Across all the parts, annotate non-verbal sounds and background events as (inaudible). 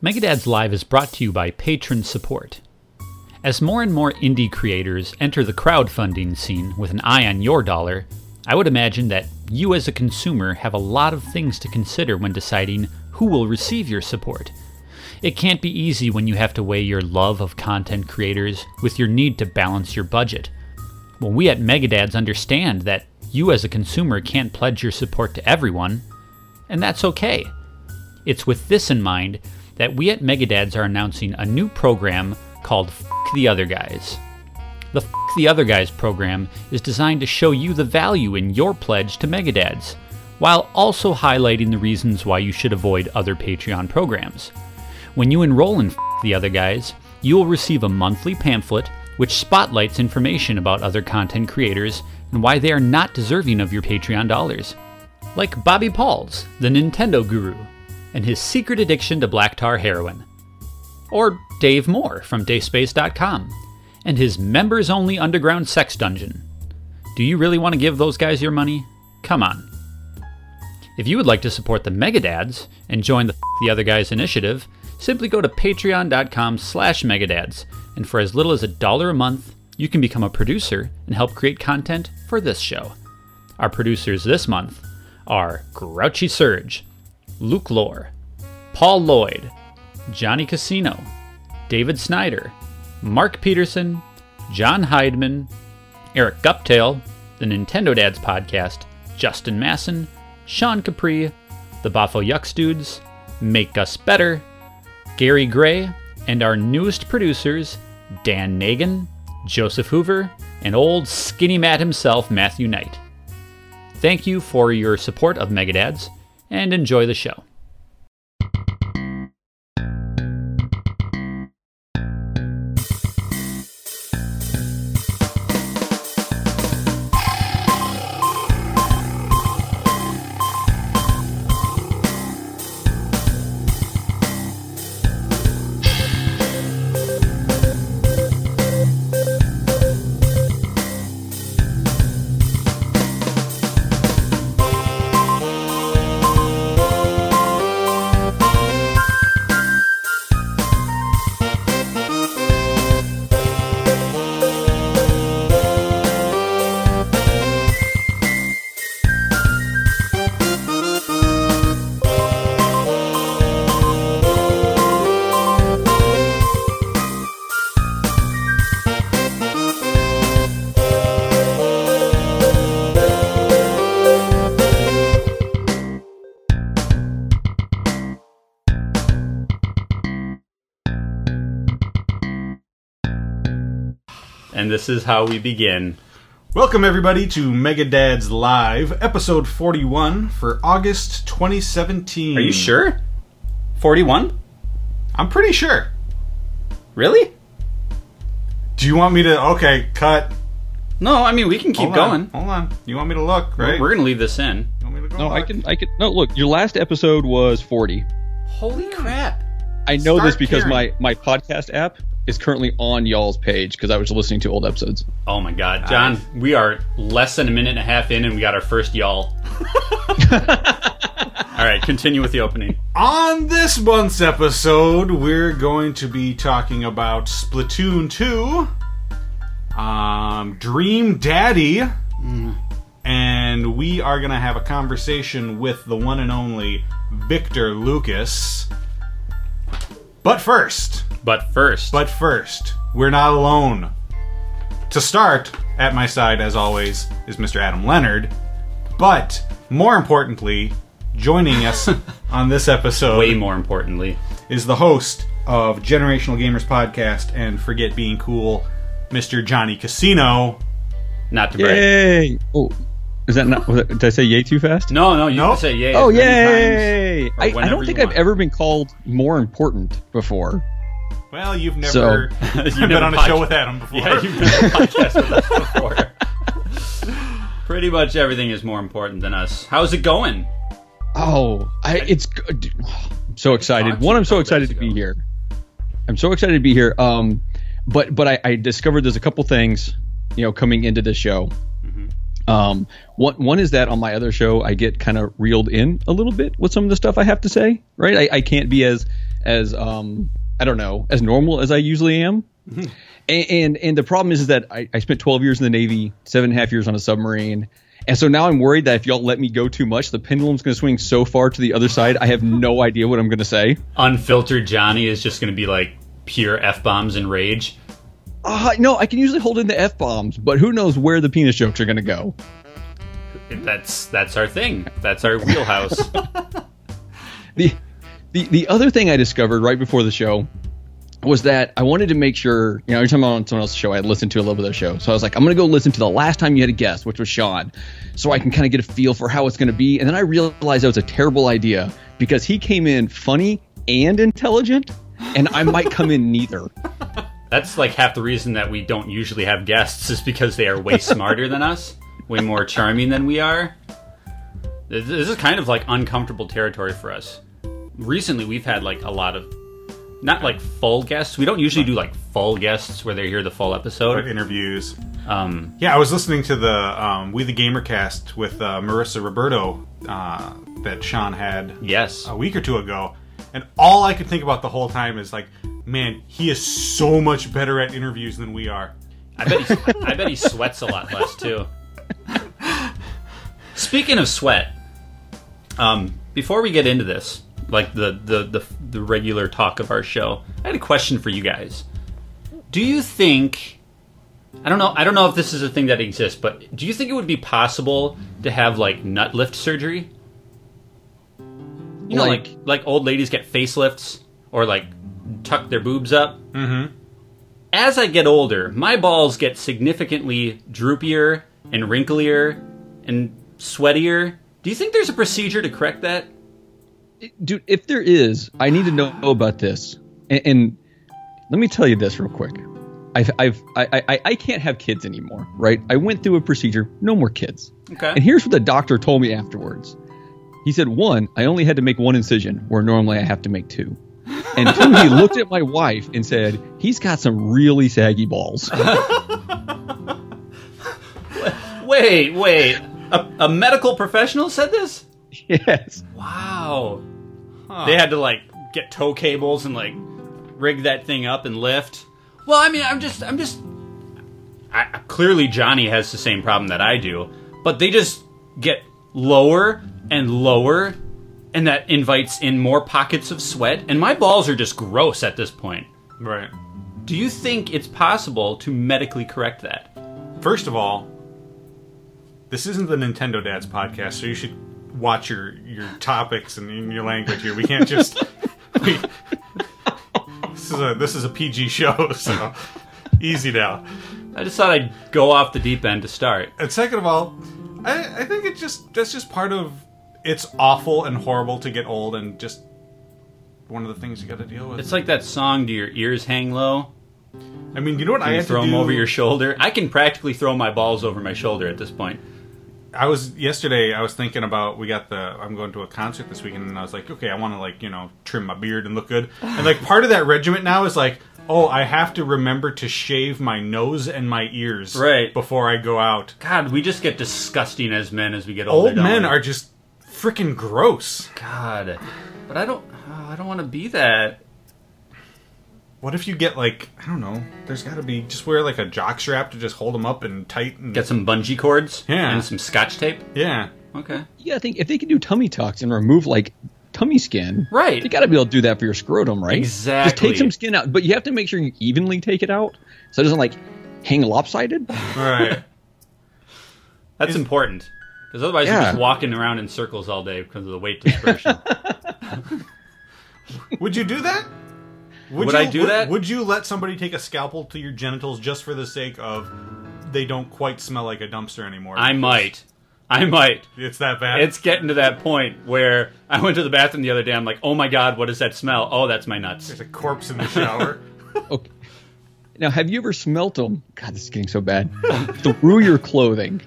Megadads Live is brought to you by patron support. As more and more indie creators enter the crowdfunding scene with an eye on your dollar, I would imagine that you as a consumer have a lot of things to consider when deciding who will receive your support. It can't be easy when you have to weigh your love of content creators with your need to balance your budget. Well, we at Megadads understand that you as a consumer can't pledge your support to everyone, and that's okay. It's with this in mind that we at Megadads are announcing a new program called F the Other Guys. The F the Other Guys program is designed to show you the value in your pledge to Megadads, while also highlighting the reasons why you should avoid other Patreon programs. When you enroll in F the Other Guys, you will receive a monthly pamphlet which spotlights information about other content creators and why they are not deserving of your Patreon dollars. Like Bobby Pauls, the Nintendo guru, and his secret addiction to black tar heroin. Or Dave Moore from Dayspace.com and his members only underground sex dungeon. Do you really want to give those guys your money? Come on. If you would like to support the Megadads and join the F the Other Guys initiative, simply go to patreon.com slash megadads, and for as little as a dollar a month, you can become a producer and help create content for this show. Our producers this month are Grouchy Surge, Luke Lore, Paul Lloyd, Johnny Casino, David Snyder, Mark Peterson, John Heidman, Eric Guptail, the Nintendo Dads podcast, Justin Masson, Sean Capri, the Boffo Yucks Dudes, Make Us Better, Gary Gray, and our newest producers, Dan Nagan, Joseph Hoover, and old skinny Matt himself, Matthew Knight. Thank you for your support of Megadads, and enjoy the show. This is how we begin. Welcome everybody to Megadads Live, episode 41 for August 2017. Are you sure? 41? I'm pretty sure. Really? Do you want me to? Okay, cut. No, I mean, we can keep Hold going. Hold on. You want me to look, right? We're going to leave this in. You want me to go No, I look? can. I can. No, look. Your last episode was forty. Holy crap. I know Start this because caring. my my podcast app is currently on y'all's page because I was listening to old episodes. Oh my god. John, we are less than a minute and a half in and we got our first y'all. (laughs) All right, continue with the opening. On this month's episode, we're going to be talking about Splatoon 2, um, Dream Daddy, and we are going to have a conversation with the one and only Victor Lucas. But first, But first, but first, we're not alone. To start, at my side, as always, is Mr. Adam Leonard. But more importantly, joining us (laughs) on this episode way more importantly, is the host of Generational Gamers Podcast and Forget Being Cool, Mr. Johnny Casino. not to brag. Yay! Oh, is that not? Was that, did I say yay too fast? No, no, you Nope. can say yay. Oh yay! I, I don't think I've ever been called more important before. Well, you've never (laughs) So- You've been never on a show with Adam before. Yeah, you've been on a (laughs) podcast with us before. Pretty much everything is more important than us. How's it going? Oh, I, it's good. I'm so excited. One, I'm so excited to be here. I'm so excited to be here. Um, but but I, I discovered there's a couple things, you know, coming into this show. Mm-hmm. Um, one one is that on my other show I get kind of reeled in a little bit with some of the stuff I have to say. Right, I, I can't be as as um I don't know as normal as I usually am. And, and and the problem is, is that I, I spent 12 years in the Navy, seven and a half years on a submarine, and so now I'm worried that if y'all let me go too much, the pendulum's going to swing so far to the other side. I have no idea what I'm going to say. Unfiltered Johnny is just going to be like pure f bombs and rage. Uh, no, I can usually hold in the f bombs, but who knows where the penis jokes are going to go? That's that's our thing. That's our wheelhouse. (laughs) the the the other thing I discovered right before the show was that I wanted to make sure, you know, every time I'm on someone else's show, I listened to a little bit of their show. So I was like, I'm going to go listen to the last time you had a guest, which was Sean, so I can kind of get a feel for how it's going to be. And then I realized that was a terrible idea because he came in funny and intelligent, and I might come in neither. (laughs) That's like half the reason that we don't usually have guests is because they are way (laughs) smarter than us, way more charming than we are. This is kind of like uncomfortable territory for us. Recently, we've had like a lot of not like full guests. We don't usually do like full guests where they hear the full episode. interviews. Um, Yeah, I was listening to the um, We the Gamer cast with uh, Marissa Roberto uh, that Sean had yes, a week or two ago, and all I could think about the whole time is like, man, he is so much better at interviews than we are. I bet he, I bet he sweats a lot less too. Speaking of sweat, um, before we get into this, like the, the the the regular talk of our show, I had a question for you guys. Do you think? I don't know. I don't know if this is a thing that exists, but do you think it would be possible to have like nut lift surgery? You know, Like- like like old ladies get facelifts or like tuck their boobs up Mm-hmm. as I get older, my balls get significantly droopier and wrinklier and sweatier. Do you think there's a procedure to correct that? Dude, if there is, I need to know about this. And, and let me tell you this real quick. I've, I've, I, I, I can't have kids anymore, right? I went through a procedure, no more kids. Okay. And here's what the doctor told me afterwards. He said, one, I only had to make one incision, where normally I have to make two. And two, he looked at my wife and said, he's got some really saggy balls. (laughs) Wait, wait. A, a medical professional said this? yes. Wow. They had to like get tow cables and like rig that thing up and lift. Well, I mean, I'm just, I'm just. I, clearly, Johnny has the same problem that I do, but they just get lower and lower, and that invites in more pockets of sweat. And my balls are just gross at this point. Right. Do you think it's possible to medically correct that? First of all, this isn't the Nintendo Dads podcast, so you should watch your your topics and your language here. We can't just. (laughs) we, this is a this is a PG show, (laughs) so easy now. I just thought I'd go off the deep end to start. And second of all, I, I think it just that's just part of it's awful and horrible to get old and just one of the things you got to deal with. It's like that song, "Do Your Ears Hang Low?" I mean, you know what I Can you had throw them do? over your shoulder? I can practically throw my balls over my shoulder at this point. I was yesterday. I was thinking about we got the. I'm going to a concert this weekend, and I was like, okay, I want to like you know trim my beard and look good. And like part of that regiment now is like, oh, I have to remember to shave my nose and my ears Right. before I go out. God, we just get disgusting as men as we get older. Old men we? are just freaking gross. God, but I don't. oh, I don't want to be that. What if you get like I don't know? There's got to be just wear like a jock strap to just hold them up and tight and Get some bungee cords Yeah. and some scotch tape. yeah. Okay. Yeah, gotta think, if they can do tummy tucks and remove like tummy skin, Right. You gotta be able to do that for your scrotum, right? Exactly. Just Exactly. take some skin out, but you have to make sure you evenly take it out so it doesn't like hang lopsided. All right. (laughs) That's Is- important. Because otherwise Yeah. you're just walking around in circles all day because of the weight dispersion. (laughs) Would you do that? Would you, I do that? Would you let somebody take a scalpel to your genitals just for the sake of they don't quite smell like a dumpster anymore? I might. I might. It's that bad. It's getting to that point where I went to the bathroom the other day. I'm like, oh my god, what is that smell? Oh, that's my nuts. There's a corpse in the shower. (laughs) Okay. Now, have you ever smelt them? God, this is getting so bad. (laughs) Through your clothing.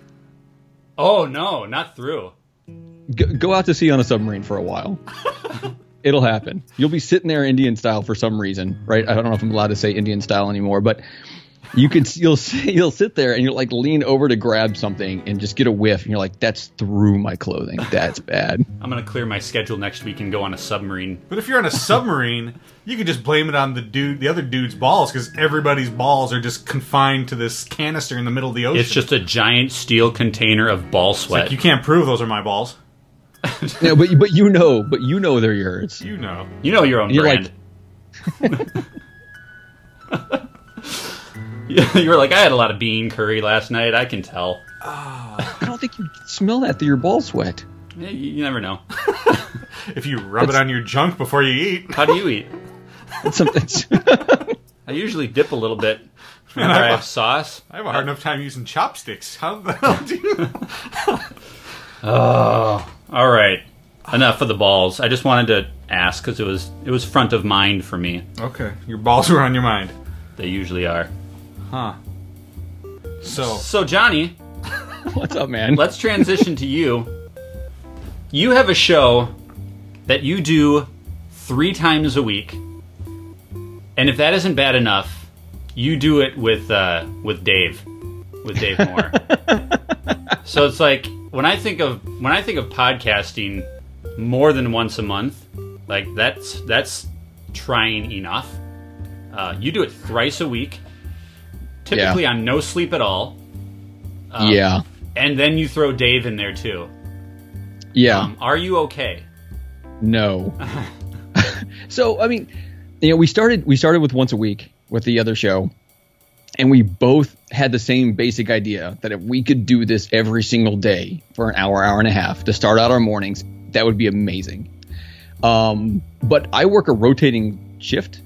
Oh no, not through. Go, go out to sea on a submarine for a while. (laughs) It'll happen. You'll be sitting there Indian style for some reason, right? I don't know if I'm allowed to say Indian style anymore, but you could you'll (laughs) you'll sit there and you'll like lean over to grab something and just get a whiff and you're like that's through my clothing that's (laughs) bad I'm gonna clear my schedule next week and go on a submarine. But if you're on a submarine, you could just blame it on the dude, the other dude's balls, because everybody's balls are just confined to this canister in the middle of the ocean. It's just a giant steel container of ball sweat. like you can't prove those are my balls. (laughs) no but but you know but you know they're yours You know. You know your own You're brand. Yeah, (laughs) you were like, I had a lot of bean curry last night. I can tell. Ah, I don't think you smell that through your ball sweat Yeah, You, you never know. (laughs) If you rub it on your junk before you eat. How do you eat? (laughs) That's something I usually dip a little bit Man, whenever I- I have sauce. I have a hard enough time using chopsticks. How the hell do you? Oh, all right. Enough of the balls. I just wanted to ask because it was it was front of mind for me. Okay, your balls were on your mind. They usually are. Huh. So, So Johnny, (laughs) what's up man let's transition to you. You have a show that you do three times a week, and if that isn't bad enough, you do it with uh, with Dave, with Dave (laughs) Moore. so it's like when I think of when I think of podcasting more than once a month, like that's that's trying enough. Uh, you do it thrice a week, typically on no sleep at all, yeah and then you throw Dave in there too. yeah Um, are you okay? No. (laughs) (laughs) so I mean, you know, we started we started with once a week with the other show, and we both had the same basic idea that if we could do this every single day for an hour, hour and a half to start out our mornings, that would be amazing. Um, but I work a rotating shift,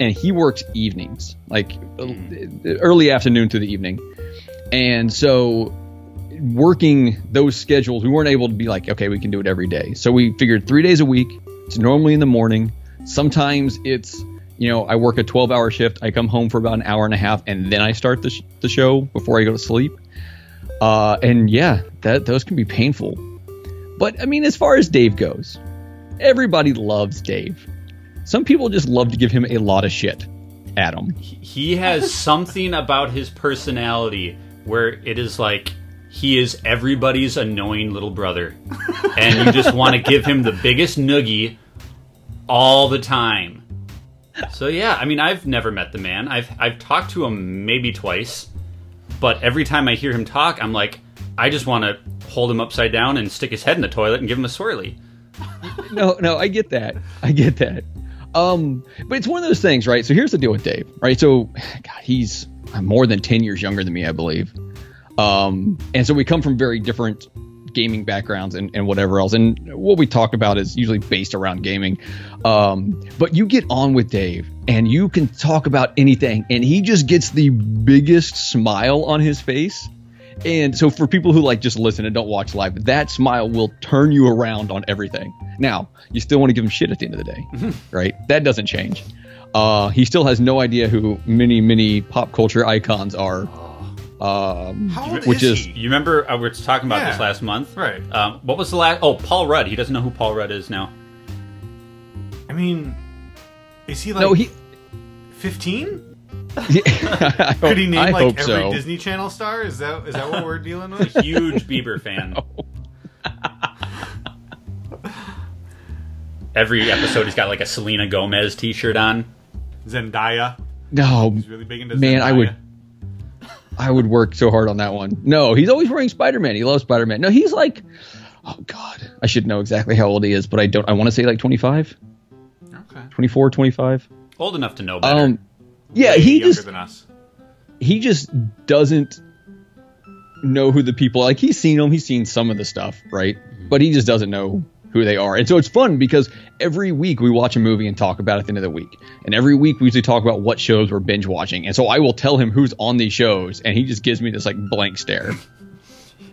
and he works evenings, like uh, hmm. uh, early afternoon to the evening, and so working those schedules, we weren't able to be like, okay, we can do it every day. So we figured three days a week. It's normally in the morning. Sometimes it's, you know, I work a 12 hour shift. I come home for about an hour and a half and then I start the, sh- the show before I go to sleep. Uh, and yeah, that those can be painful. But I mean, as far as Dave goes, everybody loves Dave. Some people just love to give him a lot of shit. Adam. He has (laughs) something about his personality where it is like he is everybody's annoying little brother. And you just want to (laughs) give him the biggest noogie all the time. So yeah, I mean I've never met the man. I've I've talked to him maybe twice, but every time I hear him talk, I'm like I just want to hold him upside down and stick his head in the toilet and give him a swirly. no, no, I get that. I get that. Um, but it's one of those things, right? So here's the deal with Dave, right? So, God, he's more than ten years younger than me, I believe. Um, and so we come from very different gaming backgrounds and, and whatever else. And what we talk about is usually based around gaming. Um, but you get on with Dave and you can talk about anything, and he just gets the biggest smile on his face. And so for people who like just listen and don't watch live, that smile will turn you around on everything. Now, you still want to give him shit at the end of the day, (laughs) right? That doesn't change. Uh, he still has no idea who many, many pop culture icons are. Um, How old which is, is- he? You remember uh, we were talking about Yeah. this last month, Right. Um, what was the last? Oh, Paul Rudd. He doesn't know who Paul Rudd is now. I mean, is he like no, he. 15? I (laughs) Could he name I like every so. Disney Channel star? Is that is that what we're dealing with? (laughs) Huge Bieber fan. (laughs) Every episode, he's got like a Selena Gomez T-shirt on. Zendaya. No, He's really big into Man, I would- I would work so hard on that one. No, he's always wearing Spider Man. He loves Spider Man. No, he's like, oh God, I should know exactly how old he is, but I don't. I want to say like 25, Okay. 24, 25. Old enough to know better. Um, yeah, he just he just doesn't know who the people like he's seen them he's seen some of the stuff right? Mm-hmm. But he just doesn't know who they are. And so it's fun because every week we watch a movie and talk about it at the end of the week. And every week we usually talk about what shows we're binge watching and so i will tell him who's on these shows and he just gives me this like blank stare. (laughs)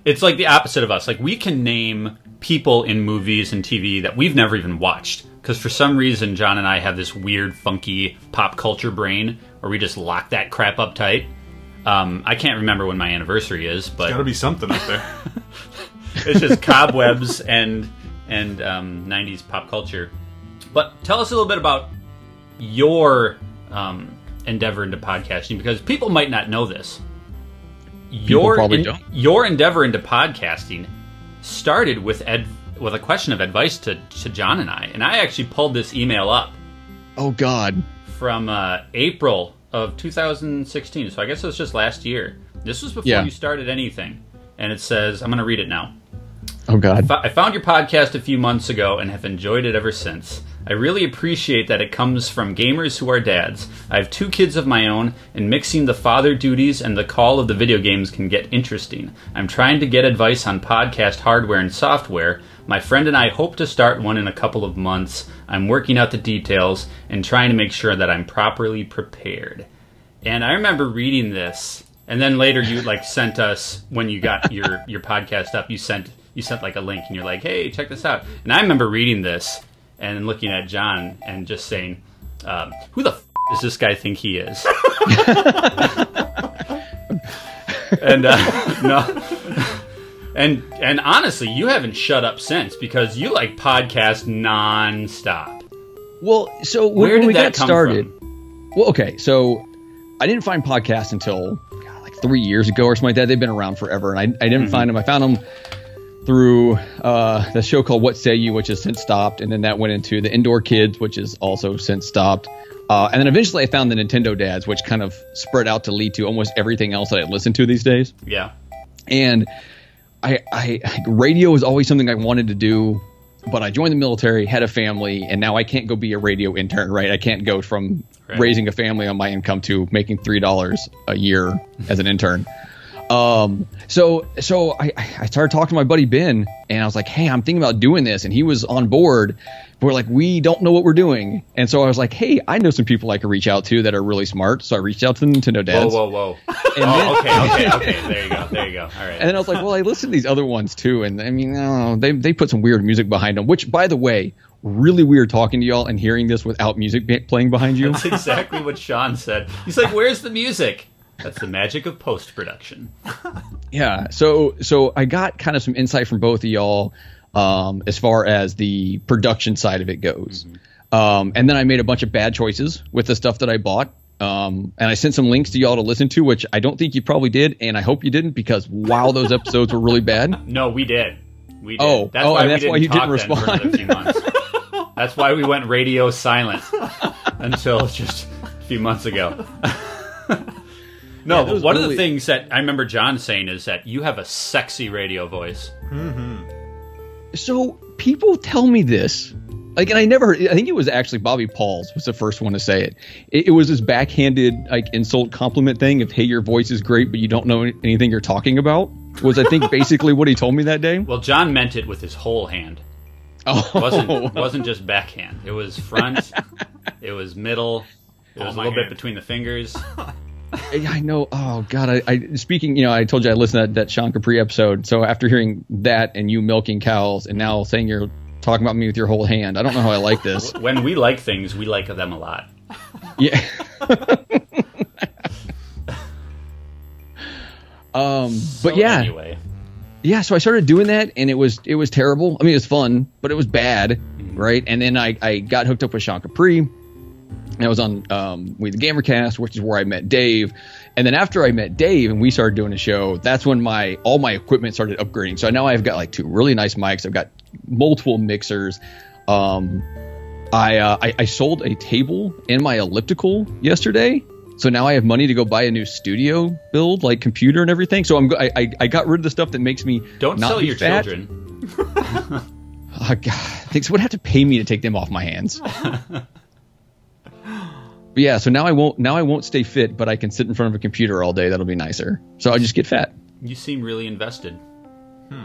It's like the opposite of us. Like we can name people in movies and TV that we've never even watched. Because for some reason John and I have this weird, funky pop culture brain where we just lock that crap up tight. Um, I can't remember when my anniversary is, but it's Got to be something up there. (laughs) it's just cobwebs and and um, 90s pop culture but tell us a little bit about your um, endeavor into podcasting because people might not know this. Your probably en- don't. your endeavor into podcasting started with ed- with a question of advice to, to John and I, and I actually pulled this email up Oh God. From uh, April of 2016. So I guess it was just last year. This was before Yeah. you started anything, and it says, "I'm going to read it now." Oh God. I found your podcast a few months ago and have enjoyed it ever since. I really appreciate that it comes from gamers who are dads. I have two kids of my own, and mixing the father duties and the call of the video games can get interesting. I'm trying to get advice on podcast hardware and software. My friend and I hope to start one in a couple of months. I'm working out the details and trying to make sure that I'm properly prepared. And I remember reading this, and then later you like sent us when you got your (laughs) your podcast up. You sent you sent like a link, and you're like, "Hey, check this out." And I remember reading this and looking at John and just saying, um, "Who the f- does this guy think he is?" (laughs) (laughs) and uh, no. And and honestly, you haven't shut up since because you like podcast nonstop. Well, so when, Where did we that got come started, from? well, okay, so I didn't find podcasts until God, like three years ago or something like that. They've been around forever, and I, I didn't Mm-hmm. find them. I found them through uh, the show called What Say You, which has since stopped, and then that went into the Indoor Kids, which is also since stopped. Uh, and then eventually I found the Nintendo Dads, which kind of spread out to lead to almost everything else that I listen to these days Yeah. and I, I radio is always something I wanted to do, but I joined the military, had a family, and now I can't go be a radio intern, right? I can't go from Right. raising a family on my income to making three dollars a year as an intern. Um, so so I, I started talking to my buddy Ben, and I was like, "Hey, I'm thinking about doing this," and he was on board. We're like, we don't know what we're doing, and so I was like, "Hey, I know some people I could reach out to that are really smart." So I reached out to the Nintendo Whoa, dads. whoa, whoa. And then- oh, okay, okay, okay. (laughs) There you go. There you go. All right. And then I was like, well, I listened to these other ones too, and I mean, I they they put some weird music behind them. Which, by the way, really weird talking to y'all and hearing this without music be- playing behind you. That's exactly what Sean said. He's like, "Where's the music?" That's the magic of post production. (laughs) yeah. So so I got kind of some insight from both of y'all um, as far as the production side of it goes. Um, and then I made a bunch of bad choices with the stuff that I bought. Um, and I sent some links to y'all to listen to, which I don't think you probably did, and I hope you didn't because wow, those episodes were really bad. (laughs) No, we did. We did. Oh, that's oh, why and that's why you didn't then for another respond. (laughs) that's why we went radio silent until just a few months ago. No, that but was one of the things that I remember John saying is that you have a sexy radio voice. Mm-hmm. So people tell me this, like, and I never. I think it was actually Bobby Pauls was the first one to say it. It, it was this backhanded like insult compliment thing of, "Hey, your voice is great, but you don't know anything you're talking about." Was I think (laughs) basically what he told me that day. Well, John meant it with his whole hand. Oh, It wasn't it wasn't just backhand. It was front. (laughs) it was middle. It oh was a my little bit between the fingers. (laughs) (laughs) I know. Oh God, I, I speaking. You know, I told you I listened to that, that Sean Capri episode. So after hearing that and you milking cows, and now saying you're talking about me with your whole hand, I don't know how I like this. (laughs) When we like things, we like them a lot. (laughs) Yeah. um, So but yeah, Anyway, yeah. So I started doing that, and it was it was terrible. I mean, it was fun, but it was bad, right? And then I I got hooked up with Sean Capri. And I was on um, with the Gamercast, which is where I met Dave. And then after I met Dave and we started doing a show, that's when my all my equipment started upgrading. So now I've got like two really nice mics. I've got multiple mixers. Um, I, uh, I I sold a table and my elliptical yesterday. So now I have money to go buy a new studio build, like computer and everything. So I'm I, I, I got rid of the stuff that makes me don't not sell be your fat. children. (laughs) Oh, God. Thanks. Would have to pay me to take them off my hands. (laughs) but yeah, so now I won't now I won't stay fit, but I can sit in front of a computer all day. That'll be nicer. So I just get fat. You seem really invested. Hmm.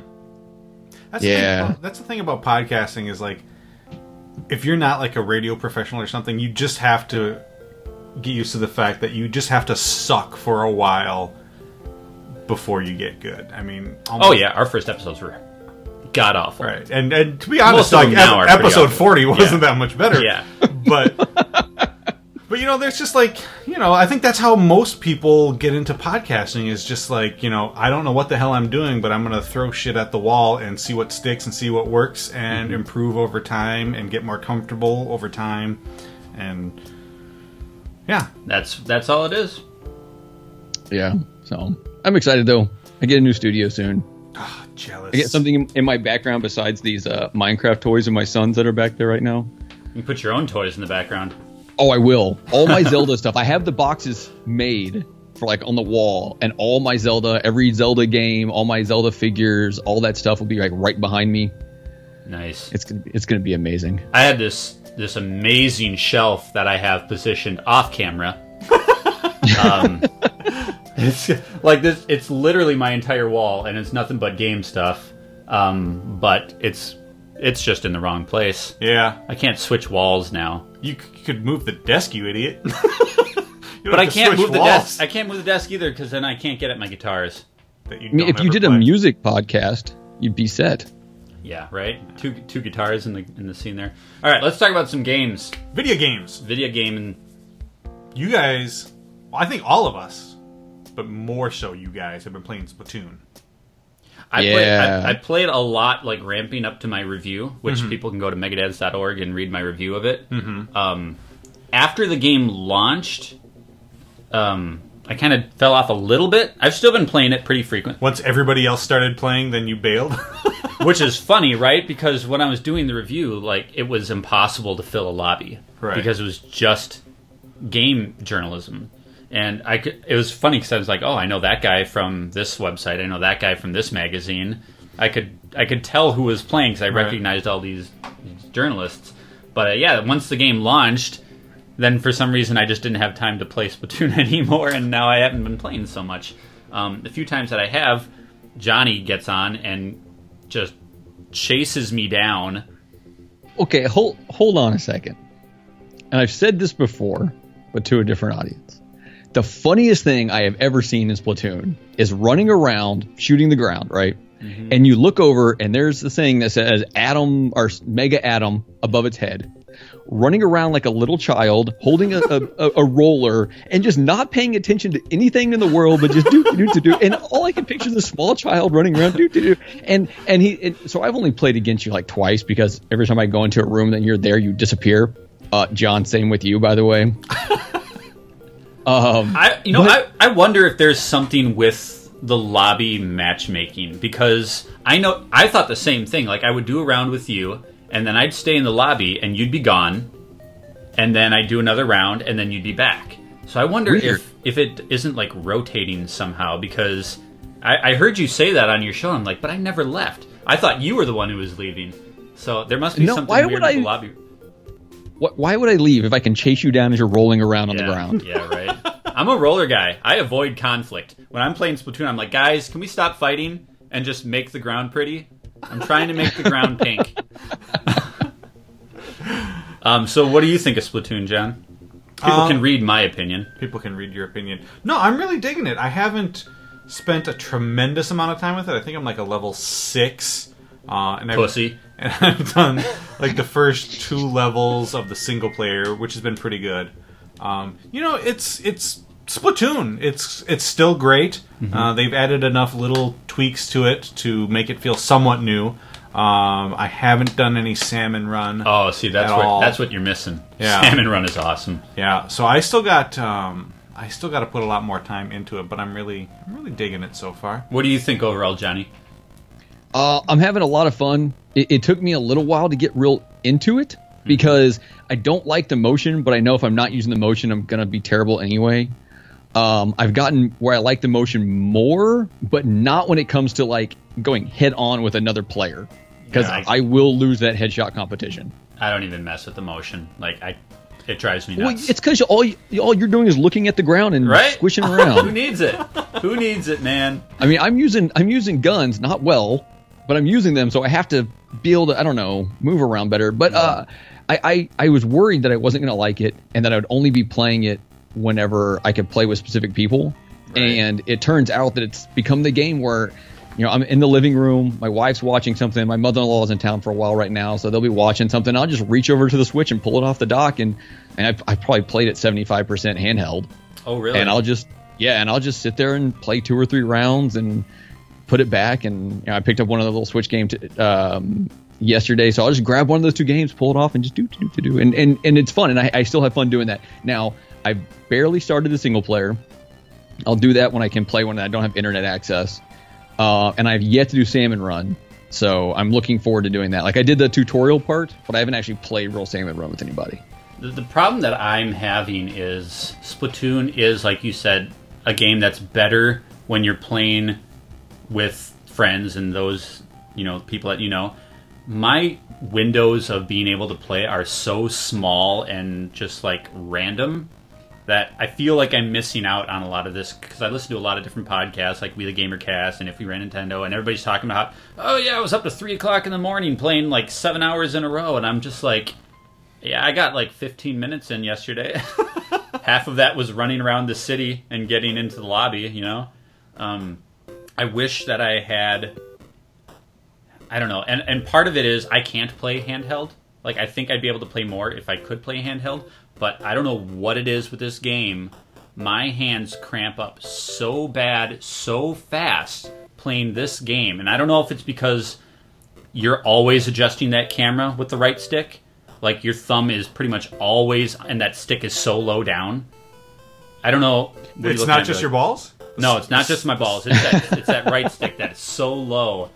That's the Yeah. thing about, that's the thing about podcasting is like, if you're not like a radio professional or something, you just have to get used to the fact that you just have to suck for a while before you get good. I mean, Oh yeah, our first episodes were god awful. right. And and to be honest, Most like ep- episode awful. forty wasn't Yeah. that much better. Yeah. but (laughs) but you know there's just like you know i think that's how most people get into podcasting is just like you know i don't know what the hell i'm doing but i'm gonna throw shit at the wall and see what sticks and see what works and improve over time and get more comfortable over time and Yeah. That's that's all it is. Yeah. So I'm excited though. I get a new studio soon. Oh, jealous. I get something in, in my background besides these uh, Minecraft toys of my sons that are back there right now. You put your own toys in the background. Oh, I will. All my (laughs) Zelda stuff. I have the boxes made for like on the wall, and all my Zelda, every Zelda game, all my Zelda figures, all that stuff will be like right behind me. Nice. It's gonna be, it's gonna be amazing. I had this this amazing shelf that I have positioned off camera. (laughs) um, it's like this. It's literally my entire wall, and it's nothing but game stuff. Um, but it's it's just in the wrong place. Yeah. I can't switch walls now. You, c- could move the desk, you idiot. (laughs) You don't But I have to can't switch move the walls desk. I can't move the desk either because then I can't get at my guitars. that you I mean, don't if you ever did a play. music podcast, you'd be set. Yeah, right. Two two guitars in the in the scene there. All right, let's talk about some games. video games, Video game and you guys, well, I think all of us, but more so you guys, have been playing Splatoon. I Yeah. played I, I played a lot like ramping up to my review, which Mm-hmm. people can go to megadads.org and read my review of it. Mm-hmm. Um, after the game launched, um, I kind of fell off a little bit. I've still been playing it pretty frequent, Once everybody else started playing, then you bailed. (laughs) which is funny, right? Because when I was doing the review, like it was impossible to fill a lobby Right. because it was just game journalism. And I could, it was funny because I was like, oh, I know that guy from this website. I know that guy from this magazine. I could I could tell who was playing because I Right. recognized all these, these journalists. But uh, yeah, once the game launched, then for some reason I just didn't have time to play Splatoon (laughs) anymore, and now I haven't been playing so much. Um, the few times that I have, Johnny gets on and just chases me down. Okay, hold hold on a second. And I've said this before, but to a different audience. The funniest thing I have ever seen in Splatoon is running around shooting the ground, right? And you look over and there's the thing that says Adam or Mega Adam above its head, running around like a little child, holding a, a, a, roller and just not paying attention to anything in the world, but just do do do do. And all I can picture is a small child running around do do do. And and he and so I've only played against you like twice because every time I go into a room that you're there, you disappear. Uh, John, same with you, by the way. (laughs) Um, I you know But- I, I wonder if there's something with the lobby matchmaking because I know I thought the same thing. Like I would do a round with you, and then I'd stay in the lobby, and you'd be gone, and then I'd do another round, and then you'd be back. So I wonder Weird. if if it isn't like rotating somehow because I, I heard you say that on your show. I'm like, but I never left. I thought you were the one who was leaving. So there must be No, something why weird would with I- the lobby. Wh- why would I leave if I can chase you down as you're rolling around on yeah, the ground? Yeah, right. I'm a roller guy. I avoid conflict. When I'm playing Splatoon, I'm like, guys, can we stop fighting and just make the ground pretty? I'm trying to make the ground pink. (laughs) um, so, what do you think of Splatoon, John? People Um, can read my opinion. People can read your opinion. No, I'm really digging it. I haven't spent a tremendous amount of time with it. I think I'm like a level six. Uh, and I've, (laughs) And I've done like the first two levels of the single player, which has been pretty good. Um, you know, it's it's Splatoon. It's it's still great. Mm-hmm. Uh, they've added enough little tweaks to it to make it feel somewhat new. Um, I haven't done any salmon run. Oh, see, that's At what all. that's what you're missing. Yeah. Salmon Run is awesome. Yeah, so I still got um, I still got to put a lot more time into it, but I'm really I'm really digging it so far. What do you think overall, Johnny? Uh, I'm having a lot of fun. It, it took me a little while to get real into it because I don't like the motion, but I know if I'm not using the motion, I'm gonna be terrible anyway. Um, I've gotten where I like the motion more, but not when it comes to like going head on with another player because Yeah, I- I will lose that headshot competition. I don't even mess with the motion. Like I, it drives me Well, nuts. it's because all you, all you're doing is looking at the ground and right? squishing (laughs) around. Who needs it? Who needs it, man? I mean, I'm using I'm using guns, not well, but I'm using them, so I have to be able to I don't know move around better. But uh, I, I I was worried that I wasn't gonna like it, and that I would only be playing it whenever I could play with specific people. Right. And it turns out that it's become the game where. You know, I'm in the living room. My wife's watching something. My mother-in-law is in town for a while right now, so they'll be watching something. I'll just reach over to the switch and pull it off the dock, and and I've, I've probably played it 75% handheld Oh, really? and I'll just yeah, and I'll just sit there and play two or three rounds and put it back. And you know, I picked up one of the little Switch games um, yesterday, so I'll just grab one of those two games, pull it off, and just do do do do. And and and it's fun, and I, I still have fun doing that. Now I barely started the single player. I'll do that when I can play when I don't have internet access. Uh, and I've yet to do Salmon Run, so I'm looking forward to doing that. Like I did the tutorial part, but I haven't actually played real Salmon Run with anybody. The, the problem that I'm having is Splatoon is, like you said, a game that's better when you're playing with friends and those, you know, people that you know. My windows of being able to play are so small and just like random that I feel like I'm missing out on a lot of this because I listen to a lot of different podcasts like We the Gamer Cast and If We Ran Nintendo and everybody's talking about oh yeah I was up to three o'clock in the morning playing like seven hours in a row and I'm just like yeah I got like 15 minutes in yesterday (laughs) half of that was running around the city and getting into the lobby you know um, I wish that I had I don't know and and part of it is I can't play handheld like I think I'd be able to play more if I could play handheld but I don't know what it is with this game. My hands cramp up so bad, so fast playing this game. And I don't know if it's because you're always adjusting that camera with the right stick. Like your thumb is pretty much always, and that stick is so low down. I don't know. It's not just like, your balls? No, it's not just my balls. It's that, it's that right (laughs) stick that is so low.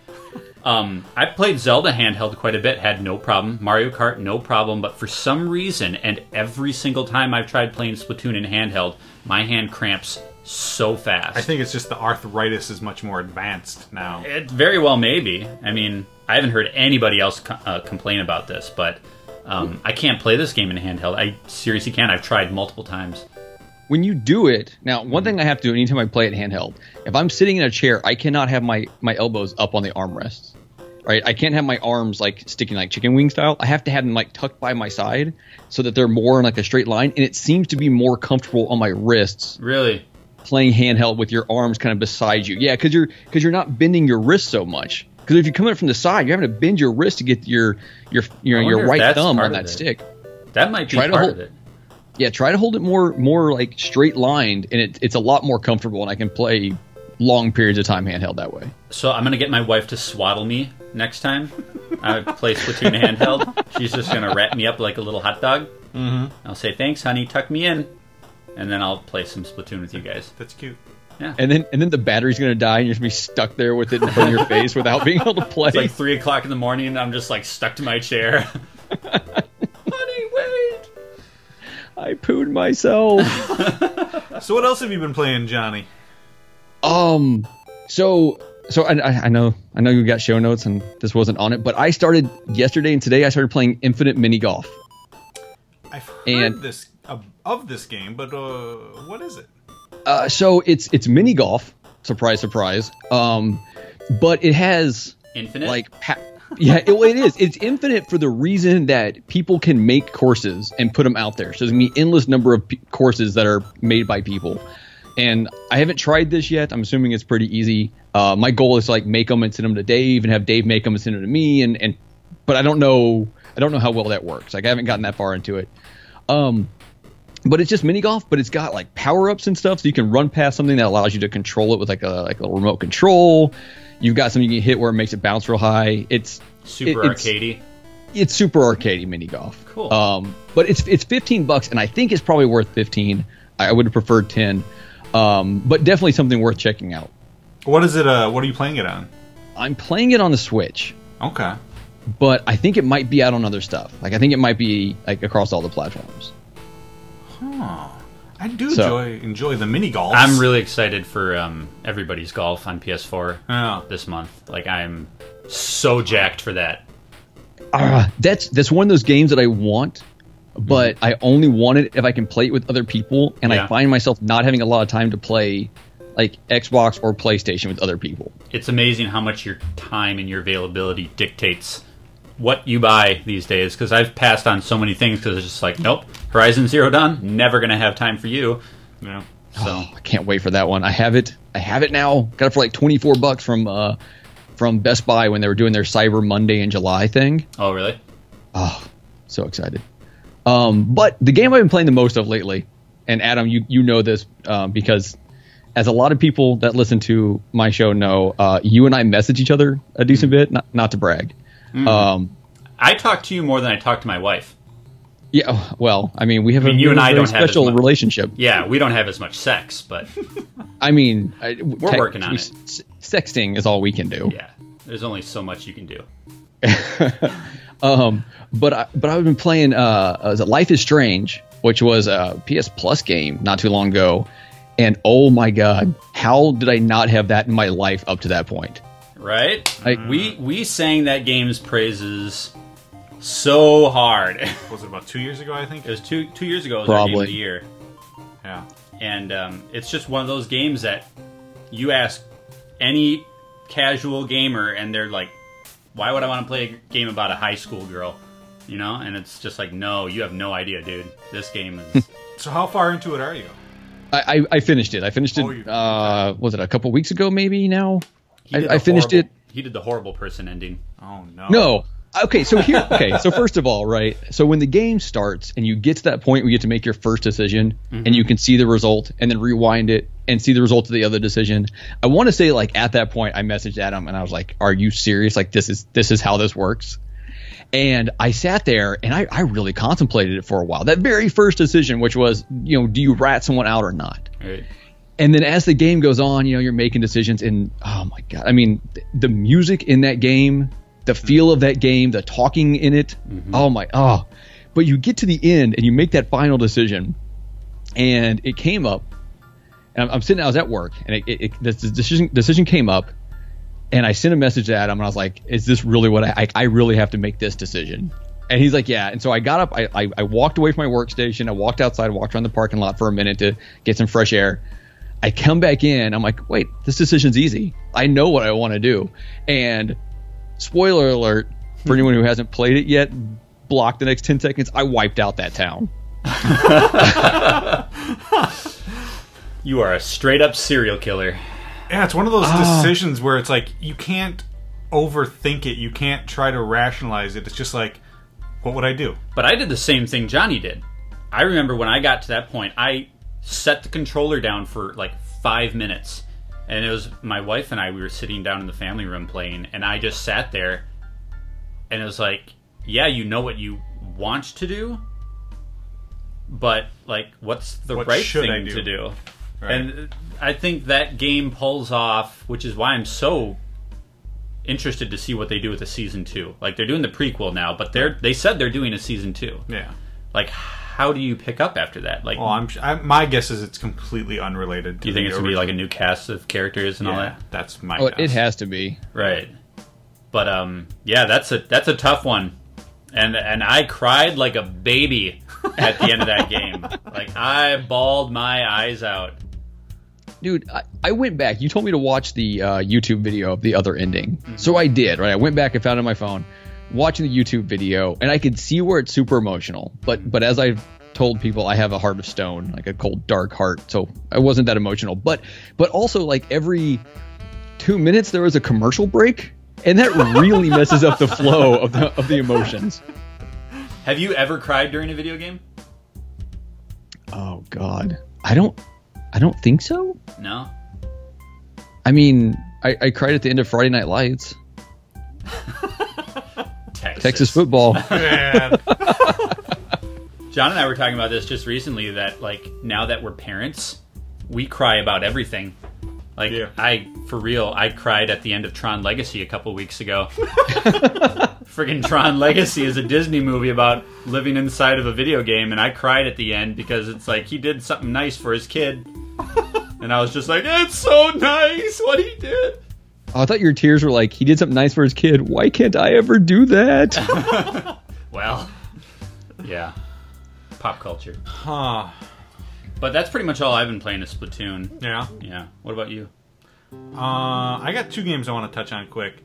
Um, I played Zelda handheld quite a bit, had no problem. Mario Kart, no problem. But for some reason, and every single time I've tried playing Splatoon in handheld, my hand cramps so fast. I think it's just the arthritis is much more advanced now. It very well may be. I mean, I haven't heard anybody else co- uh, complain about this, but um, I can't play this game in handheld. I seriously can't. I've tried multiple times when you do it now one mm-hmm. thing i have to do anytime i play it handheld if i'm sitting in a chair i cannot have my my elbows up on the armrests right? I can't have my arms like sticking like chicken wing style. I have to have them like tucked by my side so that they're more in like a straight line, and it seems to be more comfortable on my wrists. Really, playing handheld with your arms kind of beside you, yeah, because you're because you're not bending your wrist so much. Because if you're coming from the side, you're having to bend your wrist to get your your your, your right thumb on that stick. That might be try part hold, of it. Yeah, try to hold it more more like straight lined, and it, it's a lot more comfortable, and I can play long periods of time handheld that way. So I'm gonna get my wife to swaddle me next time I play Splatoon handheld. She's just gonna wrap me up like a little hot dog. Mm-hmm. I'll say thanks, honey, tuck me in, and then I'll play some Splatoon with you guys. That's cute. Yeah. And then and then the battery's gonna die, and you're gonna be stuck there with it in front of your (laughs) face without being able to play. It's like three o'clock in the morning, and I'm just like stuck to my chair. (laughs) honey, wait! I pooed myself. (laughs) so what else have you been playing, Johnny? Um, so so I, I know I know you got show notes and this wasn't on it, but I started yesterday and today I started playing Infinite Mini Golf. I've heard and, this of, of this game, but uh, what is it? Uh, so it's it's mini golf. Surprise, surprise. Um, but it has infinite like. Pa- yeah, it, it is. It's infinite for the reason that people can make courses and put them out there. So there's gonna be endless number of p- courses that are made by people and I haven't tried this yet. I'm assuming it's pretty easy. Uh, my goal is to like make them and send them to Dave, and have Dave make them and send them to me. And and but I don't know I don't know how well that works. Like I haven't gotten that far into it. Um, but it's just mini golf, but it's got like power ups and stuff, so you can run past something that allows you to control it with like a like a remote control. You've got something you can hit where it makes it bounce real high. It's super it, arcadey. It's super arcadey mini golf. Cool. Um, but it's it's 15 bucks, and I think it's probably worth 15. I would have preferred 10. Um, but definitely something worth checking out. What is it? Uh, what are you playing it on? I'm playing it on the Switch. Okay. But I think it might be out on other stuff. Like I think it might be like across all the platforms. Huh. I do so, enjoy enjoy the mini golf. I'm really excited for um, everybody's golf on PS4 yeah. this month. Like I'm so jacked for that. Uh, that's that's one of those games that I want but I only want it if I can play it with other people, and yeah. I find myself not having a lot of time to play like Xbox or PlayStation with other people. It's amazing how much your time and your availability dictates what you buy these days. Because I've passed on so many things because it's just like, nope, Horizon Zero Dawn, never gonna have time for you. Yeah. So oh, I can't wait for that one. I have it. I have it now. Got it for like twenty four bucks from uh from Best Buy when they were doing their Cyber Monday in July thing. Oh really? Oh, so excited. Um, but the game I've been playing the most of lately, and Adam, you you know this uh, because as a lot of people that listen to my show know, uh, you and I message each other a decent mm. bit. Not not to brag. Mm. Um, I talk to you more than I talk to my wife. Yeah, well, I mean, we have mean, a you and I don't have special much- relationship. Yeah, we don't have as much sex, but (laughs) I mean, I, We're working on technically, s- Sexting is all we can do. yeah, there's only so much you can do. (laughs) Um, but I, but I've been playing uh, uh, Life is Strange, which was a PS Plus game not too long ago, and oh my god, how did I not have that in my life up to that point? Right? I- we we sang that game's praises so hard. it (laughs) Was it about two years ago? I think. It was two two years ago. It was our game of Probably. the year, Yeah. and um, it's just one of those games that you ask any casual gamer, and they're like, "Why would I want to play a game about a high school girl?" You know, and it's just like, no, you have no idea, dude. This game is (laughs) So how far into it are you? I, I, I finished it. I finished it. Oh, you- uh, was it a couple weeks ago? Maybe now. He I- did I finished horrible- it- He did the horrible person ending. Oh no. No. Okay, so here, (laughs) okay, so first of all, right, so when the game starts and you get to that point where you get to make your first decision and you mm-hmm. can see the result and then rewind it and see the result of the other decision, I want to say like at that point I messaged Adam and I was like, "Are you serious? Like this is this is how this works?" And I sat there and I, I really contemplated it for a while. That very first decision, which was, you know, do you rat someone out or not? Right? and then as the game goes on, you know, you're making decisions, and oh my god, I mean, th- the music in that game, the feel of that game, the talking in it, mm-hmm. oh my, oh. But you get to the end and you make that final decision, and it came up, and I'm, I'm sitting, I was at work, and it, it, it this decision decision came up, and I sent a message to Adam, and I was like, is this really what I, I, I really have to make this decision? And he's like, yeah. And so I got up, I, I, I walked away from my workstation, I walked outside, walked around the parking lot for a minute to get some fresh air. I come back in. I'm like, wait, this decision's easy. I know what I want to do. And spoiler alert for (laughs) anyone who hasn't played it yet, block the next 10 seconds. I wiped out that town. (laughs) You are a straight up serial killer. Yeah, it's one of those Ah. decisions where it's like you can't overthink it. You can't try to rationalize it. It's just like, what would I do? But I did the same thing Johnny did. I remember when I got to that point, I set the controller down for like five minutes. And it was my wife and I, we were sitting down in the family room playing, and I just sat there and it was like, yeah, you know what you want to do, but like, what's the What right thing do? to do? Right. And I think that game pulls off, which is why I'm so interested to see what they do with the season two. Like they're doing the prequel now, but they're they said they're doing a season two. yeah. Like, how do you pick up after that? Like, Well, I'm, I, my guess is it's completely unrelated. Do you think it's gonna be like a new cast of characters and all that? that's my. Oh, guess. it has to be. Right. But um, yeah, that's a that's a tough one, and and I cried like a baby at the end of that game. (laughs) Like I bawled my eyes out. Dude, I, I went back. You told me to watch the uh, YouTube video of the other ending. So I did, right? I went back and found it on my phone, watching the YouTube video, and I could see where it's super emotional. But but as I've told people, I have a heart of stone, like a cold, dark heart. So I wasn't that emotional. But but also like every two minutes there was a commercial break. And that really (laughs) messes up the flow of the of the emotions. Have you ever cried during a video game? Oh God. I don't I don't think so. No. I mean, I, I cried at the end of Friday Night Lights. (laughs) Texas. Texas football. (laughs) (laughs) John and I were talking about this just recently that like now that we're parents, we cry about everything. Like Yeah. I for real, I cried at the end of Tron Legacy a couple weeks ago. (laughs) Friggin' Tron Legacy is a Disney movie about living inside of a video game and I cried at the end because it's like he did something nice for his kid. and I was just like, It's so nice what he did. Oh, I thought your tears were like he did something nice for his kid. Why can't I ever do that? (laughs) (laughs) Well Yeah. Pop culture. huh. But that's pretty much all I've been playing is Splatoon. Yeah. Yeah. What about you? Uh, I got two games I want to touch on quick.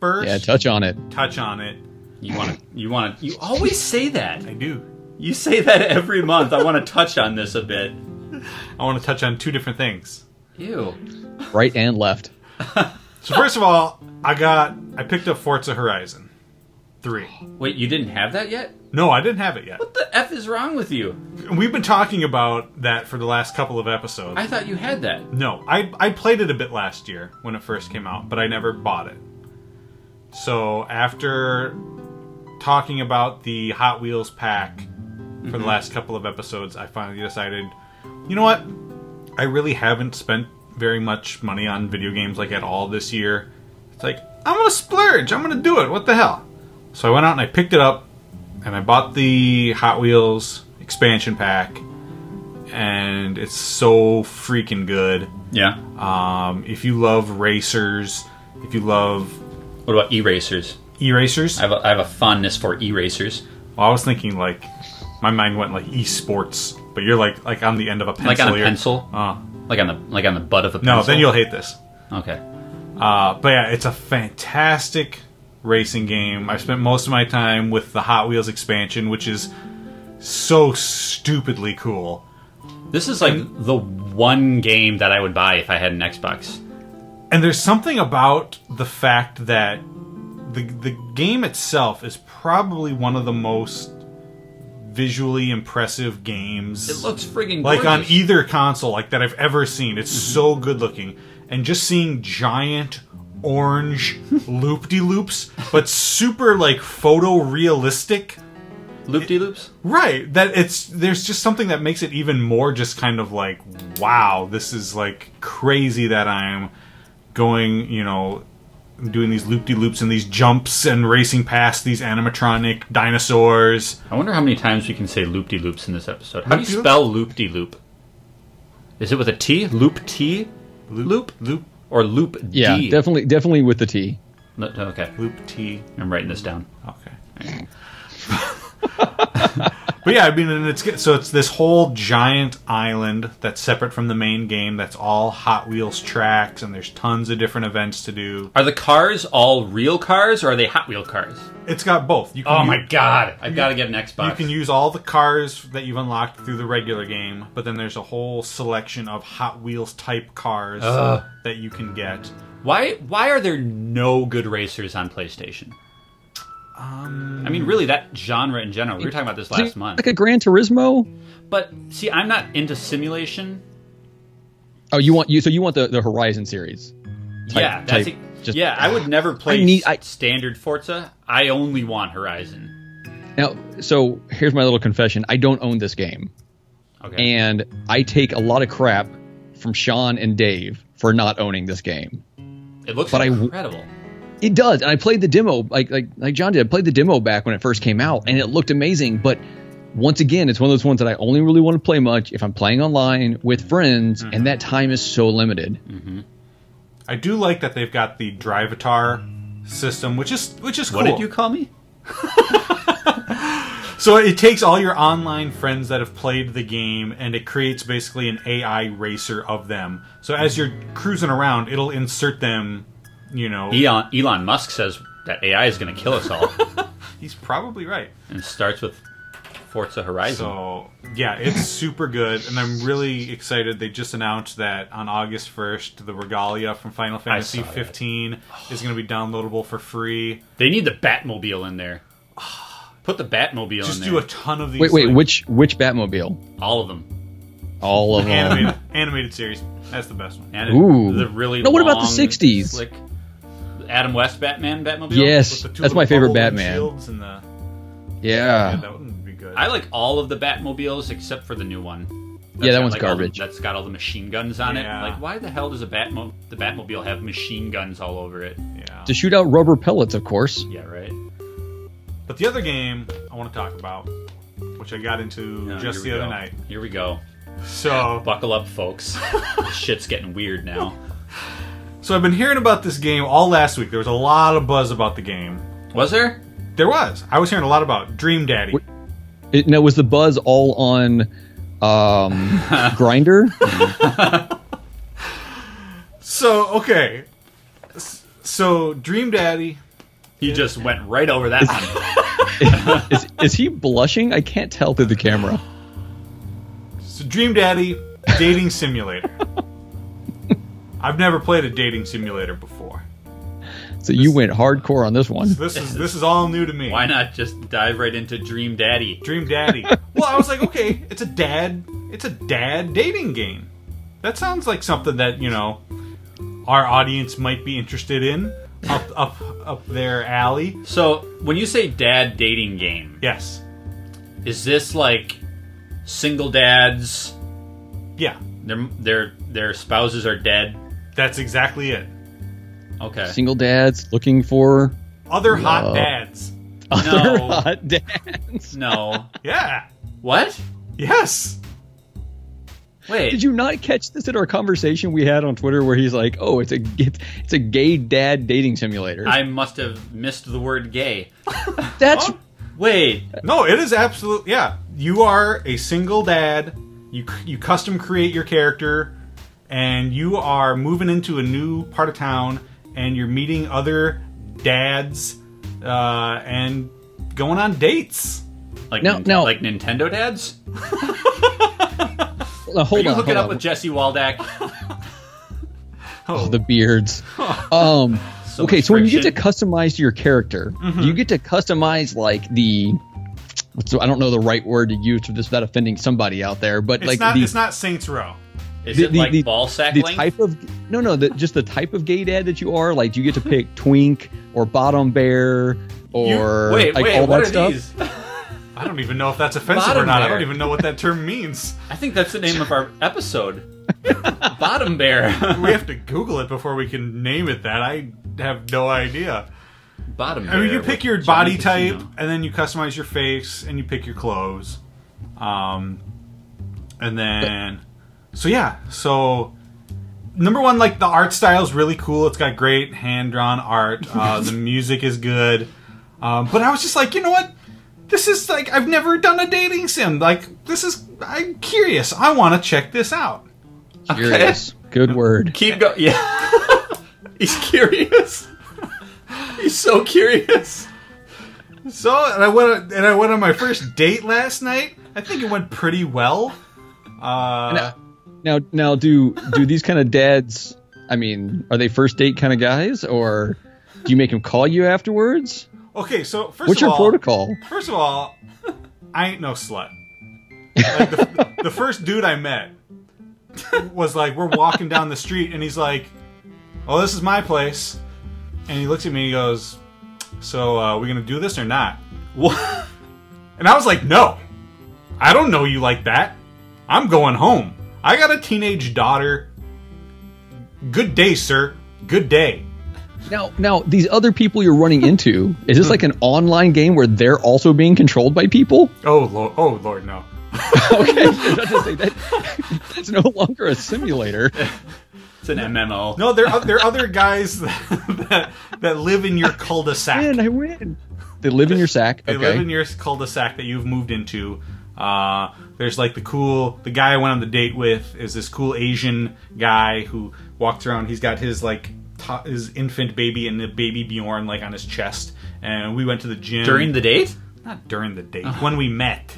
First, yeah, touch on it. touch on it. You want to? You want to? You always say that. I do. You say that every month. I want to touch on this a bit. I want to touch on two different things. Ew. Right and left. (laughs) So first of all, I got I picked up Forza Horizon three. Wait, you didn't have that yet? No, I didn't have it yet. What the f is wrong with you? We've been talking about that for the last couple of episodes. I thought you had that. No, I I played it a bit last year when it first came out, but I never bought it. So after talking about the Hot Wheels pack for the mm-hmm. last couple of episodes, I finally decided, you know what? I really haven't spent very much money on video games like at all this year. It's like I'm gonna splurge. I'm gonna do it. What the hell? So I went out and I picked it up, and I bought the Hot Wheels expansion pack, and it's so freaking good. Yeah. Um, if you love racers, if you love What about erasers? erasers, I have a, I have a fondness for erasers. well, I was thinking like my mind went like esports, but you're like like on the end of a pencil. Like on a here. pencil? Uh, Like on the like on the butt of a pencil. no, then you'll hate this. Okay. Uh, but yeah, it's a fantastic racing game. I spent most of my time with the Hot Wheels expansion, which is so stupidly cool. This is like the one game that I would buy if I had an Xbox. And there's something about the fact that the the game itself is probably one of the most visually impressive games. It looks friggin' like on either console like that I've ever seen. It's mm-hmm. so good looking, and just seeing giant orange (laughs) loop de loops, but super like photorealistic. loop de loops. Right, that it's there's just something that makes it even more just kind of like wow, this is like crazy that I'm going, you know, doing these loop de loops and these jumps and racing past these animatronic dinosaurs. I wonder how many times we can say loop de loops in this episode. How do you spell loop de loop? Is it with a T? Loop T? Loop? Loop Or loop D? Yeah, definitely, definitely with the T. No, okay. loop T I'm writing this down. Okay. (laughs) (laughs) but yeah, I mean, and it's so it's this whole giant island that's separate from the main game. That's all Hot Wheels tracks, and there's tons of different events to do. Are the cars all real cars or are they Hot Wheel cars? It's got both. You can Oh my god! I've got to get an Xbox. You can use all the cars that you've unlocked through the regular game, but then there's a whole selection of Hot Wheels type cars Ugh. that you can get. Why? Why are there no good racers on PlayStation? Um, I mean, really, that genre in general. We were talking about this last month. Like a Gran Turismo. But see, I'm not into simulation. Oh, you want you so you want the the Horizon series? Type- yeah, that's type- it. just- yeah. I would never play need- I- standard Forza. I only want Horizon. Now, so here's my little confession. I don't own this game, Okay. and I take a lot of crap from Sean and Dave for not owning this game. it looks but I incredible. It does, and I played the demo like like like John did. I played the demo back when it first came out, and it looked amazing. But once again, it's one of those ones that I only really want to play much if I'm playing online with friends, Mm-hmm. and that time is so limited. I do like that they've got the Drivatar system, which is which is cool. What did you call me? (laughs) So it takes all your online friends that have played the game and it creates basically an AI racer of them. So as you're cruising around, it'll insert them, you know. Elon, Elon Musk says that AI is going to kill us all, (laughs) He's probably right. and it starts with Forza Horizon. So yeah, it's super good, and I'm really excited. They just announced that on August 1st, the Regalia from Final Fantasy saw 15 is going to be downloadable for free. they need the Batmobile in there. Put the Batmobile Just in do there. a ton of these. Wait, wait, like, which which Batmobile? all of them. All of them. animated animated series. That's the best one. And Ooh. the really No, what about the long, 60s? Slick Adam West Batman Batmobile. Yes, With the two that's my favorite Batman. windshields And the, yeah, Yeah, that would be good. I like all of the Batmobiles except for the new one. yeah, that got, one's like, all the- garbage. that's got all the machine guns on Yeah. it. Like, why the hell does a Batmo- the Batmobile have machine guns all over it? yeah. To shoot out rubber pellets, of course. Yeah, right. But the other game I want to talk about, which I got into No, just the we other go. night. Here we go. So, Buckle up, folks. (laughs) This Shit's getting weird now. (laughs) so I've been hearing about this game all last week. There was a lot of buzz about the game. Was there? There was. I was hearing a lot about Dream Daddy. It, now, was the buzz all on um, (laughs) Grindr? So okay, so Dream Daddy. He just went right over that. Is, one. (laughs) is, is he blushing? I can't tell through the camera. So Dream Daddy dating simulator. (laughs) I've never played a dating simulator before. So you went hardcore on this one. This is this is all new to me. Why not just dive right into Dream Daddy? Dream Daddy. (laughs) well, I was like, okay, it's a dad. It's a dad dating game. That sounds like something that you know our audience might be interested in. Up up up their alley. So, when you say dad dating game, Yes. is this like single dads? Yeah, Their their their spouses are dead. That's exactly it. Okay. Single dads looking for Other hot Whoa. dads. other No. hot dads. No. Yeah. What? Yes. Wait. Did you not catch this in our conversation we had on Twitter where he's like, "Oh, it's a it's, it's a gay dad dating simulator." I must have missed the word gay. (laughs) That's Oh. Wait. No, it is absolute. Yeah, you are a single dad. You you custom create your character, and you are moving into a new part of town, and you're meeting other dads, uh, and going on dates. Like No, nin- no. like Nintendo dads? (laughs) uh, Are hold you on. hooking up on. with Jesse Waldeck? (laughs) Oh, the beards. (laughs) Um, So okay, so when you get to customize your character, Mm-hmm. you get to customize like the. So I don't know the right word to use for this without offending somebody out there, but It's like not. the, it's not Saints Row. Is the- it the- like the- ball sack the length? type of no no the, just the type of gay dad that you are. Like, do you get to pick (laughs) twink or bottom bear or wait, like wait, all what that are stuff? these? (laughs) I don't even know if that's offensive Bottom or not. I don't even know what that term means. (laughs) I think that's the name of our episode. Bottom bear. We have to Google it before we can name it that. I have no idea. Bottom bear. I mean, you pick your Johnny body type, Casino. and then you customize your face, and you pick your clothes. Um, and then, so yeah, so number one, like the art style is really cool. It's got great hand drawn art. (laughs) Uh, the music is good. Um, but I was just like, you know what? This is like I've never done a dating sim. Like this is I'm curious. I want to check this out. Curious. (laughs) Good word. Keep going. Yeah. (laughs) He's curious. He's so curious. So and I went and I went on my first date last night. I think it went pretty well. Uh, Now, now, do do these kind of dads? I mean, are they first date kind of guys, or do you make them call you afterwards? okay, so first What's of your all, protocol? First of all, I ain't no slut. Like the, the first dude I met was like, we're walking down the street, and he's like, "Oh, this is my place," and he looks at me, and he goes, "So, uh, we gonna do this or not?" What? And I was like, "No, I don't know you like that. I'm going home. I got a teenage daughter. Good day, sir. Good day." Now, now, these other people you're running into, is this hmm. like an online game where they're also being controlled by people? Oh lord, oh lord, no. (laughs) Okay, I was about to say that that's no longer a simulator. It's an MMO. No, there are there are other guys that (laughs) that, that live in your cul-de-sac. Man, I win. They live in your sack. They Okay. live in your cul-de-sac that you've moved into. Uh, there's like the cool the guy I went on the date with is this cool Asian guy who walks around. He's got his like to- his infant baby and the baby Bjorn like on his chest. And we went to the gym During the date? not during the date when we met.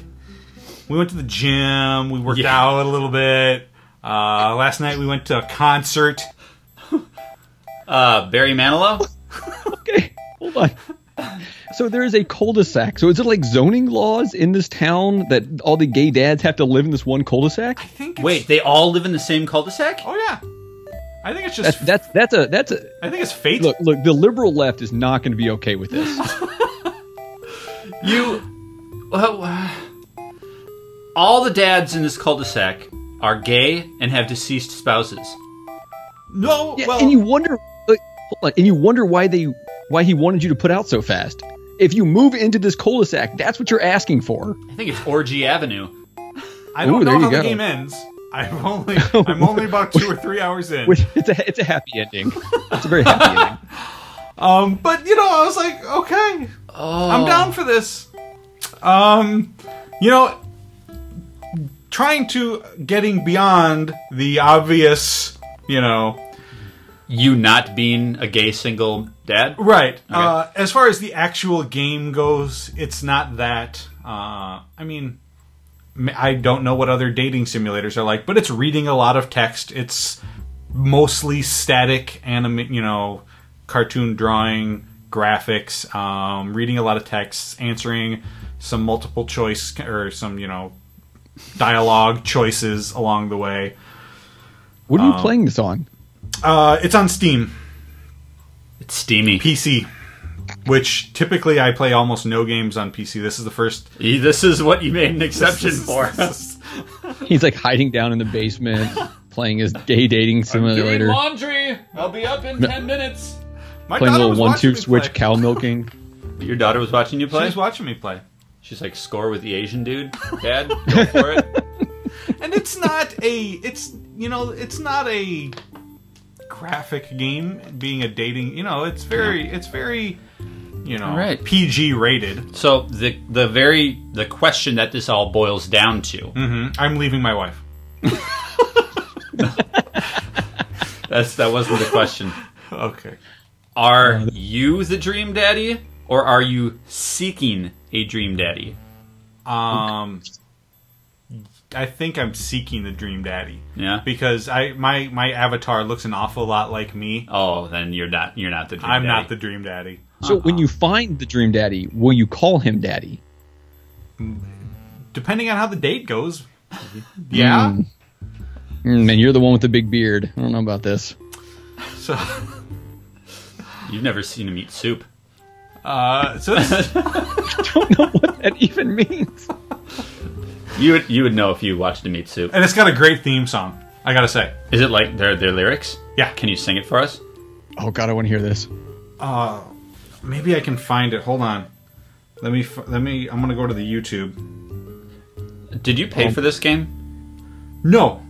We went to the gym. We worked Yeah. out a little bit. Uh, last night we went to a concert. (laughs) Uh, Barry Manilow? (laughs) okay, hold on. So there is a cul-de-sac. So is it like zoning laws in this town that all the gay dads have to live in this one cul-de-sac? I think. It's, Wait, they all live in the same cul-de-sac? Oh yeah. I think it's just. That's that's that's a that's a I think it's fate. look look. The liberal left is not going to be okay with this. (laughs) (laughs) You. Well, uh, all the dads in this cul-de-sac are gay and have deceased spouses. no. Yeah, well, and you wonder, like, hold on, and you wonder why they why he wanted you to put out so fast. If you move into this cul-de-sac, that's what you're asking for. I think it's Orgy Avenue. I don't Ooh, know you how the go. game ends. I'm only I'm only (laughs) about two or three hours in. It's a it's a happy ending. It's a very happy (laughs) ending. Um, but you know, I was like, okay, Oh. I'm down for this. Um, you know, trying to getting beyond the obvious, you know, You not being a gay single dad? right. Uh, as far as the actual game goes, it's not that. Uh, I mean, I don't know what other dating simulators are like, but it's reading a lot of text. It's mostly static anime, you know, cartoon drawing, graphics, um, reading a lot of texts, answering some multiple choice or some, you know, dialogue choices along the way. What are Um, you playing this on? Uh, it's on Steam, It's steamy. PC. which typically I play almost no games on PC. This is the first. This is what you made an exception for. (laughs) He's like hiding down in the basement, playing his gay dating simulator, laundry. I'll be up in ten minutes. My playing a daughter little was one-two watching me switch play. cow milking. (laughs) Your daughter was watching you She play. was watching me play, She's like, score with the Asian dude. Dad, go for it. (laughs) and it's not a. It's you know, it's not a graphic game. Being a dating, you know, it's very, it's very, you know, Right. PG rated. So the the very the question that this all boils down to. Mm-hmm. I'm leaving my wife. (laughs) That's that wasn't the question. Okay. Are you the dream daddy, or are you seeking a dream daddy? Um, I think I'm seeking the dream daddy Yeah. because I my my avatar looks an awful lot like me. Oh, then you're not. You're not the dream daddy. I'm daddy. not the dream daddy. So when you find the dream daddy, will you call him daddy? Depending on how the date goes. (laughs) Yeah. Mm, man, you're the one with the big beard. I don't know about this. So, (laughs) You've never seen him eat soup. uh, so it's, (laughs) I don't know what that even means. You would you would know if you watched him eat soup. and it's got a great theme song. I gotta say. Is it like their their lyrics? Yeah. Can you sing it for us? Oh God, I want to hear this. Uh, maybe I can find it. Hold on. Let me. Let me. I'm gonna go to the YouTube. Did you pay Um, for this game? No.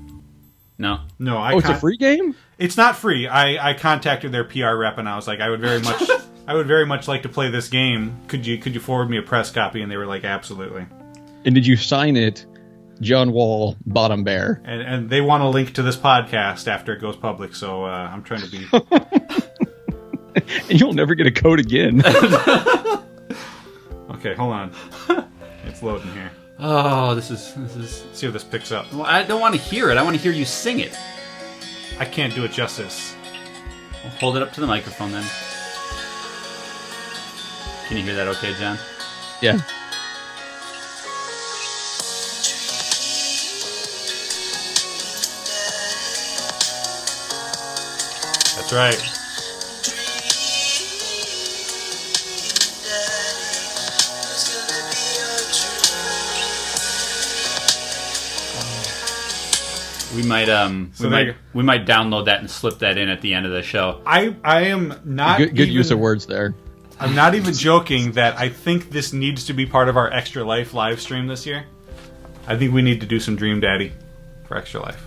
No. No. I Oh, it's a free game. It's not free. I, I contacted their PR rep and I was like, I would very much, (laughs) I would very much like to play this game. Could you could you forward me a press copy? And they were like, absolutely. And did you sign it, John Wall, Bottom Bear? And and they want a link to this podcast after it goes public. So uh, I'm trying to be. And (laughs) you'll never get a code again. (laughs) okay, hold on. It's loading here. Oh, this is this is. Let's see if this picks up. Well, I don't want to hear it. I want to hear you sing it. I can't do it justice. Well, hold it up to the microphone then. Can you hear that? Okay, John. yeah. That's right. We might um So we might you- we might download that and slip that in at the end of the show. I I am not Good, good even, use of words there. I'm not even joking that I think this needs to be part of our Extra Life live stream this year. I think we need to do some Dream Daddy for Extra Life.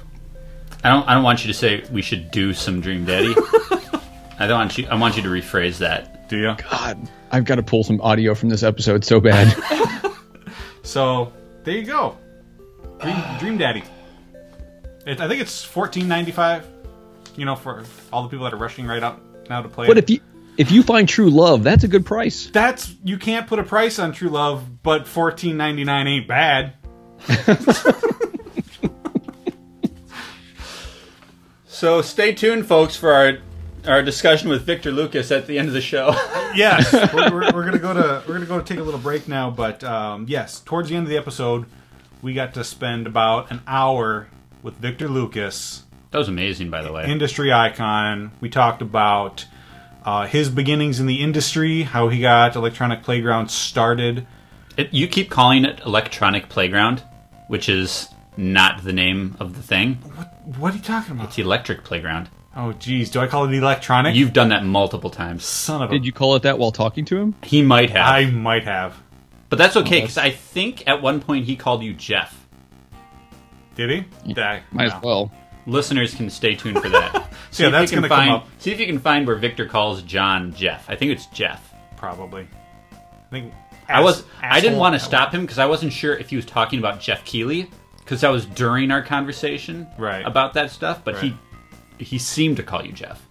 I don't I don't want you to say we should do some Dream Daddy. (laughs) I don't want you I want you to rephrase that. Do you? God, I've got to pull some audio from this episode so bad. (laughs) So there you go, Dream, Dream Daddy. It, I think it's fourteen ninety five. You know, for all the people that are rushing right up now to play. but it. if you if you find true love, that's a good price. that's you can't put a price on True Love, but fourteen ninety nine ain't bad. (laughs) So stay tuned folks for our our discussion with Victor Lucas at the end of the show. (laughs) yes, (laughs) we're, we're, we're gonna go to we're gonna go take a little break now. But um, yes, towards the end of the episode, we got to spend about an hour with Victor Lucas, that was amazing by the way. industry icon. We talked about uh, his beginnings in the industry, how he got Electronic Playground started. It, you keep calling it Electronic Playground, which is not the name of the thing. What what are you talking about? It's Electric Playground. Oh, geez, do I call it electronic? You've done that multiple times. son of a. Did you call it that while talking to him? He might have, I might have. but that's okay oh, because I think at one point he called you Jeff. Did he? That- Might no. as well. Listeners can stay tuned for that. (laughs) See Yeah, if that's you can gonna come find, up. See if you can find where Victor calls John Jeff. I think it's Jeff. Probably. I think. I was I didn't want to stop him because I wasn't sure if he was talking about Geoff Keighley because that was during our conversation Right. about that stuff. But Right. he he seemed to call you Jeff,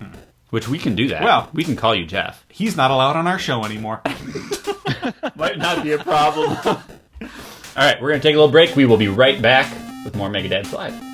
hmm. which we can do that. Well- we can call you Jeff. He's not allowed on our show anymore. (laughs) Might not be a problem. (laughs) All right, we're gonna take a little break. We will be right back with more Megadad Live.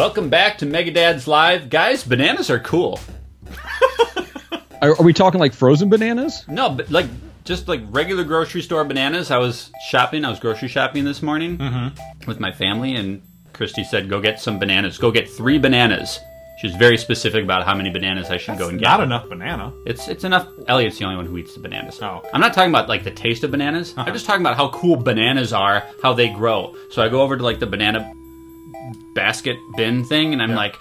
Welcome back to Megadad's Live. Guys, bananas are cool. (laughs) Are, are we talking like frozen bananas? No, but like just like regular grocery store bananas. I was shopping. I was grocery shopping this morning mm-hmm. with my family, and Christy said, "Go get some bananas. Go get three bananas." She was very specific about how many bananas I should go and get. Not enough banana. It's it's enough. Elliot's the only one who eats the bananas. Oh. I'm not talking about like the taste of bananas. I'm uh-huh. just talking about how cool bananas are, how they grow. So I go over to like the banana basket bin thing, and I'm like,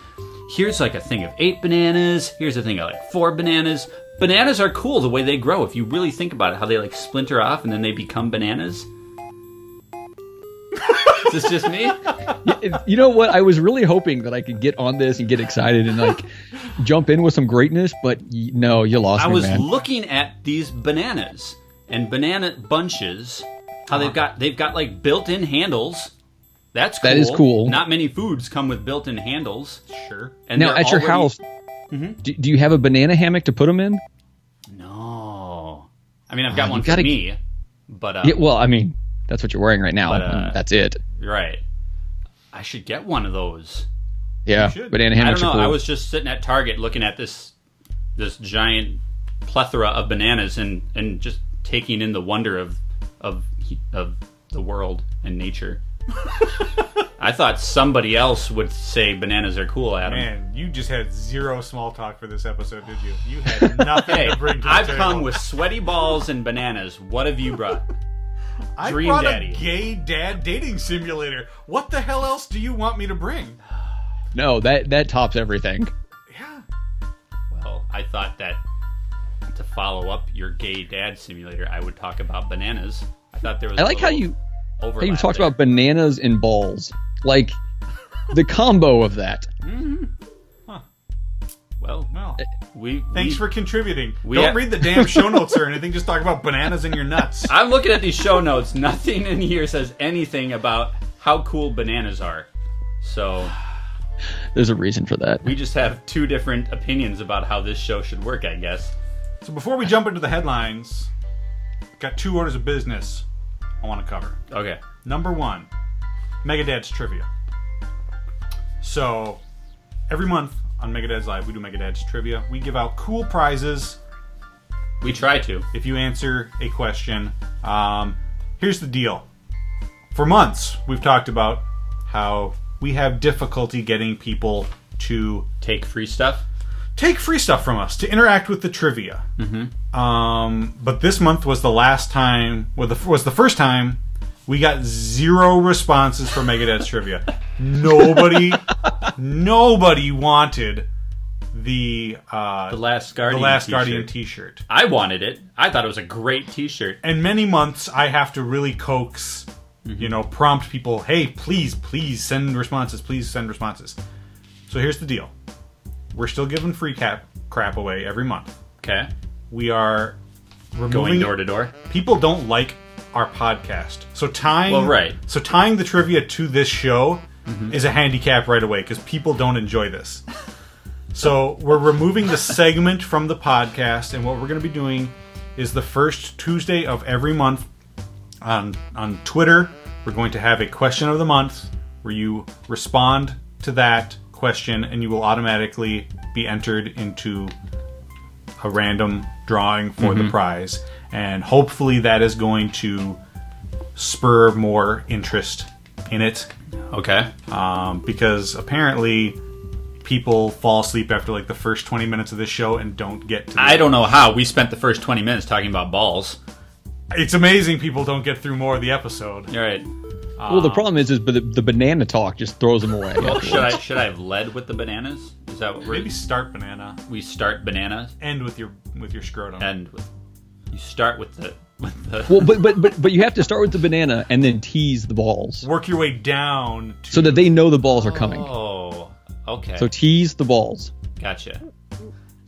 here's like a thing of eight bananas. Here's a thing of like four bananas. Bananas are cool the way they grow. If you really think about it, how they like splinter off and then they become bananas. Is this just me? You know what? I was really hoping that I could get on this and get excited and like jump in with some greatness, but y- no, you lost I me, was man. looking at these bananas and banana bunches. How they've uh-huh. got they've got like built-in handles. That's cool. That is cool. Not many foods come with built-in handles. Sure. And now at your already- house, do, do you have a banana hammock to put them in? No, I mean I've got Oh, one for gotta- me, but um, Yeah, well, I mean, that's what you're wearing right now. But, uh, and that's it. right. I should get one of those. Yeah, banana I don't know. cool. I was just sitting at Target looking at this this giant plethora of bananas and and just taking in the wonder of of of the world and nature. (laughs) I thought somebody else would say bananas are cool, Adam. Man, you just had zero small talk for this episode, did you? You had (laughs) nothing Hey, to bring to the I've table. come with sweaty balls and bananas. What have you brought? I Dream brought Daddy. a gay dad dating simulator. What the hell else do you want me to bring? no, that that tops everything. Yeah. Well, I thought that to follow up your gay dad simulator, I would talk about bananas. I thought there was. I like how little you how overlap you talked there. about bananas and balls, like the combo of that. Mm-hmm. Well, Well, eh, we. thanks we- for contributing. we Don't ha- read the damn show (laughs) notes or anything. Just talk about bananas in your nuts. I'm looking at these show notes. Nothing in here says anything about how cool bananas are. So There's a reason for that. we just have two different opinions about how this show should work, I guess. So before we jump into the headlines, got two orders of business I want to cover. Okay. Number one, Megadad's trivia. So every month on Megadad's Live, we do Megadad's trivia. We give out cool prizes We try to. if you answer a question. Um, here's the deal. For months, we've talked about how we have difficulty getting people to Take free stuff. Take free stuff from us to interact with the trivia. Mm-hmm. Um, but this month was the last time, well, the, was the first time we got zero responses for Megadad's trivia. Nobody, (laughs) nobody wanted the uh, The Last the Last t-shirt. Guardian T-shirt. I wanted it. I thought it was a great T-shirt. And many months I have to really coax, you know, prompt people. Hey, please, please send responses. Please send responses. So here's the deal: we're still giving free cap crap away every month. Okay. we are removing Going door to door. people don't like our podcast so tying Well, right. so tying the trivia to this show mm-hmm. is a handicap right away because people don't enjoy this so we're removing the segment from the podcast and what we're going to be doing is the first tuesday of every month on on twitter we're going to have a question of the month where you respond to that question and you will automatically be entered into a random drawing for the prize and hopefully that is going to spur more interest in it Okay. um, because apparently people fall asleep after like the first 20 minutes of this show and don't get to I don't know how we spent the first 20 minutes talking about balls. it's amazing people don't get through more of the episode All right. Well, the um, problem is, is the, the banana talk just throws them away. Oh, should I (laughs) should I have led with the bananas? Is that what we're maybe start banana we start bananas end with your with your scrotum and with you start with the with the (laughs) well, but but but but you have to start with the banana and then tease the balls work your way down to so that they know the balls are coming. Oh, okay. So tease the balls. gotcha.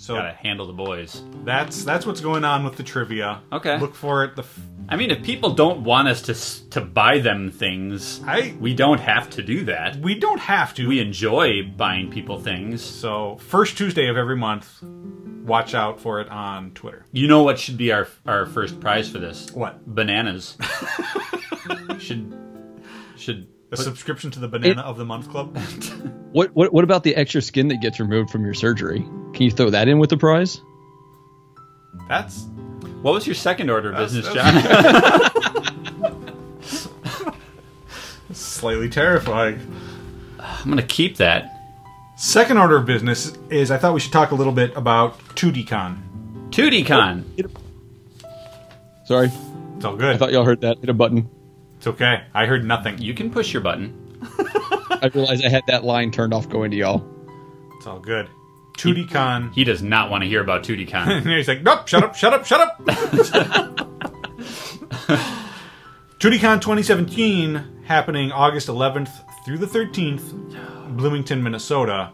So Gotta handle the boys. that's that's what's going on with the trivia Okay. look for it the f- I mean, if people don't want us to s- to buy them things, I we don't have to do that. we don't have to We enjoy buying people things. so first tuesday of every month watch out for it on twitter You know what should be our our first prize for this? what Bananas. (laughs) should should a subscription to the banana of the month club (laughs) What what what about the extra skin that gets removed from your surgery? Can you throw that in with the prize? That's What was your second order of That's- business, that's- John? (laughs) slightly terrifying. I'm gonna keep that. Second order of business is I thought we should talk a little bit about 2DCon. 2D Con. Sorry, It's all good. I thought y'all heard that. Hit a button. It's okay. I heard nothing. You can push your button. I realized I had that line turned off going to y'all. It's all good. 2DCon. He does not want to hear about 2D Con. (laughs) He's like, nope, shut up, shut up, shut up. (laughs) 2DCon 2017 happening August 11th through the 13th, Bloomington, Minnesota.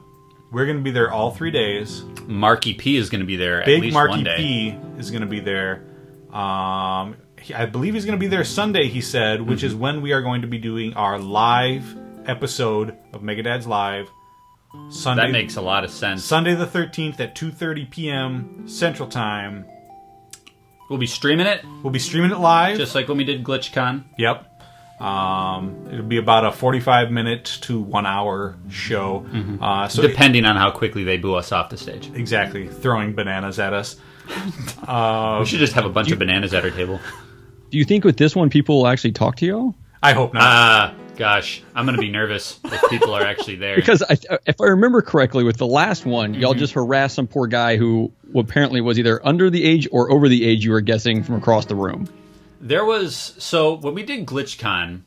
We're going to be there all three days. Marky P is going to be there at Big least Marky one day. P is going to be there. Um, he- I believe he's going to be there Sunday. He said, which Mm-hmm. is when we are going to be doing our live episode of Megadad's Live. Sunday, That makes a lot of sense. Sunday the 13th at 2:30 p.m. Central Time. We'll be streaming it, We'll be streaming it live. just like when we did GlitchCon. Yep. Um, it'll be about a 45 minute to one hour show. Mm-hmm. Uh, so Depending on how quickly they boo us off the stage. exactly throwing bananas at us. (laughs) we should just have a bunch of bananas at our table. Do you think with this one people will actually talk to y'all? I hope not. Ah, gosh. I'm going to be nervous if people are actually there. Because I, if I remember correctly, with the last one, y'all mm-hmm. just harassed some poor guy who apparently was either under the age or over the age you were guessing from across the room. There was so when we did GlitchCon,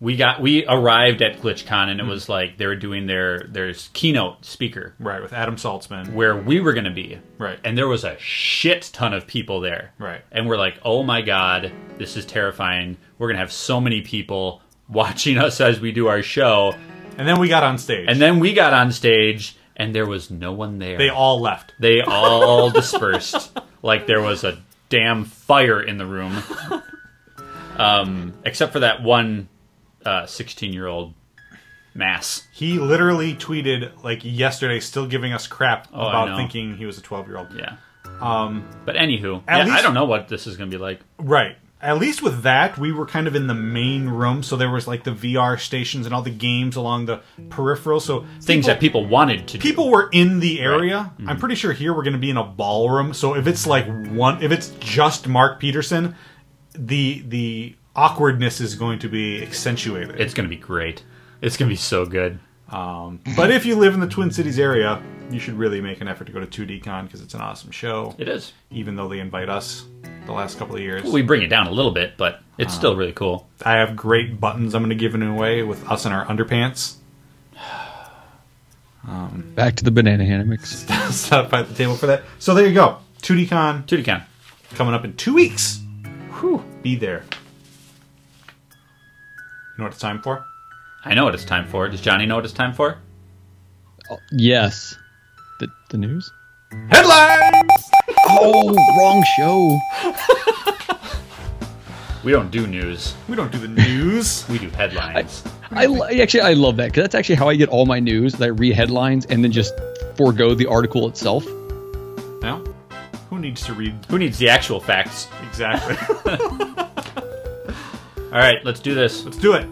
we got we arrived at GlitchCon and it mm-hmm. was like they were doing their their keynote speaker right with Adam Saltsman. where we were going to be. Right. And there was a shit ton of people there. Right. And we're like, "Oh my god, this is terrifying. We're going to have so many people watching us as we do our show." And then we got on stage. And then we got on stage and there was no one there. they all left. They all (laughs) dispersed like there was a damn fire in the room. (laughs) Um, except for that one uh, 16-year-old mass. He literally tweeted like yesterday, still giving us crap Oh, about thinking he was a 12 year old. Yeah. Um, but anywho, yeah, I don't know what this is going to be like. Right. At least with that, we were kind of in the main room, so there was like the VR stations and all the games along the peripheral. So Things that people wanted to do. people were in the area. Mm-hmm. I'm pretty sure here we're going to be in a ballroom. So if it's like one, if it's just Mark Peterson, the the awkwardness is going to be accentuated. It's going to be great. It's going to be so good. Um, but if you live in the Twin Cities area, you should really make an effort to go to 2DCon because it's an awesome show. It is. Even though they invite us the last couple of years, We bring it down a little bit, but Uh, it's still really cool. I have great buttons I'm going to give it away with us in our underpants. Back to the banana hammocks. (laughs) Stop by the table for that. So there you go. 2DCon 2DCon. coming up in two weeks. Whew. Be there. You know what it's time for? I know what it's time for. Does Johnny know what it's time for? Yes. The, the news? Headlines! Oh, wrong show. (laughs) We don't do news. We don't do the news. We do headlines. I li- actually I love that because that's actually how I get all my news. That I read headlines and then just forego the article itself. no? Who needs to read Who needs the actual facts? exactly? (laughs) All right, let's do this. Let's do it.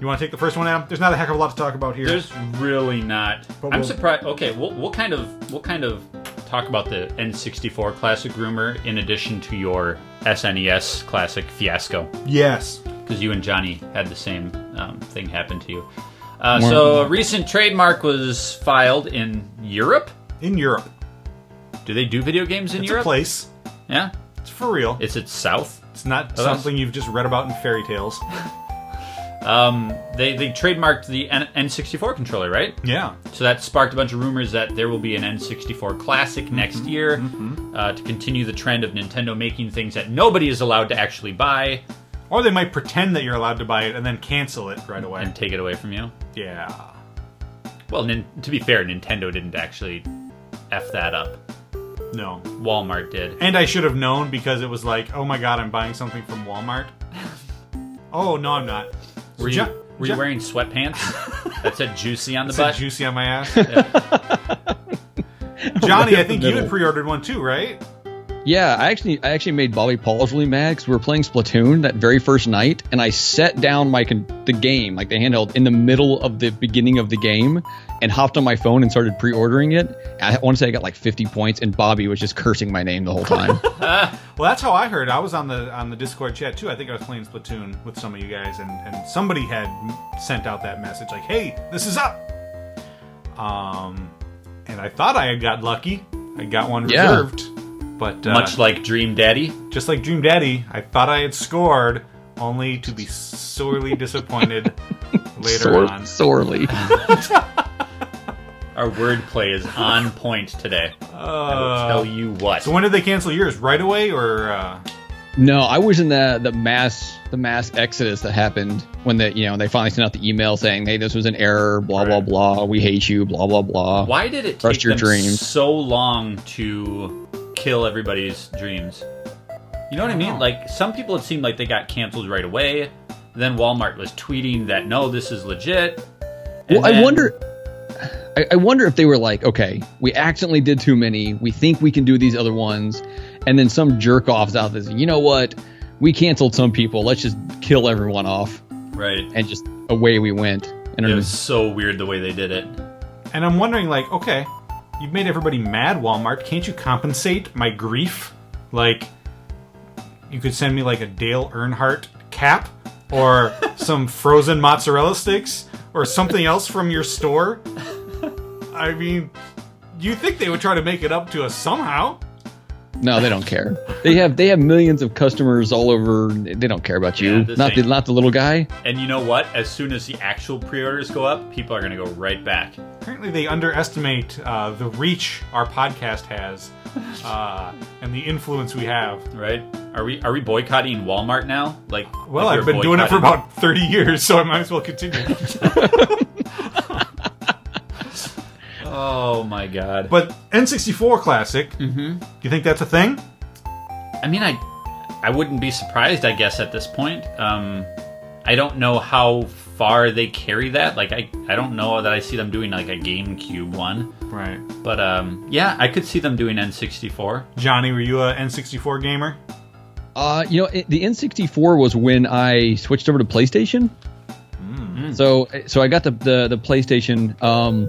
You want to take the first one, Adam? There's not a heck of a lot to talk about here. There's really not. But I'm we'll- surprised. Okay, we'll, we'll kind of we'll kind of talk about the N64 classic rumor in addition to your SNES classic fiasco yes. because you and Johnny had the same um, thing happen to you. Uh, so a recent trademark was filed in Europe. In Europe. Do they do video games in It's Europe? a place. Yeah, It's for real. it's its south. It's not something you've just read about in fairy tales. (laughs) Um, they they trademarked the N- N64 controller, right? Yeah. So that sparked a bunch of rumors that there will be an N64 Classic next year uh, to continue the trend of Nintendo making things that nobody is allowed to actually buy Or they might pretend that you're allowed to buy it and then cancel it right away. and take it away from you. yeah. Well, nin- to be fair, Nintendo didn't actually f that up. No. Walmart did. And I should have known because it was like, oh my god, I'm buying something from Walmart. (laughs) oh no, I'm not. Were you, Jo- were you Jo- wearing sweatpants that said "juicy" on the (laughs) Said butt? juicy on my ass. (laughs) Johnny, I (laughs) think you had pre-ordered one too, right? Yeah, I actually I actually made Bobby Pauls really mad because we were playing Splatoon that very first night, and I set down my con- the game like the handheld in the middle of the beginning of the game, and hopped on my phone and started pre-ordering it. I want to say I got like 50 points, and Bobby was just cursing my name the whole time. (laughs) Well, that's how I heard. I was on the on the Discord chat too. I think I was playing Splatoon with some of you guys, and and somebody had sent out that message like, "Hey, this is up." Um, and I thought I had got lucky. I got one reserved, Yeah. reserved, but uh, Much like Dream Daddy. just like Dream Daddy, I thought I had scored, only to be sorely disappointed (laughs) later Sore- on. sorely. (laughs) Our wordplay is on point today. I will Uh, tell you what. so when did they cancel yours? Right away, or uh, No, I was in the the mass the mass exodus that happened when the you know they finally sent out the email saying, "Hey, this was an error. Blah blah Right. blah. We hate you. Blah blah blah." Why did it Crush take your them dreams. so long to kill everybody's dreams? You know what I mean? know. Like some people it seemed like they got canceled right away. Then Walmart was tweeting that no, this is legit. And Well, I then- wonder. I, I wonder if they were like, okay, we accidentally did too many. We think we can do these other ones, and then some jerk offs out there. You know what? We canceled some people. Let's just kill everyone off, Right. and just away we went. And It was so weird the way they did it. and I'm wondering, like, okay, you've made everybody mad, Walmart. Can't you compensate my grief? Like, you could send me like a Dale Earnhardt cap, or (laughs) some frozen mozzarella sticks, or something else from your store. (laughs) I mean, you think they would try to make it up to us somehow? No, they don't care. They have they have millions of customers all over. They don't care about you. Yeah, this not the not the little guy. And you know what? As soon as the actual pre-orders go up, people are going to go right back. Apparently, they underestimate uh, the reach our podcast has uh, and the influence we have. Right? Are we are we boycotting Walmart now? Like, Well, like I've been doing it for about 30 years, so I might as well continue. (laughs) Oh my god. but N64 Classic, hmm you think that's a thing? I mean, I I wouldn't be surprised. I guess at this point, um, I don't know how far they carry that. Like, I I don't know that I see them doing like a GameCube one, Right. but um, yeah, I could see them doing N64. Johnny, were you a N64 gamer? Uh, you know, it, the N64 was when I switched over to PlayStation. So, so I got the the, the PlayStation. Um,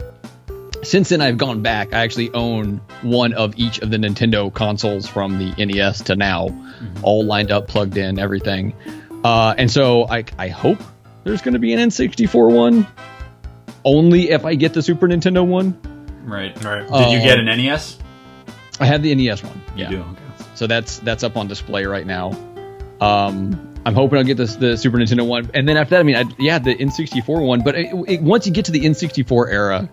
since then, I've gone back. I actually own one of each of the Nintendo consoles from the NES to now, all lined up, plugged in, everything. Uh, and so I I hope there's going to be an N64 one. Only if I get the Super Nintendo one. Right. Right. Did you get an NES? I have the NES one. You yeah. do. Okay. So that's that's up on display right now. Um, I'm hoping I'll get this the Super Nintendo one, and then after that, I mean, I, yeah, the N64 one. But it, it, once you get to the N64 era,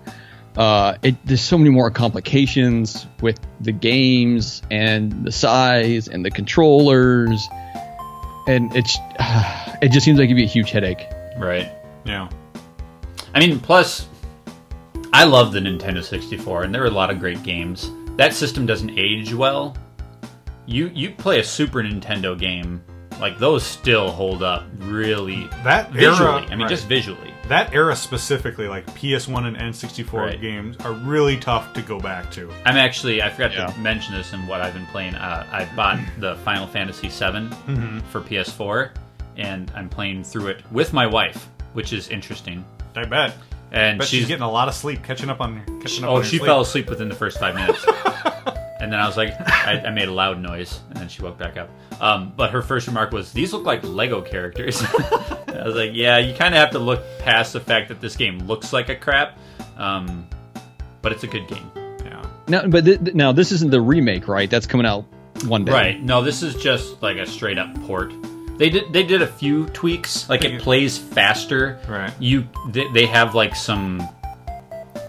uh, it, there's so many more complications with the games and the size and the controllers, and it's (sighs) it just seems like it'd be a huge headache. Right. Yeah. I mean, plus, I love the Nintendo 64, and there are a lot of great games. That system doesn't age well. You you play a Super Nintendo game, like those still hold up really That visually. era, I mean, right. just visually. That era specifically, like PS1 and N64 Right. games, are really tough to go back to. I'm actually I forgot Yeah. to mention this in what I've been playing. Uh, I bought (laughs) the Final Fantasy VII for PS4, and I'm playing through it with my wife, which is interesting. I bet. And Bet she's, she's getting a lot of sleep, catching up on catching up Oh, on she her fell asleep within the first five minutes. (laughs) and then I was like, I, I made a loud noise, and then she woke back up. Um, but her first remark was, "These look like Lego characters." (laughs) I was like, "Yeah, you kind of have to look past the fact that this game looks like a crap, um, but it's a good game." Yeah. Now, but th- th- now this isn't the remake, right? That's coming out one day. Right? No, this is just like a straight up port. They did they did a few tweaks, like it plays faster. Right. You they, they have like some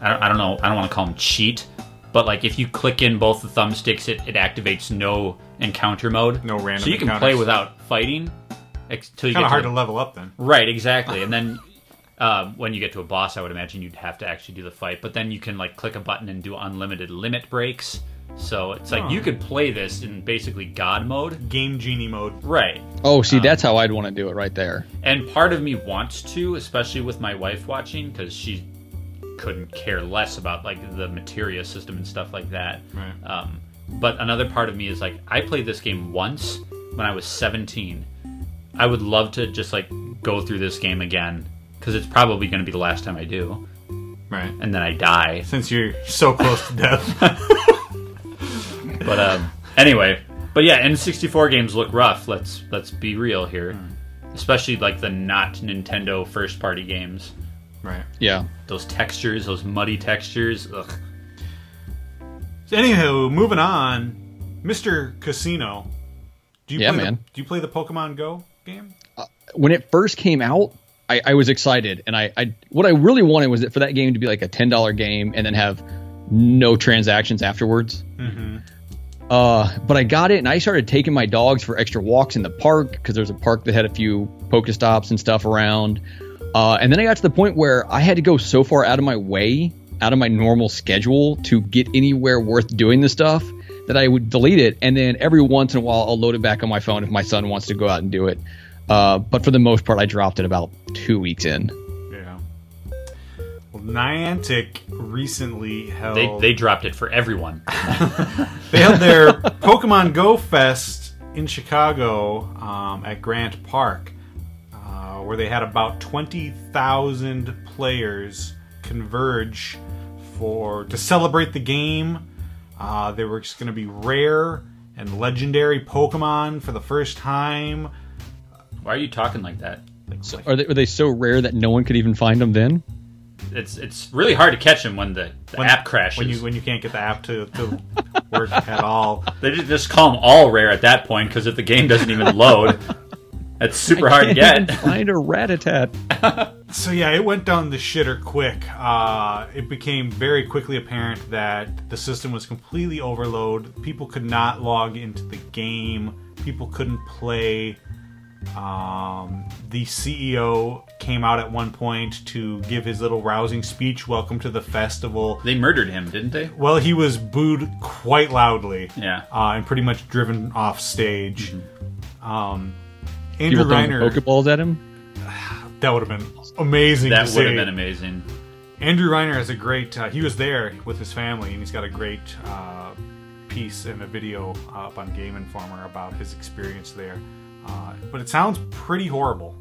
I don't, I don't know I don't want to call them cheat, but like if you click in both the thumbsticks, it, it activates no encounter mode. No random So you can encounters. play without fighting. Ex- till you Kind get of hard the- to level up then. Right, exactly. (laughs) And then uh, when you get to a boss, I would imagine you'd have to actually do the fight. But then you can like click a button and do unlimited limit breaks. So it's like Oh. you could play this in basically God mode. Game genie mode. Right. Oh, see, Um, that's how I'd want to do it right there. And part of me wants to, especially with my wife watching, because she couldn't care less about like the materia system and stuff like that. Right. Um, but another part of me is like, I played this game once when I was 17. I would love to just like go through this game again because it's probably going to be the last time I do, Right. and then I die. Since you're so close to death. (laughs) (laughs) But um, anyway, but yeah, N64 games look rough. Let's let's be real here, especially like the not Nintendo first party games. Right. Yeah. Those textures, those muddy textures. Ugh. So anywho, moving on. Mr. Casino. Do you Yeah, play the- man. do you play the Pokemon Go game? when it first came out, I, I was excited, and I, I what I really wanted was that for that game to be like a ten dollar game and then have no transactions afterwards. Mm-hmm. Uh, but I got it, and I started taking my dogs for extra walks in the park because there's a park that had a few Pokestops and stuff around. Uh, and then I got to the point where I had to go so far out of my way, out of my normal schedule to get anywhere worth doing the stuff that I would delete it. And then every once in a while, I'll load it back on my phone if my son wants to go out and do it. Uh, but for the most part, I dropped it about two weeks in. Yeah. Well, Niantic recently held They they dropped it for everyone. (laughs) They held their (laughs) Pokemon Go Fest in Chicago um, at Grant Park, uh, where they had about twenty thousand players converge for to celebrate the game. Uh, there were just going to be rare and legendary Pokemon for the first time. Why are you talking like that? So are they, were they so rare that no one could even find them then? It's it's really hard to catch them when the, the When- app crashes. when you when you can't get the app to, to work at all. (laughs) they just, just call them all rare at that point because if the game doesn't even load, it's super hard to Can't get. even find a Rattata. (laughs) So yeah, it went down the shitter quick. Uh, it became very quickly apparent that the system was completely overloaded. People could not log into the game. People couldn't play. Um, the CEO came out at one point to give his little rousing speech, "Welcome to the festival." They murdered him, didn't they? Well, he was booed quite loudly, Yeah. uh, and pretty much driven off stage. Um, Andrew. People throwing Reiner, Pokeballs at him. (sighs) that would have been amazing. That to would have been amazing. Andrew Reiner has a great. Uh, he was there with his family, and he's got a great uh, piece and a video up on Game Informer about his experience there. Uh, but it sounds pretty horrible.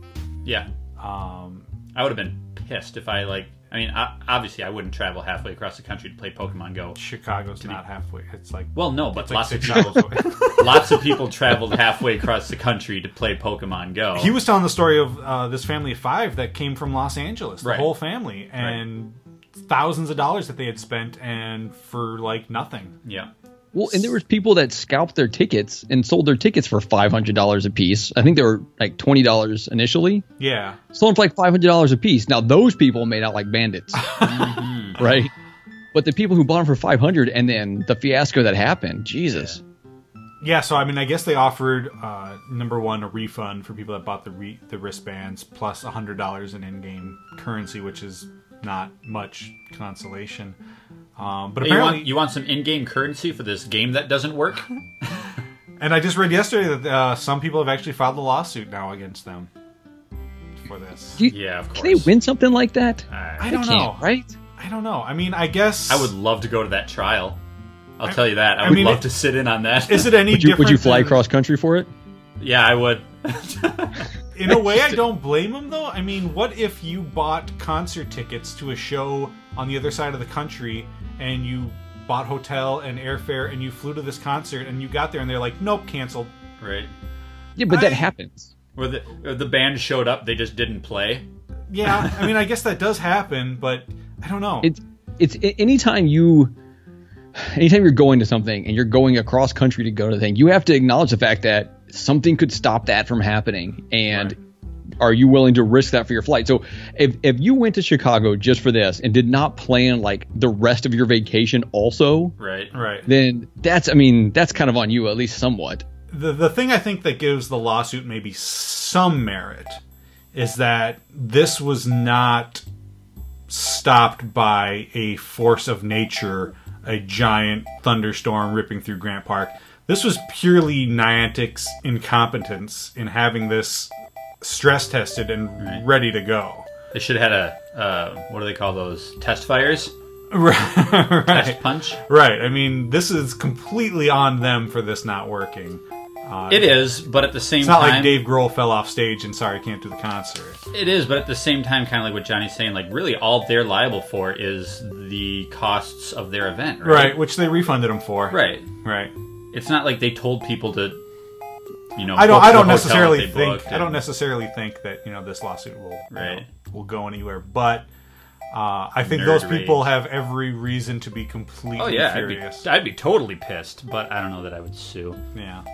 Yeah. Um, I would have been pissed if I like. I mean, obviously, I wouldn't travel halfway across the country to play Pokemon Go. Chicago's not halfway. It's like Well, no, but it's like lots of six people, hours away. (laughs) lots of people traveled halfway across the country to play Pokemon Go. he was telling the story of uh, this family of five that came from Los Angeles, the Right. whole family, and thousands of dollars that they had spent, and for like nothing. yeah. Well, and there was people that scalped their tickets and sold their tickets for five hundred dollars a piece. I think they were like twenty dollars initially, Yeah, sold them for like five hundred dollars a piece. Now those people made out like bandits, (laughs) right? But the people who bought them for five hundred and then the fiasco that happened, Jesus. Yeah, so I mean, I guess they offered uh, number one a refund for people that bought the re- the wristbands plus a hundred dollars in in-game currency, which is not much consolation. Um, but Hey, you apparently, want you want some in-game currency for this game that doesn't work? (laughs) and I just read yesterday that uh, some people have actually filed a lawsuit now against them for this. You- Yeah, of course. Can they win something like that? I I, don't know, right? I don't know. I mean, I guess I would love to go to that trial. I'll tell you that. I, I would mean, love it- to sit in on that. Is it any Would you different? would you fly than- cross country for it? yeah, I would. (laughs) In a way, I (laughs) don't blame them though. I mean, what if you bought concert tickets to a show on the other side of the country and you bought hotel and airfare and you flew to this concert and you got there and they're like, nope, canceled. right. Yeah, but I- that happens. Where the or the band showed up, they just didn't play. Yeah, (laughs) I mean, I guess that does happen, but I don't know. It's it's a- anytime you anytime you're going to something and you're going across country to go to the thing, you have to acknowledge the fact that something could stop that from happening. And are you willing to risk that for your flight? So if if you went to Chicago just for this and did not plan like the rest of your vacation also, Right. right. then that's I mean, that's kind of on you at least somewhat. the the thing I think that gives the lawsuit maybe some merit is that this was not stopped by a force of nature, a giant thunderstorm ripping through Grant Park. This was purely Niantic's incompetence in having this stress tested and ready to go. They should have had a uh, what do they call those test fires? (laughs) right. Test punch. Right. I mean, this is completely on them for this not working. Uh, It is, but at the same time It's not time, like Dave Grohl fell off stage and sorry, I can't do the concert. it is, but at the same time, kind of like what Johnny's saying. Like, really, all they're liable for is the costs of their event, right? Right, which they refunded them for. Right. Right. It's not like they told people to, you know. I don't. I don't necessarily think. I don't necessarily think that you know this lawsuit will you know, will go anywhere. But uh, I think Nerd those rage. people have every reason to be completely Oh yeah, I'd be. I'd be totally pissed, but I don't know that I would sue. yeah.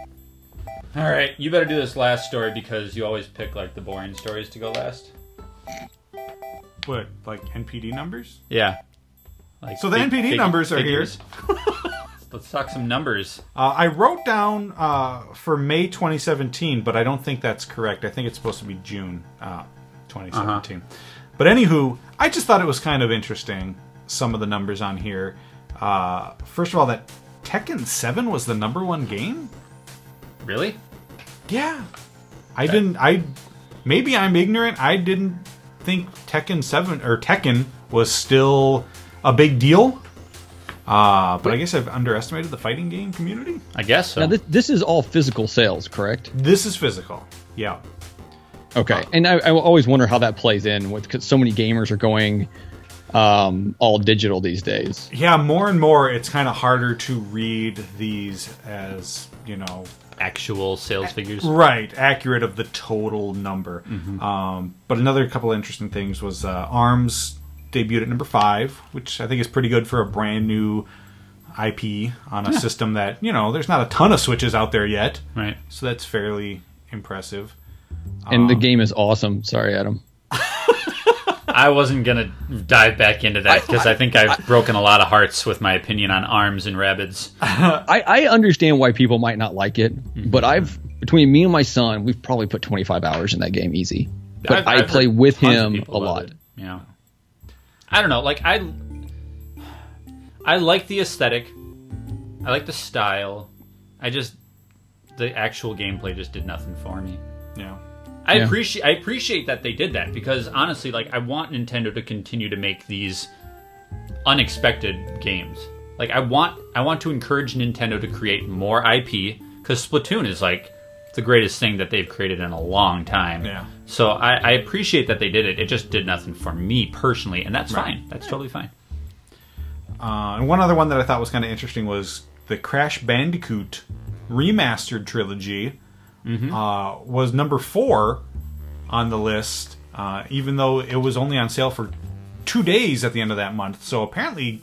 All right, you better do this last story because you always pick like the boring stories to go last. What like NPD numbers? Yeah. Like So the NPD numbers are here. (laughs) Let's talk some numbers. Uh, I wrote down uh, for May 2017, but I don't think that's correct. I think it's supposed to be June uh, 2017. Uh-huh. But anywho, I just thought it was kind of interesting. Some of the numbers on here. Uh, first of all, that Tekken 7 was the number one game. Really? Yeah, I didn't. I maybe I'm ignorant. I didn't think Tekken 7 or Tekken was still a big deal. Uh, but I guess I've underestimated the fighting game community. I guess so. Now this, this is all physical sales, correct? This is physical. Yeah. Okay, and I, I always wonder how that plays in with because so many gamers are going um, all digital these days. Yeah, more and more it's kind of harder to read these as, you know, Actual sales figures. right, accurate of the total number. Um, but another couple of interesting things was uh, ARMS debuted at number five, which I think is pretty good for a brand new IP on a system that, you know, there's not a ton of switches out there yet. Right. So that's fairly impressive. And the game is awesome. Sorry, Adam. (laughs) I wasn't gonna dive back into that because I, think I've broken a lot of hearts with my opinion on arms and Rabbids. (laughs) I, I understand why people might not like it, Mm-hmm. but I've between me and my son, we've probably put 25 hours in that game easy. But I've- I I've play with him a lot. it, you know, I don't know. Like I, I like the aesthetic. I like the style. I just the actual gameplay just did nothing for me. Yeah. I Yeah. appreciate I appreciate that they did that because honestly, like I want Nintendo to continue to make these unexpected games. Like I want I want to encourage Nintendo to create more IP because Splatoon is like the greatest thing that they've created in a long time. Yeah. So I, I appreciate that they did it. It just did nothing for me personally, and that's Right. fine. That's totally fine. Uh, and one other one that I thought was kind of interesting was the Crash Bandicoot remastered trilogy uh, was number four on the list, uh, even though it was only on sale for two days at the end of that month. So apparently,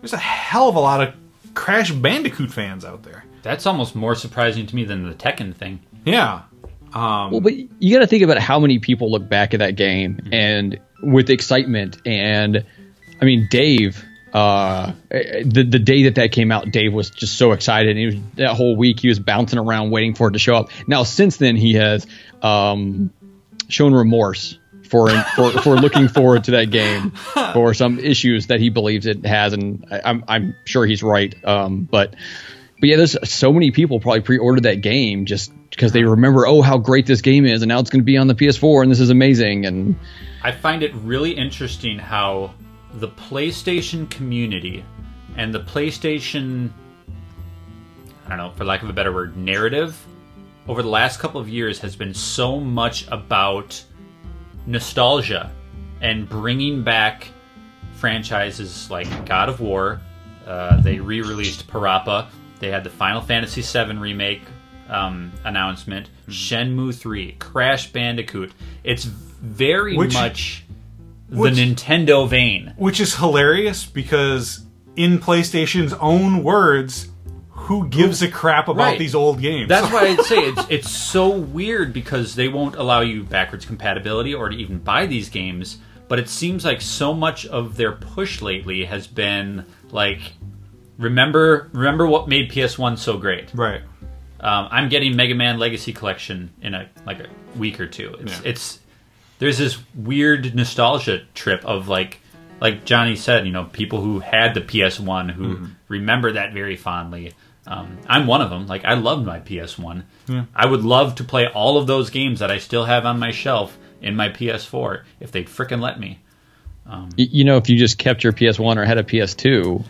there's a hell of a lot of Crash Bandicoot fans out there. That's almost more surprising to me than the Tekken thing. Yeah. Um, Well, but you got to think about how many people look back at that game and with excitement. And I mean, Dave, uh, the the day that that came out, Dave was just so excited. He was that whole week he was bouncing around waiting for it to show up. Now, since then, he has um, shown remorse for for for looking forward to that game (laughs) for some issues that he believes it has, and I, I'm I'm sure he's right. Um, but but yeah, there's so many people probably pre-ordered that game just because they remember, oh, how great this game is, and now it's going to be on the PS4, and this is amazing. And I find it really interesting how the PlayStation community and the PlayStation, I don't know, for lack of a better word, narrative over the last couple of years has been so much about nostalgia and bringing back franchises like God of War. Uh, they re-released Parappa. They had the Final Fantasy VII remake um, announcement. Shenmue 3, Crash Bandicoot. It's very Which- much which- the Nintendo vein. which is hilarious because in PlayStation's own words, who gives a crap about Right. these old games? That's why I say it's (laughs) it's so weird because they won't allow you backwards compatibility or to even buy these games. But it seems like so much of their push lately has been like, remember remember what made PS1 so great. right. Um, I'm getting Mega Man Legacy Collection in a like a week or two. It's Yeah. it's there's this weird nostalgia trip of like like Johnny said, you know, people who had the PS1 who Mm-hmm. remember that very fondly. Um, I'm one of them. Like I loved my PS1. Yeah. I would love to play all of those games that I still have on my shelf in my PS4 if they'd frickin' let me. Y- you know, if you just kept your PS1 or had a PS2,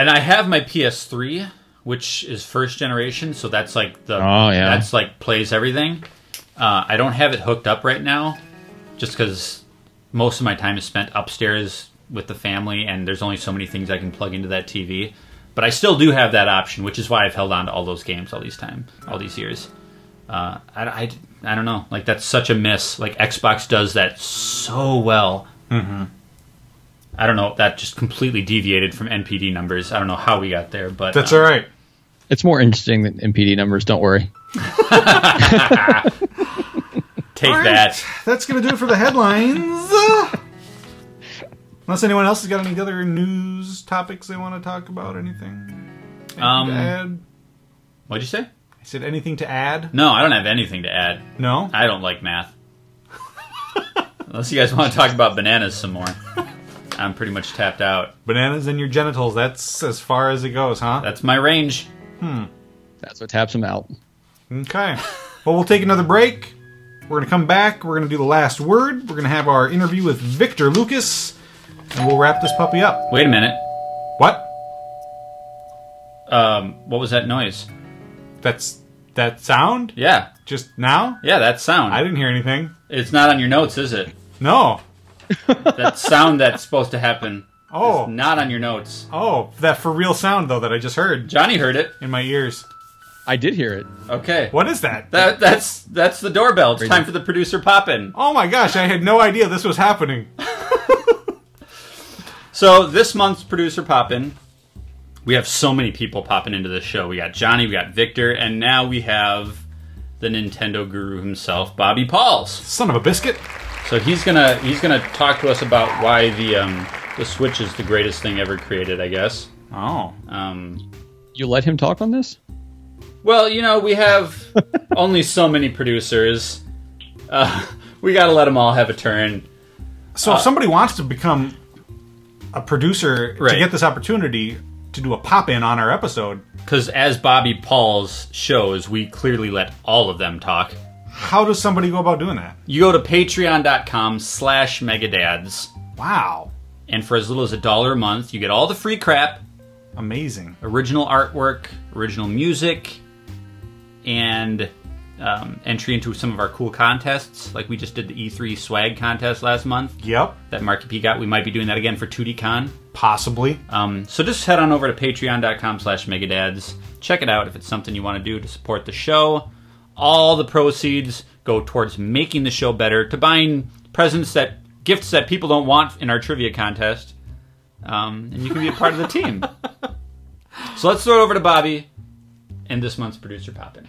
And I have my PS3, which is first generation, so that's like the Oh, yeah. that's like plays everything. Uh, I don't have it hooked up right now, just because most of my time is spent upstairs with the family, and there's only so many things I can plug into that TV. But I still do have that option, which is why I've held on to all those games all these time, all these years. Uh, I, I, I don't know, like that's such a miss. Like Xbox does that so well. Mm-hmm. I don't know. That just completely deviated from NPD numbers. I don't know how we got there, but That's um, all right. it's more interesting than NPD numbers. Don't worry. (laughs) Take All right. that. That's going to do it for the headlines. Unless anyone else has got any other news topics they want to talk about, anything? Anything Um, to add? What'd you say? I said anything to add? No, I don't have anything to add. No. I don't like math. (laughs) Unless you guys want to talk about bananas some more. (laughs) I'm pretty much tapped out. Bananas in your genitals. That's as far as it goes, huh? That's my range. Hmm. That's what taps them out. Okay. Well, we'll take another break. We're going to come back. We're going to do the last word. We're going to have our interview with Victor Lucas, and we'll wrap this puppy up. Wait a minute. What? Um, what was that noise? That's that sound? Yeah, Just now? yeah, that sound. I didn't hear anything. It's not on your notes, is it? No. That sound that's supposed to happen Oh. is not on your notes. Oh, that for real sound though that I just heard Johnny heard it. in my ears. I did hear it. Okay. What is that? That that's that's the doorbell. It's time for the producer pop in. Oh my gosh, I had no idea this was happening. (laughs) So this month's producer pop in, we have so many people popping into the show. We got Johnny, we got Victor, and now we have the Nintendo guru himself, Bobby Pauls. Son of a biscuit. So he's gonna he's gonna talk to us about why the um, the Switch is the greatest thing ever created. I guess. Oh. Um, You let him talk on this? well, you know we have (laughs) only so many producers. Uh, (laughs) we got to let them all have a turn. So if somebody wants to become a producer to get this opportunity to do a pop in on our episode, Because as Bobby Paul's shows, we clearly let all of them talk. How does somebody go about doing that? You go to patreon.com slash megadads, Wow. and for as little as a dollar a month, you get all the free crap, Amazing. original artwork, original music, and um, entry into some of our cool contests. Like we just did the E3 swag contest last month Yep. that Marky P got. We might be doing that again for 2DCon. Possibly. Um, so just head on over to patreon.com slash megadads. Check it out if it's something you want to do to support the show. All the proceeds go towards making the show better, to buying presents that gifts that people don't want in our trivia contest. Um, and you can be a part of the team. (laughs) So let's throw it over to Bobby and this month's producer Poppin.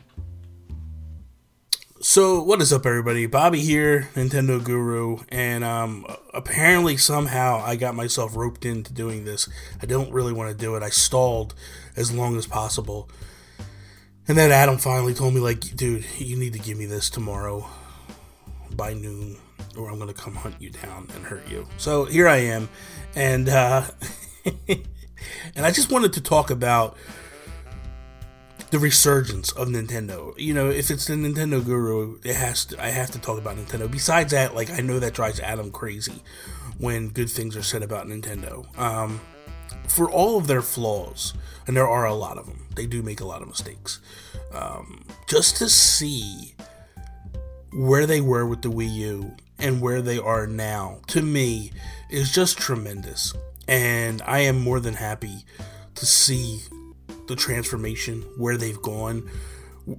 So what is up, everybody? Bobby here, Nintendo Guru, and um, apparently somehow I got myself roped into doing this. I don't really want to do it. I stalled as long as possible, and then Adam finally told me, like, dude, you need to give me this tomorrow by noon, or I'm gonna come hunt you down and hurt you. So here I am, and uh, (laughs) and I just wanted to talk about the resurgence of Nintendo. You know, if it's the Nintendo Guru, it has to. I have to talk about Nintendo. Besides that, like I know that drives Adam crazy when good things are said about Nintendo. Um, for all of their flaws, and there are a lot of them, they do make a lot of mistakes. Um, just to see where they were with the Wii U and where they are now, to me, is just tremendous. And I am more than happy to see the transformation, where they've gone,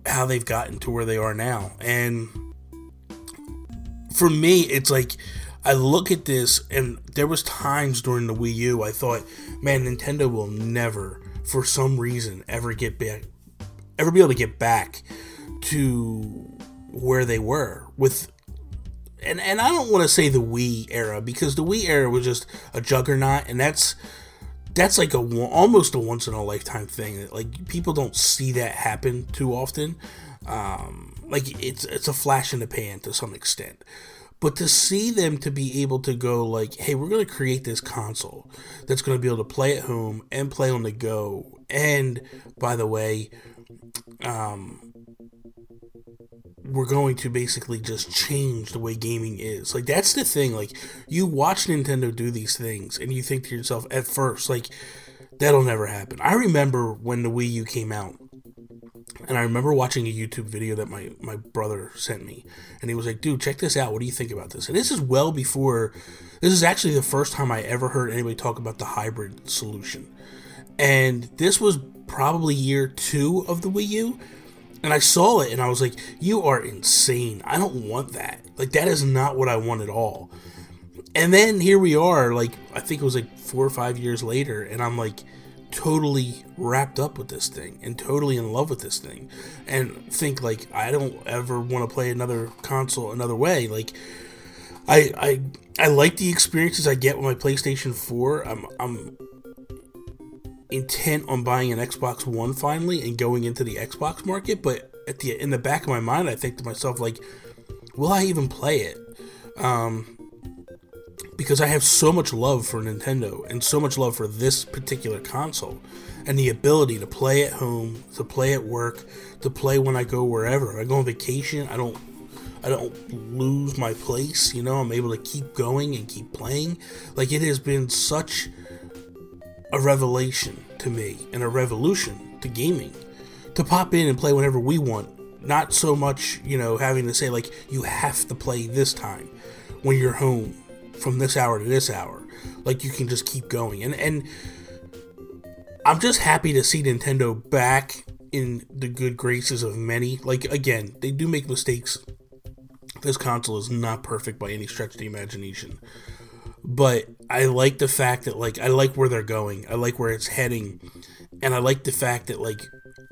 how they've gotten to where they are now. And for me, it's like I look at this and there was times during the Wii U I thought, man, Nintendo will never for some reason ever get back ever be able to get back to where they were with and and I don't want to say the Wii era because the Wii era was just a juggernaut and that's that's like a almost a once in a lifetime thing. Like people don't see that happen too often. Um, like it's it's a flash in the pan to some extent. But to see them to be able to go like, hey, we're going to create this console that's going to be able to play at home and play on the go. And by the way, um, we're going to basically just change the way gaming is. Like that's the thing. Like you watch Nintendo do these things and you think to yourself at first like that'll never happen. I remember when the Wii U came out and I remember watching a YouTube video that my, my brother sent me. And he was like, dude, check this out. What do you think about this? And this is well before, this is actually the first time I ever heard anybody talk about the hybrid solution. And this was probably year two of the Wii U. And I saw it and I was like, you are insane. I don't want that. Like, that is not what I want at all. And then here we are, like, I think it was like four or five years later. And I'm like, totally wrapped up with this thing and totally in love with this thing and think like I don't ever want to play another console another way. Like I I I like the experiences I get with my PlayStation 4 I'm I'm intent on buying an Xbox 1 finally and going into the Xbox market but at the in the back of my mind I think to myself like will I even play it? Um because I have so much love for Nintendo and so much love for this particular console and the ability to play at home, to play at work, to play when I go wherever. I go on vacation, I don't I don't lose my place, you know, I'm able to keep going and keep playing. Like it has been such a revelation to me and a revolution to gaming to pop in and play whenever we want. Not so much, you know, having to say like you have to play this time when you're home from this hour to this hour. Like you can just keep going. And and I'm just happy to see Nintendo back in the good graces of many. Like again, they do make mistakes. This console is not perfect by any stretch of the imagination. But I like the fact that like I like where they're going. I like where it's heading. And I like the fact that like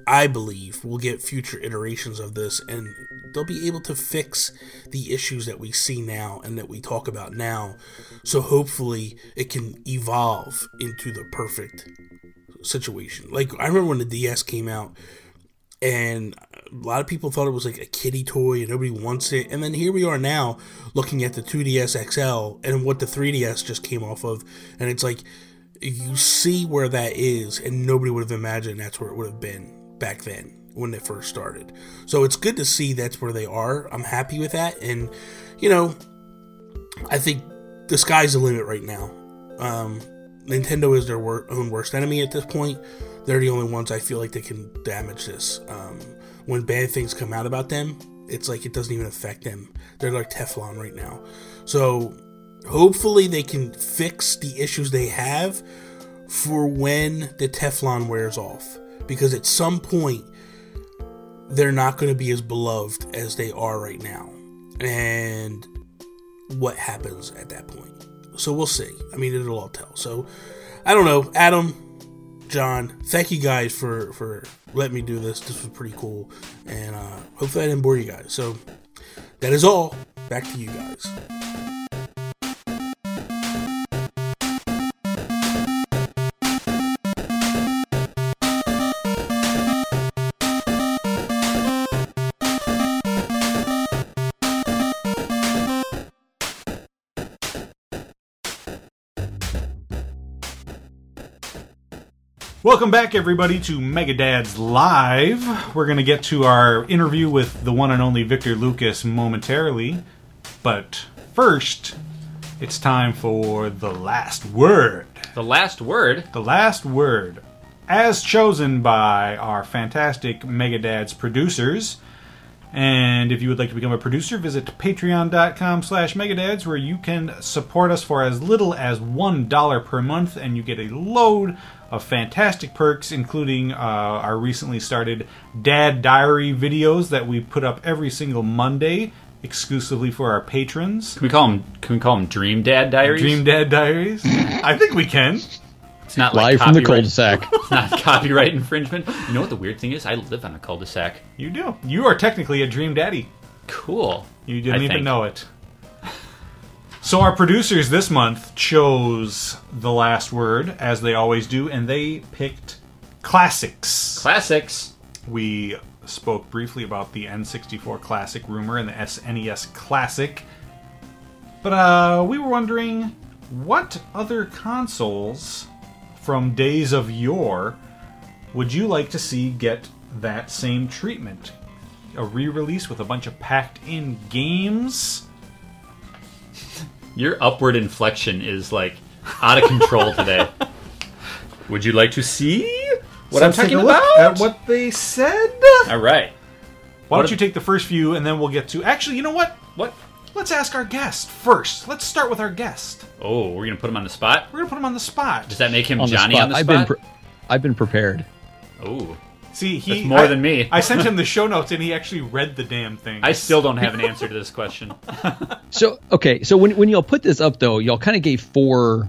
I believe we'll get future iterations of this and they'll be able to fix the issues that we see now and that we talk about now. So hopefully it can evolve into the perfect situation. Like I remember when the DS came out and a lot of people thought it was like a kiddie toy and nobody wants it. And then here we are now looking at the 2DS XL and what the 3DS just came off of and it's like you see where that is and nobody would have imagined that's where it would have been back then when they first started. So it's good to see that's where they are. I'm happy with that. And, you know, I think the sky's the limit right now. Um, Nintendo is their wor- own worst enemy at this point. They're the only ones I feel like they can damage this. Um, when bad things come out about them, it's like it doesn't even affect them. They're like Teflon right now. So hopefully they can fix the issues they have for when the Teflon wears off. Because at some point, they're not going to be as beloved as they are right now. And what happens at that point. So we'll see. I mean, it'll all tell. So I don't know. Adam, John, thank you guys for, for letting me do this. This was pretty cool. And uh, hopefully I didn't bore you guys. So that is all. Back to you guys. Welcome back, everybody, to Megadads Live. We're going to get to our interview with the one and only Victor Lucas momentarily. But first, it's time for the last word. The last word. The last word, as chosen by our fantastic Megadads producers. And if you would like to become a producer, visit patreon.com slash megadads where you can support us for as little as $1 per month and you get a load of fantastic perks, including uh, our recently started Dad Diary videos that we put up every single Monday exclusively for our patrons. Can we call them? Can we call them Dream Dad Diaries? Dream Dad Diaries? I think we can. It's not like Live from the cul-de-sac. (laughs) It's not copyright infringement. You know what the weird thing is? I live on a cul-de-sac. You do. You are technically a Dream Daddy. Cool. You didn't I even think. know it. So our producers this month chose the last word, as they always do, and they picked classics. Classics. we spoke briefly about the N64 Classic rumor and the SNES Classic. But uh, we were wondering what other consoles from days of yore would you like to see get that same treatment? a re-release with a bunch of packed-in games. Your upward inflection is like out of control today. Would you like to see what So I'm talking about? At what they said. All right. Why What don't you take the first few, and then we'll get to. Actually, you know what? What? Let's ask our guest first. Let's start with our guest. Oh, we're gonna put him on the spot. We're gonna put him on the spot. Does that make him on the Johnny spot. on the I've spot? been pre- I've been prepared. oh, See, he That's more I- than me. I sent him the show notes, and he actually read the damn thing. I still don't have an answer to this question. (laughs) So okay, so when when y'all put this up though, y'all kind of gave four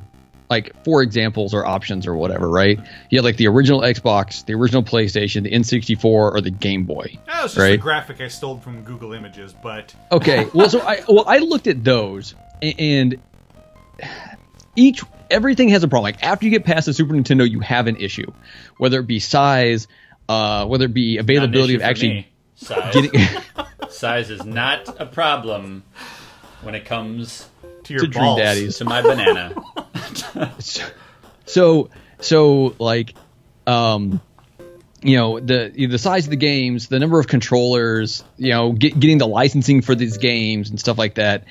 like four examples or options or whatever, right? You had like the original Xbox, the original PlayStation, the N64, or the Game Boy. That was just right? a graphic I stole from Google Images, but (laughs) Okay, well, so I well I looked at those a- and each everything has a problem. Like after you get past the Super Nintendo, you have an issue, whether it be size, uh, whether it be availability of actually size. getting. (laughs) size is not a problem when it comes to your To Dream balls. Daddies. to my banana. (laughs) so so like um you know the the size of the games the number of controllers you know get, getting the licensing for these games and stuff like that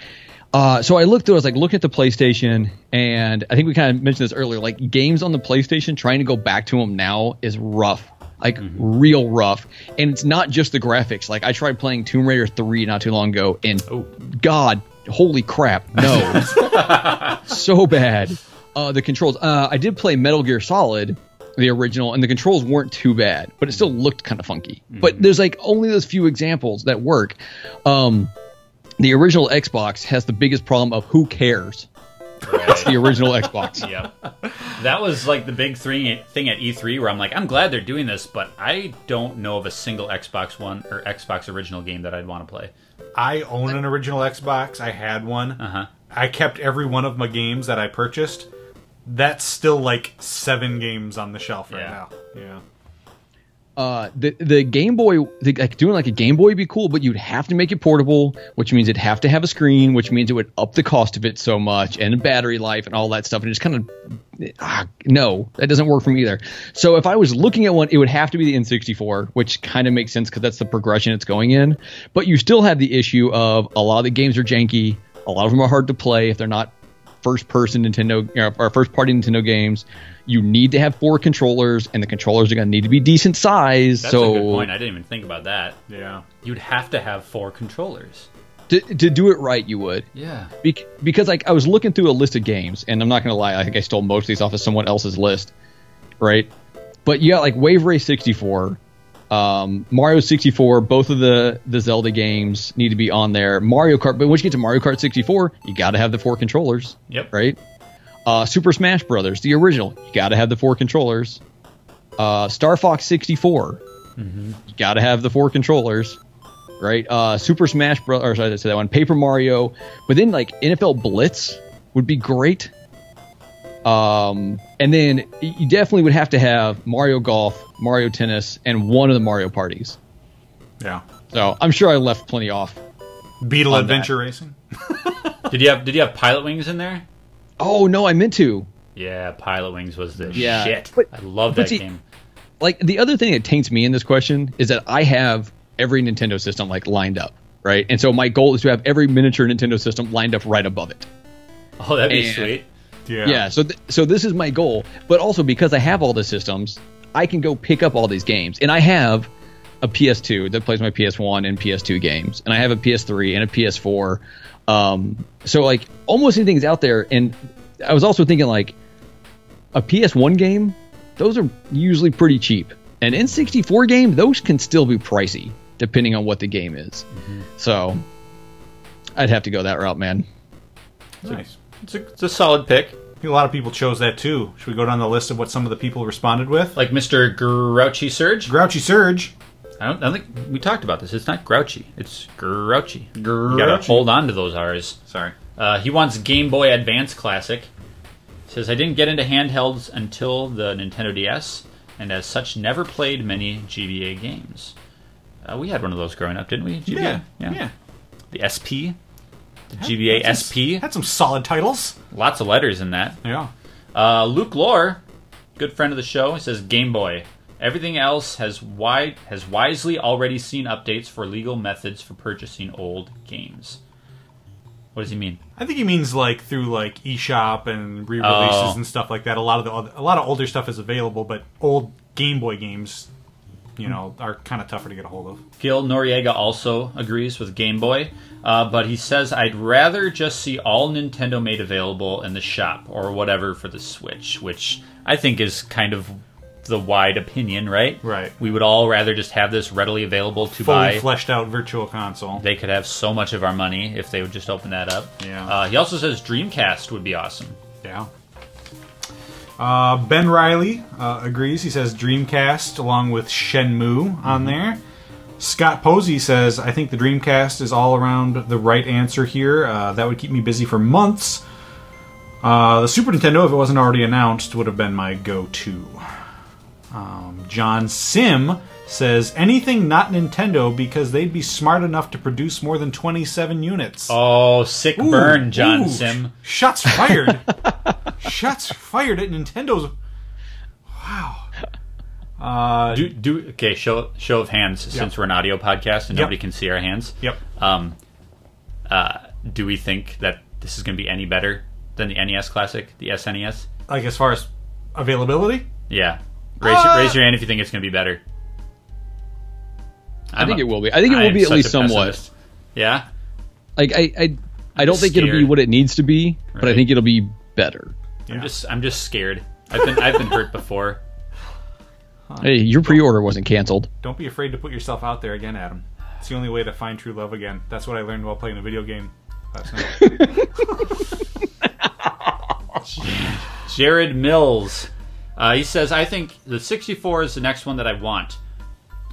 uh, so I looked through, I was like looking at the PlayStation, and I think we kind of mentioned this earlier. Like games on the PlayStation, trying to go back to them now is rough, like real rough. And it's not just the graphics. Like I tried playing Tomb Raider 3 not too long ago, and Oh. God, holy crap, no, (laughs) so bad. Uh, the controls. Uh, I did play Metal Gear Solid, the original, and the controls weren't too bad, but it still looked kind of funky. But there's like only those few examples that work. Um, the original Xbox has the biggest problem of who cares. It's the original Xbox. (laughs) yep. That was like the big three thing at E3 where I'm like, I'm glad they're doing this, but I don't know of a single Xbox One or Xbox original game that I'd want to play. I own an original Xbox. I had one. Uh huh. I kept every one of my games that I purchased. That's still like seven games on the shelf right Yeah. now. Yeah. Uh, the the Game Boy, the, like doing like a Game Boy would be cool, but you'd have to make it portable, which means it'd have to have a screen, which means it would up the cost of it so much, and battery life and all that stuff. And just kind of ah, no, that doesn't work for me either. So if I was looking at one, it would have to be the N64, which kind of makes sense because that's the progression it's going in. But you still have the issue of a lot of the games are janky, a lot of them are hard to play if they're not first person Nintendo you know, or first party Nintendo games. You need to have four controllers, and the controllers are going to need to be decent size. That's so a good point. I didn't even think about that. Yeah. You'd have to have four controllers. to, to do it right, you would. Yeah. Bec- because like I was looking through a list of games, and I'm not gonna lie, I think I stole most of these off of someone else's list, right? But you got like Wave Race 64, um, Mario 64. Both of the the Zelda games need to be on there. Mario Kart, but once you get to Mario Kart 64, you got to have the four controllers, Yep. right? Uh, Super Smash Brothers, the original, you got to have the four controllers. Uh, Star Fox 64, you got to have the four controllers right? Uh, Super Smash Bros. Or sorry, I said that one. Paper Mario, but then like NFL Blitz would be great. Um, and then you definitely would have to have Mario Golf, Mario Tennis, and one of the Mario parties. Yeah. So I'm sure I left plenty off. Beetle On that. Adventure Racing. (laughs) Did you have Did you have Pilotwings in there? Oh no, I meant to. Yeah, Pilotwings was the Yeah. shit. But- I love that see- game. Like the other thing that taints me in this question is that I have every Nintendo system like lined up, right? And so my goal is to have every miniature Nintendo system lined up right above it. (laughs) Oh, that'd be And- sweet. Yeah. Yeah, so th- so this is my goal, but also because I have all the systems, I can go pick up all these games, and I have a PS2 that plays my PS1 and PS2 games, and I have a PS3 and a PS4. Um, so like almost anything's out there, and I was also thinking like a PS1 game, those are usually pretty cheap. An N64 game, those can still be pricey depending on what the game is. So I'd have to go that route, man. Nice. It's a, it's a solid pick. I think a lot of people chose that too. Should we go down the list of what some of the people responded with? Like Mr. Grouchy Surge. Grouchy Surge. I don't, I don't think we talked about this. It's not grouchy. It's grouchy. You gotta hold on to those R's. Sorry. Uh, he wants Game Boy Advance Classic. Says I didn't get into handhelds until the Nintendo DS, and as such, never played many GBA games. Uh, we had one of those growing up, didn't we? GBA. Yeah. The SP, the GBA Had some- SP. Had some solid titles. Lots of letters in that. Yeah. Uh, Luke Lore, good friend of the show, he says Game Boy. Everything else has wide has wisely already seen updates for legal methods for purchasing old games. What does he mean? I think he means like through like eShop and re-releases Oh. and stuff like that. A lot of the a lot of older stuff is available, but old Game Boy games, you know, are kind of tougher to get a hold of. Gil Noriega also agrees with Game Boy, uh, but he says I'd rather just see all Nintendo made available in the shop or whatever for the Switch, which I think is kind of the wide opinion, right? Right. We would all rather just have this readily available to Fully buy. fleshed out virtual console. They could have so much of our money if they would just open that up. Yeah. Uh, he also says Dreamcast would be awesome. Yeah. Uh, ben Riley uh, agrees. He says Dreamcast along with Shenmue on there. Scott Posey says, I think the Dreamcast is all around the right answer here. Uh, that would keep me busy for months. Uh, the Super Nintendo, if it wasn't already announced, would have been my go to. Um, John Sim says, anything not Nintendo because they'd be smart enough to produce more than 27 units. Oh, sick Ooh, burn, John ooh, Sim. Shots fired. (laughs) shots fired at Nintendo's. Wow. Uh, Do, do okay. Show show of hands since we're an audio podcast and Yep. nobody can see our hands. yep. Um, uh, do we think that this is going to be any better than the NES Classic, the SNES? Like as far as availability, Yeah. Raise, Uh, raise your hand if you think it's going to be better. I think it will be. I think it will be at least somewhat. Yeah. Like I, I, I don't think it'll be what it needs to be, but I think it'll be better. I'm just I'm just scared. I've been I've been hurt (laughs) before. Hey, your pre-order wasn't canceled. don't be afraid to put yourself out there again, Adam. It's the only way to find true love again. That's what I learned while playing a video game last night. (laughs) Jared Mills. Uh, he says, I think the 64 is the next one that I want.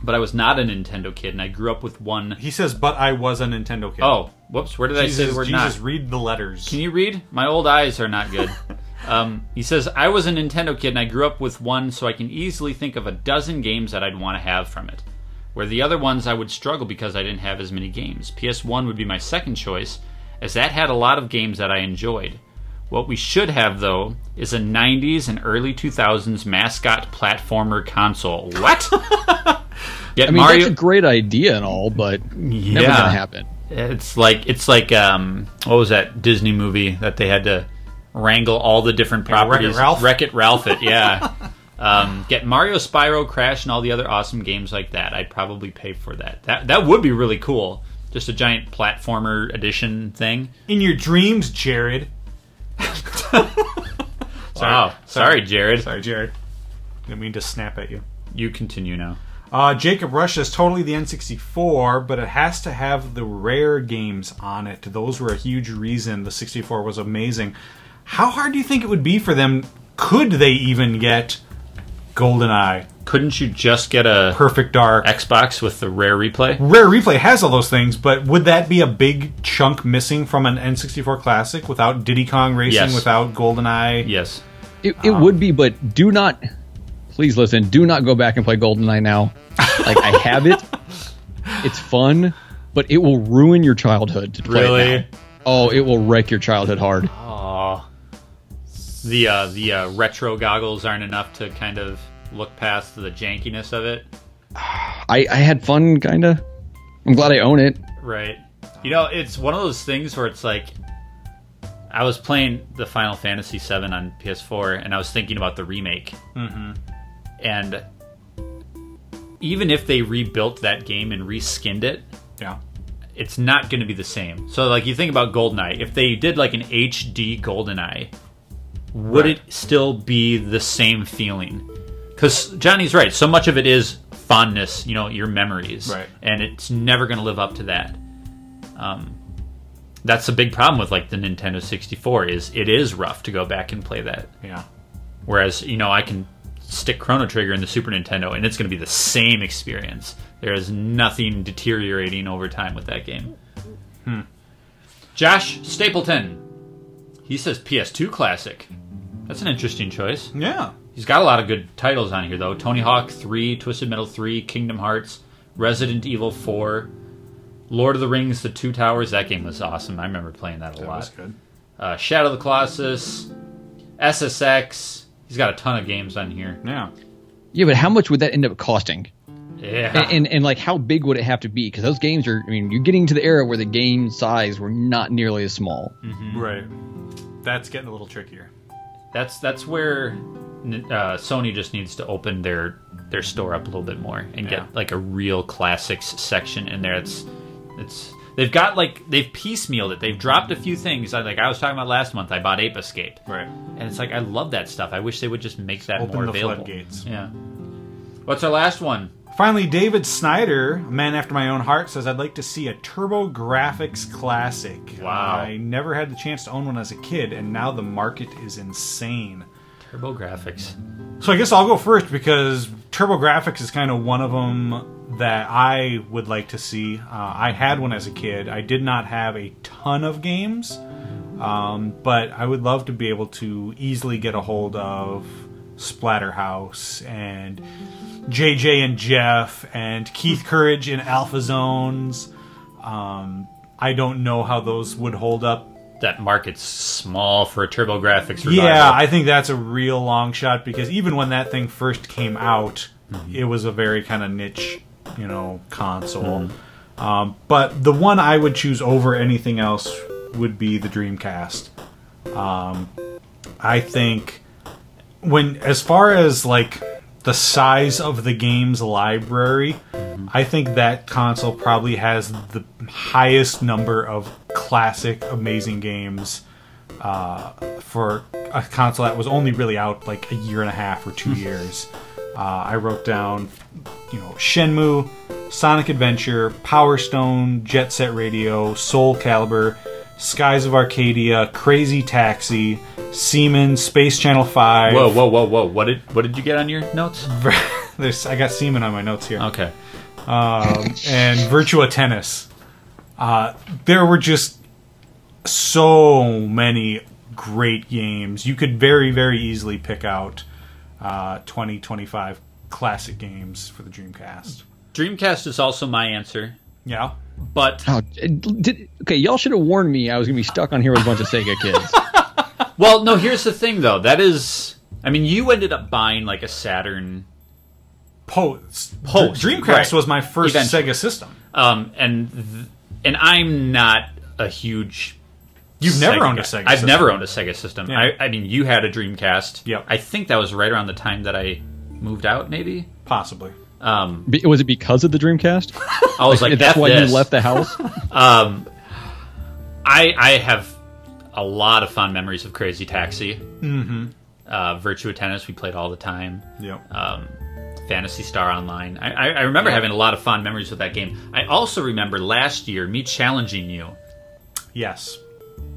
But I was not a Nintendo kid, and I grew up with one he says, "But I was a Nintendo kid." oh whoops, where did I say Jesus, the word Jesus, not? read the letters. Can you read? My old eyes are not good. (laughs) um, he says, I was a Nintendo kid, and I grew up with one, so I can easily think of a dozen games that I'd want to have from it. Where the other ones I would struggle because I didn't have as many games. PS1 would be my second choice, as that had a lot of games that I enjoyed. What we should have, though, is a 90s and early 2000s mascot platformer console. What? (laughs) Get I mean, Mario. that's a great idea and all, but never gonna happen. It's like it's like um, what was that Disney movie that they had to wrangle all the different properties? Ralph? Wreck It Ralph it, yeah. (laughs) um, get Mario, Spyro, Crash, and all the other awesome games like that. I'd probably pay for that. That that would be really cool. Just a giant platformer edition thing. In your dreams, Jared. (laughs) Wow, sorry, Jared. Sorry, Jared. Didn't mean to snap at you. You continue now. Uh, Jacob Rush is totally the N64, but it has to have the rare games on it. Those were a huge reason the 64 was amazing. How hard do you think it would be for them? Could they even get GoldenEye, Couldn't you just get a Perfect Dark? Xbox with the rare replay? Rare Replay has all those things, but would that be a big chunk missing from an N64 classic without Diddy Kong Racing, Yes. without GoldenEye? Yes. It, it um, would be, but do not. Please listen. Do not go back and play GoldenEye now. Like I have it. (laughs) It's fun, but it will ruin your childhood to play Really? it now. Oh, it will wreck your childhood hard. Oh, the uh, the uh, retro goggles aren't enough to kind of look past the jankiness of it, I, I had fun, kinda. I'm glad I own it. right? You know, it's one of those things where it's like, I was playing the Final Fantasy VII on PS4, and I was thinking about the remake, mm-hmm. and even if they rebuilt that game and reskinned it, Yeah. it's not going to be the same. So, like, you think about GoldenEye. If they did like an HD GoldenEye, would Right. it still be the same feeling? Because Johnny's right. So much of it is fondness, you know, your memories, Right. And it's never going to live up to that. Um, that's a big problem with like the Nintendo 64 is it is rough to go back and play that. Yeah. Whereas, you know, I can stick Chrono Trigger in the Super Nintendo and it's going to be the same experience. There is nothing deteriorating over time with that game. Hmm. Josh Stapleton. He says PS2 Classic. That's an interesting choice. Yeah. He's got a lot of good titles on here, though Tony Hawk 3, Twisted Metal 3, Kingdom Hearts, Resident Evil 4, Lord of the Rings The Two Towers. That game was awesome. I remember playing that a That lot was good. uh, Shadow of the Colossus, SSX. He's got a ton of games on here. Yeah. Yeah, but how much would that end up costing? Yeah. And, and, and like how big would it have to be? Because those games are, I mean, you're getting to the era where the game size were not nearly as small. Right. That's getting a little trickier. That's that's where uh, Sony just needs to open their their store up a little bit more and Yeah. get like a real classics section in there. It's it's they've got like they've piecemealed it. They've dropped a few things. I- Like I was talking about last month, I bought Ape Escape, Right. and it's like I love that stuff. I wish they would just make that Open more the available. floodgates. Yeah. What's our last one? Finally, David Snyder, a man after my own heart, says I'd like to see a TurboGrafx classic. Wow. I never had the chance to own one as a kid, and now the market is insane. TurboGrafx. So I guess I'll go first because TurboGrafx is kind of one of them that I would like to see. Uh, I had one as a kid. I did not have a ton of games, um, but I would love to be able to easily get a hold of Splatterhouse and JJ and Jeff and Keith Courage in Alpha Zones. Um, I don't know how those would hold up That market's small for a TurboGrafx revival. yeah, I think that's a real long shot because even when that thing first came out, it was a very kind of niche, you know, console. Um, but the one I would choose over anything else would be the Dreamcast. Um, I think when, as far as like the size of the game's library, I think that console probably has the highest number of classic, amazing games uh, for a console that was only really out like a year and a half or two years. Uh, I wrote down, you know, Shenmue, Sonic Adventure, Power Stone, Jet Set Radio, Soul Calibur, Skies of Arcadia, Crazy Taxi, Seaman, Space Channel Five. Whoa, whoa, whoa, whoa! What did what did you get on your notes? (laughs) There's, I got Seaman on my notes here Okay. um, and Virtua Tennis. Uh, there were just so many great games. You could very, very easily pick out uh, 20, 25 classic games for the Dreamcast. Dreamcast is also my answer, Yeah. but Oh, did, okay, y'all should have warned me I was going to be stuck on here with a bunch of Sega kids. (laughs) well, no. Here's the thing, though. That is, I mean, you ended up buying like a Saturn, Post. Post, Dreamcast right. was my first Eventually. Sega system. um, and th- and I'm not a huge. You've never Sega owned a guy. Sega I've system. never owned a Sega system. Yeah. I, I mean, you had a Dreamcast. Yep. I think that was right around the time that I moved out. Maybe. Possibly. Um, Be- was it because of the Dreamcast? I was like, That's why this. you left the house? (laughs) Um, I I have a lot of fond memories of Crazy Taxi. Mm-hmm. Uh, Virtua Tennis we played all the time. Yep. Um, Phantasy Star Online. I, I, I remember having a lot of fond memories with that game. I also remember last year me challenging you yes.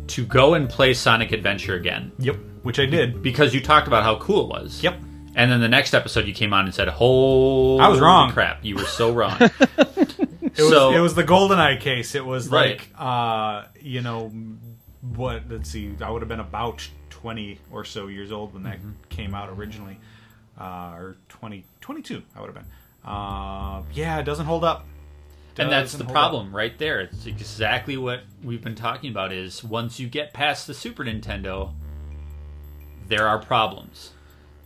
to go and play Sonic Adventure again Yep. Which I did. because you talked about how cool it was. Yep. And then the next episode you came on and said, "Holy I was wrong. Crap, you were so wrong." (laughs) It was, so it was the GoldenEye case. It was Right. like, uh, you know, what? Let's see. I would have been about twenty or so years old when that Mm-hmm. came out originally, uh, or 20, 22 I would have been. Uh, yeah, it doesn't hold up. and that's the hold up. problem right there it's exactly what we've been talking about is once you get past the super nintendo there are problems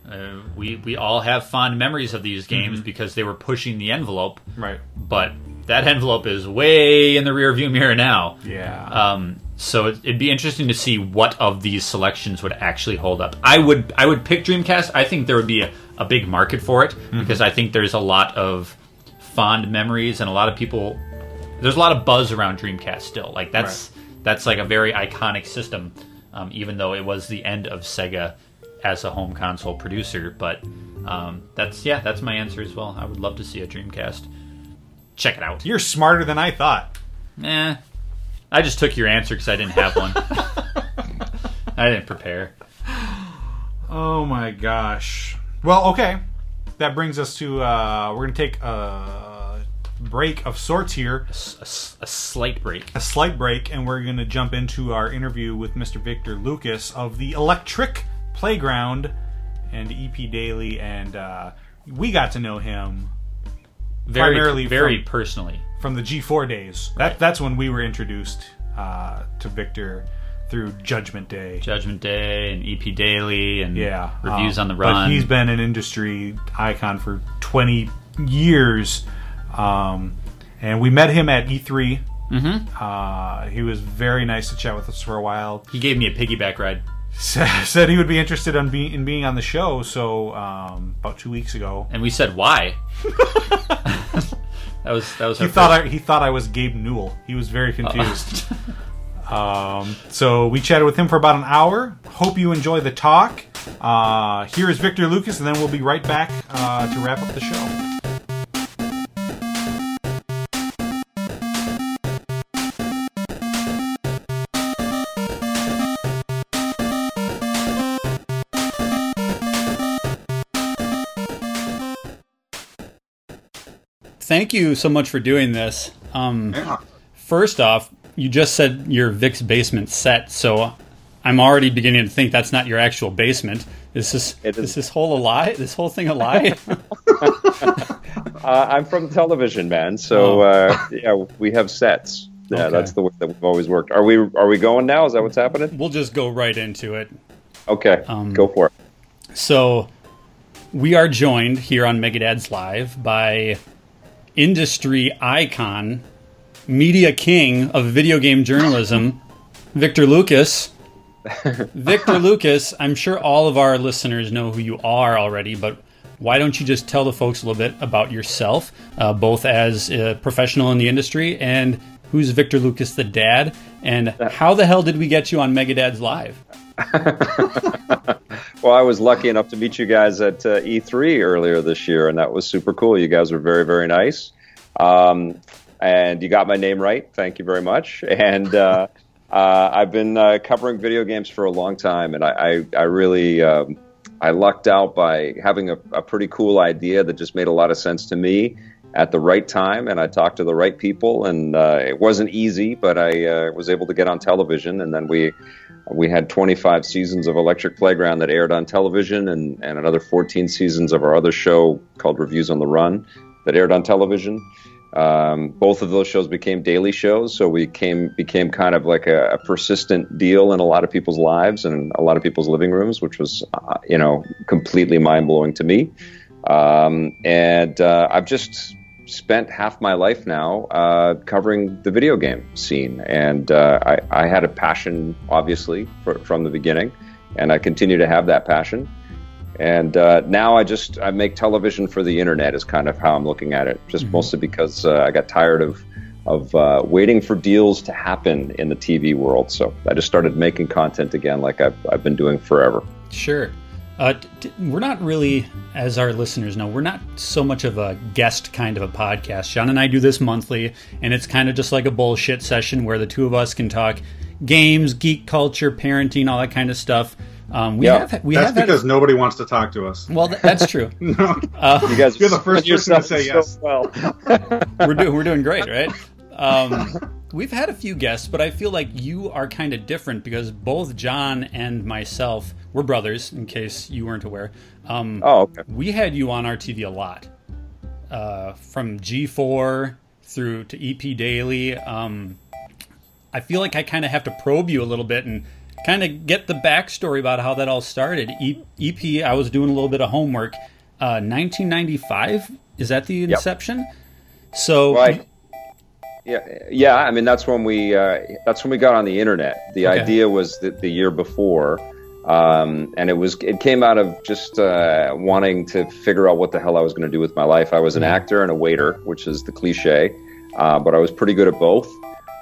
uh, we we all have fond memories of these games because they were pushing the envelope Right. but that envelope is way in the rear view mirror now Yeah. um, so it, it'd be interesting to see what of these selections would actually hold up. I would I would pick Dreamcast. I think there would be a, a big market for it because I think there's a lot of fond memories and a lot of people. There's a lot of buzz around Dreamcast still. Like that's that's like a very iconic system, um, even though it was the end of Sega as a home console producer. But um, that's yeah, that's my answer as well. I would love to see a Dreamcast. Check it out. You're smarter than I thought. Eh, I just took your answer because I didn't have one. (laughs) I didn't prepare. Oh my gosh. Well, okay. That brings us to uh, we're gonna take a break of sorts here, A, s- a slight break. a slight break, and we're gonna jump into our interview with Mr. Victor Lucas of the Electric Playground and EP Daily, and uh, we got to know him Very, Primarily very from- personally. From the G4 days. That Right. that's when we were introduced uh, to Victor through Judgment Day. Judgment Day and EP Daily and Yeah, reviews um, on the run. But he's been an industry icon for 20 years, um, and we met him at E3. Mhm. Uh, he was very nice to chat with us for a while. he gave me a piggyback ride. (laughs) said he would be interested being in being on the show. So um, about two weeks ago, And we said why. (laughs) (laughs) that was that was he thought I, he thought I was Gabe Newell. He was very confused. (laughs) um, so we chatted with him for about an hour. Hope you enjoy the talk. Uh, here is Victor Lucas, and then we'll be right back uh, to wrap up the show. Thank you so much for doing this. Um, First off, you just said your Vic's basement set, so I'm already beginning to think that's not your actual basement. Is this It is. is this whole a lie? This whole thing a lie? (laughs) (laughs) Uh, I'm from the television, man. So Oh. uh, yeah, we have sets. Yeah, Okay. that's the way that we've always worked. Are we? Are we going now? Is that what's happening? we'll just go right into it. Okay, Um, go for it. So, we are joined here on Megadad's Live by industry icon, media king of video game journalism, (laughs) Victor Lucas. (laughs) Victor Lucas, I'm sure all of our listeners know who you are already, but why don't you just tell the folks a little bit about yourself, uh, both as a professional in the industry and who's Victor Lucas the dad, and how the hell did we get you on Megadad's Live? (laughs) Well, I was lucky enough to meet you guys at uh, E3 earlier this year, and that was super cool. You guys were very, very nice. Um, and you got my name right. Thank you very much. And uh, (laughs) uh, I've been uh, covering video games for a long time, and I, I, I really um, I lucked out by having a, a pretty cool idea that just made a lot of sense to me at the right time, and I talked to the right people, and uh, it wasn't easy, but I uh, was able to get on television, and then we we had 25 seasons of Electric Playground that aired on television, and, and another 14 seasons of our other show called Reviews on the Run that aired on television. Um, both of those shows became daily shows, so we came became kind of like a, a persistent deal in a lot of people's lives and a lot of people's living rooms, which was, uh, you know, completely mind blowing to me. Um, and uh, I've just spent half my life now uh, covering the video game scene, and uh, I, I had a passion, obviously, for, from the beginning, and I continue to have that passion. And uh, now I just I make television for the internet is kind of how I'm looking at it. Just mostly because uh, I got tired of of uh, waiting for deals to happen in the TV world. So I just started making content again, like I've I've been doing forever. Sure. Uh, d- d- we're not really, as our listeners know, we're not so much of a guest kind of a podcast. Sean and I do this monthly, and it's kind of just like a bullshit session where the two of us can talk games, geek culture, parenting, all that kind of stuff. Um, we Yeah. have we That's have had- because nobody wants to talk to us. well, th- that's true. (laughs) No. Uh, You guys, You're the first person to so- say so yes. Well, (laughs) we're doing we're doing great, right? Um, (laughs) we've had a few guests, but I feel like you are kind of different because both John and myself we're brothers. In case you weren't aware, um, oh, okay. we had you on our TV a lot, uh, from G4 through to EP Daily. Um, I feel like I kind of have to probe you a little bit and kind of get the backstory about how that all started. E- EP, I was doing a little bit of homework. Uh, 1995 is that the inception? So Right. Yeah, yeah. I mean, that's when we uh, that's when we got on the internet. The Okay. idea was that the year before, um, and it was it came out of just uh, wanting to figure out what the hell I was going to do with my life. I was an actor and a waiter, which is the cliche, uh, but I was pretty good at both.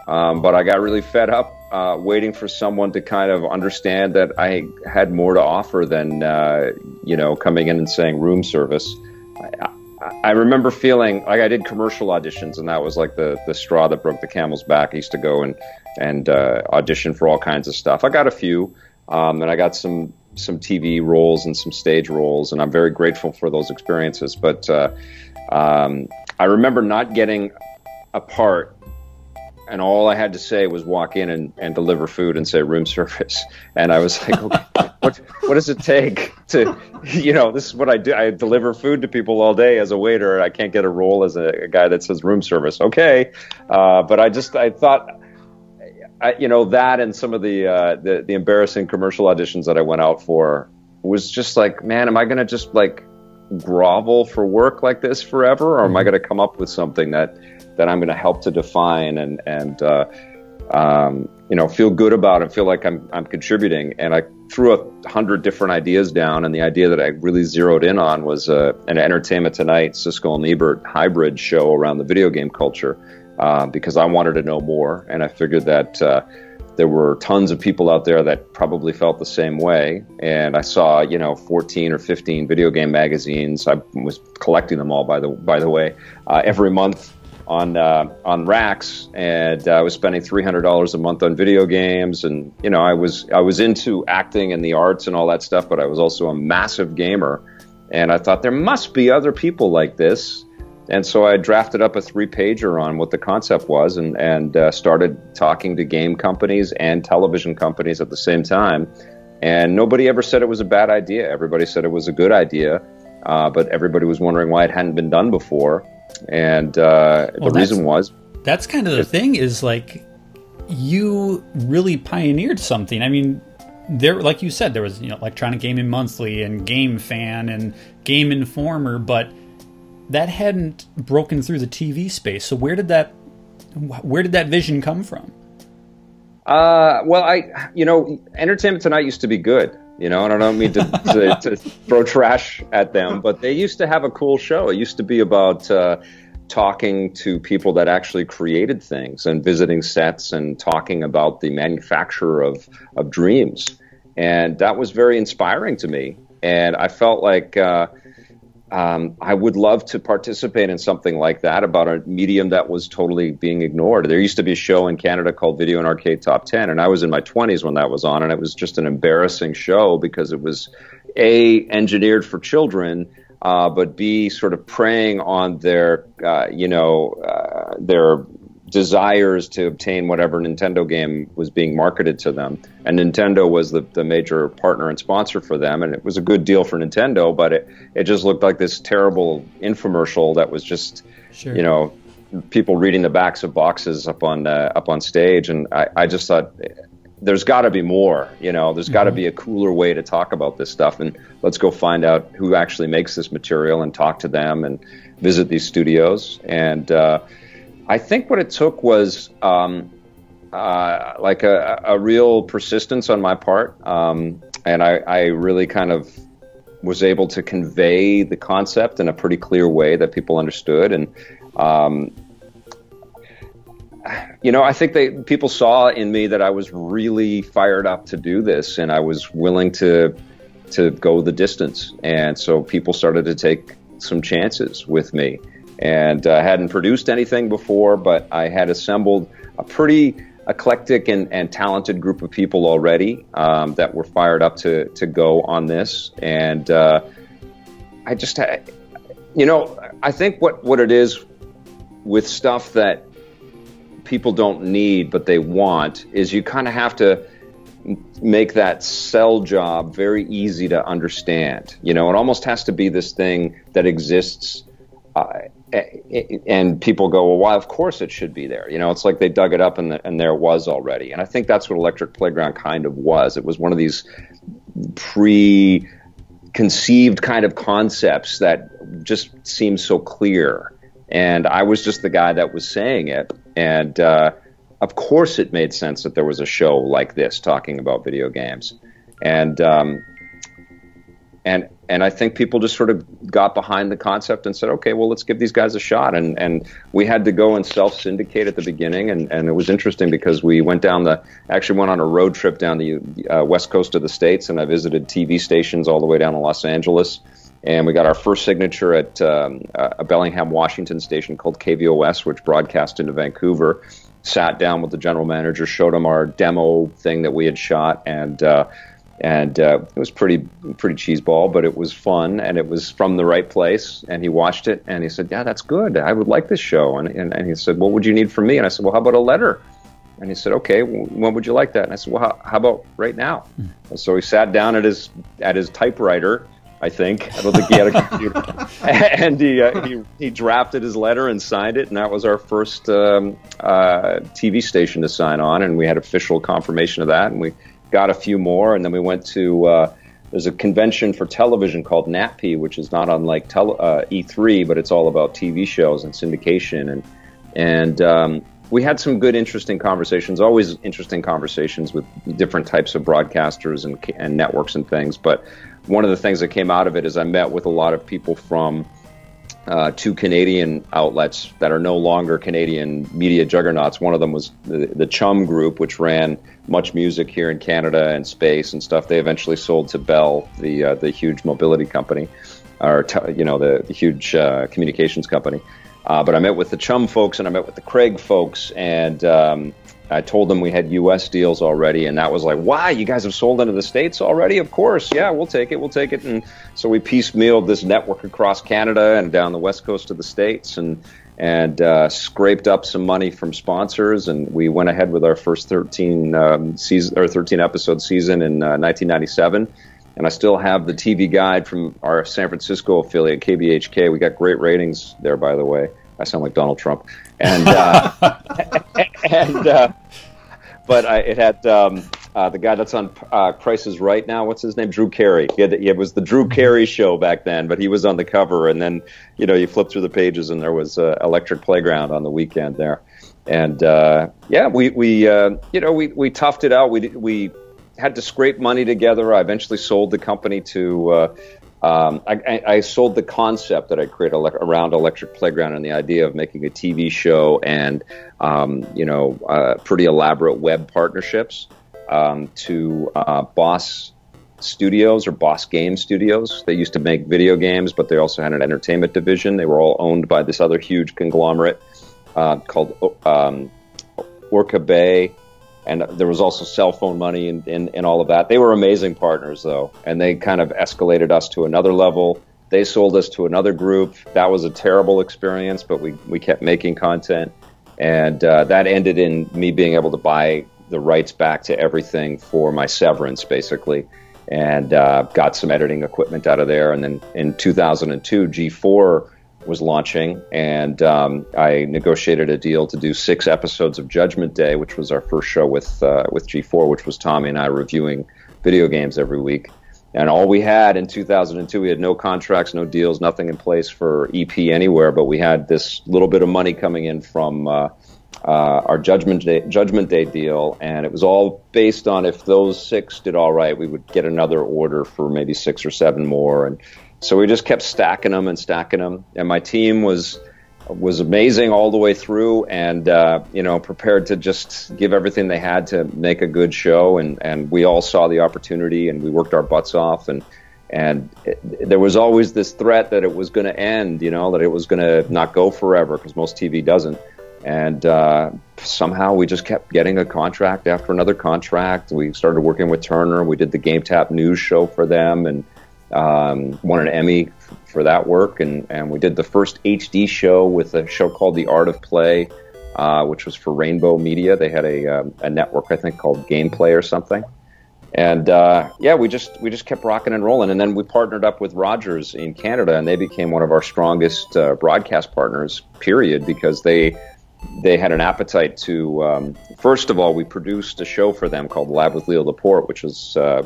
Um, but I got really fed up uh, waiting for someone to kind of understand that I had more to offer than uh, you know coming in and saying room service. I, I remember feeling like I did commercial auditions, and that was like the the straw that broke the camel's back. I used to go and and uh, audition for all kinds of stuff. I got a few, um, and I got some some TV roles and some stage roles, and I'm very grateful for those experiences. But uh, um, I remember not getting a part and all I had to say was walk in and, and deliver food and say room service. And I was like, okay, (laughs) what what does it take to, you know, this is what I do. I deliver food to people all day as a waiter. I can't get a role as a, a guy that says room service. Okay, uh, but I just I thought. I, you know that and some of the, uh, the the embarrassing commercial auditions that I went out for was just like, man, am I going to just like grovel for work like this forever, or am I mm-hmm. going to come up with something that that I'm going to help to define and and uh, um, you know feel good about and feel like I'm I'm contributing? And I threw a hundred different ideas down, and the idea that I really zeroed in on was uh, an Entertainment Tonight Siskel and Ebert hybrid show around the video game culture uh, because I wanted to know more, and I figured that uh, there were tons of people out there that probably felt the same way. And I saw, you know, 14 or 15 video game magazines. I was collecting them all, by the by the way, uh, every month on uh, on racks, and I was spending three hundred dollars a month on video games. And you know, I was I was into acting and the arts and all that stuff, but I was also a massive gamer. And I thought there must be other people like this and so I drafted up a three pager on what the concept was and, and uh, started talking to game companies and television companies at the same time. And nobody ever said it was a bad idea. Everybody said it was a good idea, uh, but everybody was wondering why it hadn't been done before. And uh, well, the reason was that's kind of the thing is like you really pioneered something. I mean, there, like you said, there was you know Electronic Gaming Monthly and Game Fan and Game Informer, but that hadn't broken through the TV space. So where did that where did that vision come from? Uh, well, I you know, Entertainment Tonight used to be good. You know, and I don't mean to, (laughs) to, to throw trash at them, but they used to have a cool show. It used to be about uh, talking to people that actually created things and visiting sets and talking about the manufacture of of dreams, and that was very inspiring to me. And I felt like. Uh, um, I would love to participate in something like that about a medium that was totally being ignored. There used to be a show in Canada called Video and Arcade Top 10, and I was in my 20s when that was on, and it was just an embarrassing show because it was A, engineered for children, uh, but B, sort of preying on their, uh, you know, uh, their desires to obtain whatever Nintendo game was being marketed to them. And Nintendo was the, the major partner and sponsor for them. And it was a good deal for Nintendo, but it, it just looked like this terrible infomercial that was just, sure. you know, people reading the backs of boxes up on uh, up on stage. And I, I just thought there's got to be more. You know, there's got to mm-hmm. be a cooler way to talk about this stuff. And let's go find out who actually makes this material and talk to them and visit these studios. And, uh, I think what it took was um, uh, like a, a, real persistence on my part, um, and I, I, really kind of was able to convey the concept in a pretty clear way that people understood. And um, you know, I think they people saw in me that I was really fired up to do this, and I was willing to to go the distance. And so people started to take some chances with me and uh, hadn't produced anything before, but I had assembled a pretty eclectic and, and talented group of people already um, that were fired up to, to go on this. And uh, I just, you know, I think what, what it is with stuff that people don't need but they want is you kind of have to make that sell job very easy to understand. You know, it almost has to be this thing that exists. Uh, and people go, well, why? Of course it should be there. You know, it's like they dug it up and, the, and there was already. And I think that's what Electric Playground kind of was. It was one of these pre-conceived kind of concepts that just seemed so clear. And I was just the guy that was saying it. And uh, of course, it made sense that there was a show like this talking about video games. And um, and and I think people just sort of got behind the concept and said, okay, well, let's give these guys a shot. And and we had to go and self syndicate at the beginning, and, and it was interesting because we went down the actually went on a road trip down the uh, west coast of the states, and I visited TV stations all the way down to Los Angeles. And we got our first signature at um, a Bellingham, Washington station called KVOS, which broadcast into Vancouver. Sat down with the general manager, showed him our demo thing that we had shot, and uh, and uh, it was pretty pretty cheeseball, but it was fun, and it was from the right place. And he watched it, and he said, "Yeah, that's good. I would like this show." And, and, and he said, "What would you need from me?" And I said, "Well, how about a letter?" And he said, "Okay, well, when would you like that?" And I said, "Well, how, how about right now?" Mm. And so he sat down at his at his typewriter I think. I don't think he had a computer. (laughs) and he, uh, he, he drafted his letter and signed it, and that was our first um, uh, TV station to sign on, and we had official confirmation of that, and we got a few more, and then we went to. Uh, there's a convention for television called NATPE, which is not unlike tele, uh, E3, but it's all about TV shows and syndication. And and um, we had some good, interesting conversations. Always interesting conversations with different types of broadcasters and, and networks and things. But one of the things that came out of it is I met with a lot of people from uh, two Canadian outlets that are no longer Canadian media juggernauts. One of them was the, the Chum Group, which ran MuchMusic here in Canada and space and stuff. They eventually sold to Bell, the uh, the huge mobility company, or t- you know the, the huge uh, communications company. Uh, but I met with the Chum folks and I met with the Craig folks, and um, I told them we had U.S. deals already, and that was like, "Why you guys have sold into the states already? Of course, yeah, we'll take it, we'll take it." And so we piecemealed this network across Canada and down the west coast of the states, and and uh, scraped up some money from sponsors, and we went ahead with our first 13 um, season or 13 episode season in uh, 1997. And I still have the TV guide from our San Francisco affiliate, KBHK. We got great ratings there, by the way. I sound like Donald Trump, and uh, (laughs) and uh, but I, it had um, uh, the guy that's on uh, Price is Right now. What's his name? Drew Carey. He had, it was the Drew Carey show back then, but he was on the cover, and then you know you flip through the pages, and there was uh, Electric Playground on the weekend there, and uh, yeah, we we uh, you know we we toughed it out. We we had to scrape money together. I eventually sold the company to. Um, I, I, sold the concept that I created around Electric Playground and the idea of making a TV show and, um, you know, uh, pretty elaborate web partnerships um, to uh, Boss Studios or Boss Game Studios. They used to make video games, but they also had an entertainment division. They were all owned by this other huge conglomerate uh, called um, Orca Bay and there was also cell phone money and, and, and, all of that. They were amazing partners, though, and they kind of escalated us to another level. They sold us to another group. That was a terrible experience, but we, we kept making content, and uh, that ended in me being able to buy the rights back to everything for my severance, basically, and uh, got some editing equipment out of there. And then in 2002, G4 was launching, and um, I negotiated a deal to do six episodes of Judgment Day, which was our first show with uh, with G4, which was Tommy and I reviewing video games every week. And all we had in 2002, we had no contracts, no deals, nothing in place for EP anywhere, but we had this little bit of money coming in from uh, uh, our Judgment Day, Judgment Day deal, and it was all based on if those six did all right, we would get another order for maybe six or seven more, and so we just kept stacking them and stacking them. And my team was was amazing all the way through, and uh, you know, prepared to just give everything they had to make a good show. And and we all saw the opportunity, and we worked our butts off. And and it, there was always this threat that it was going to end, you know, that it was going to not go forever because most TV doesn't. And uh, somehow we just kept getting a contract after another contract. We started working with Turner. We did the GameTap News show for them, and um, won an Emmy for that work, and, and we did the first HD show with a show called The Art of Play, uh, which was for Rainbow Media. They had a, um, a network, I think, called Gameplay or something. And uh, yeah, we just we just kept rocking and rolling, and then we partnered up with Rogers in Canada, and they became one of our strongest uh, broadcast partners. Period, because they they had an appetite to. Um, first of all, we produced a show for them called Lab with Leo Laporte, which was uh,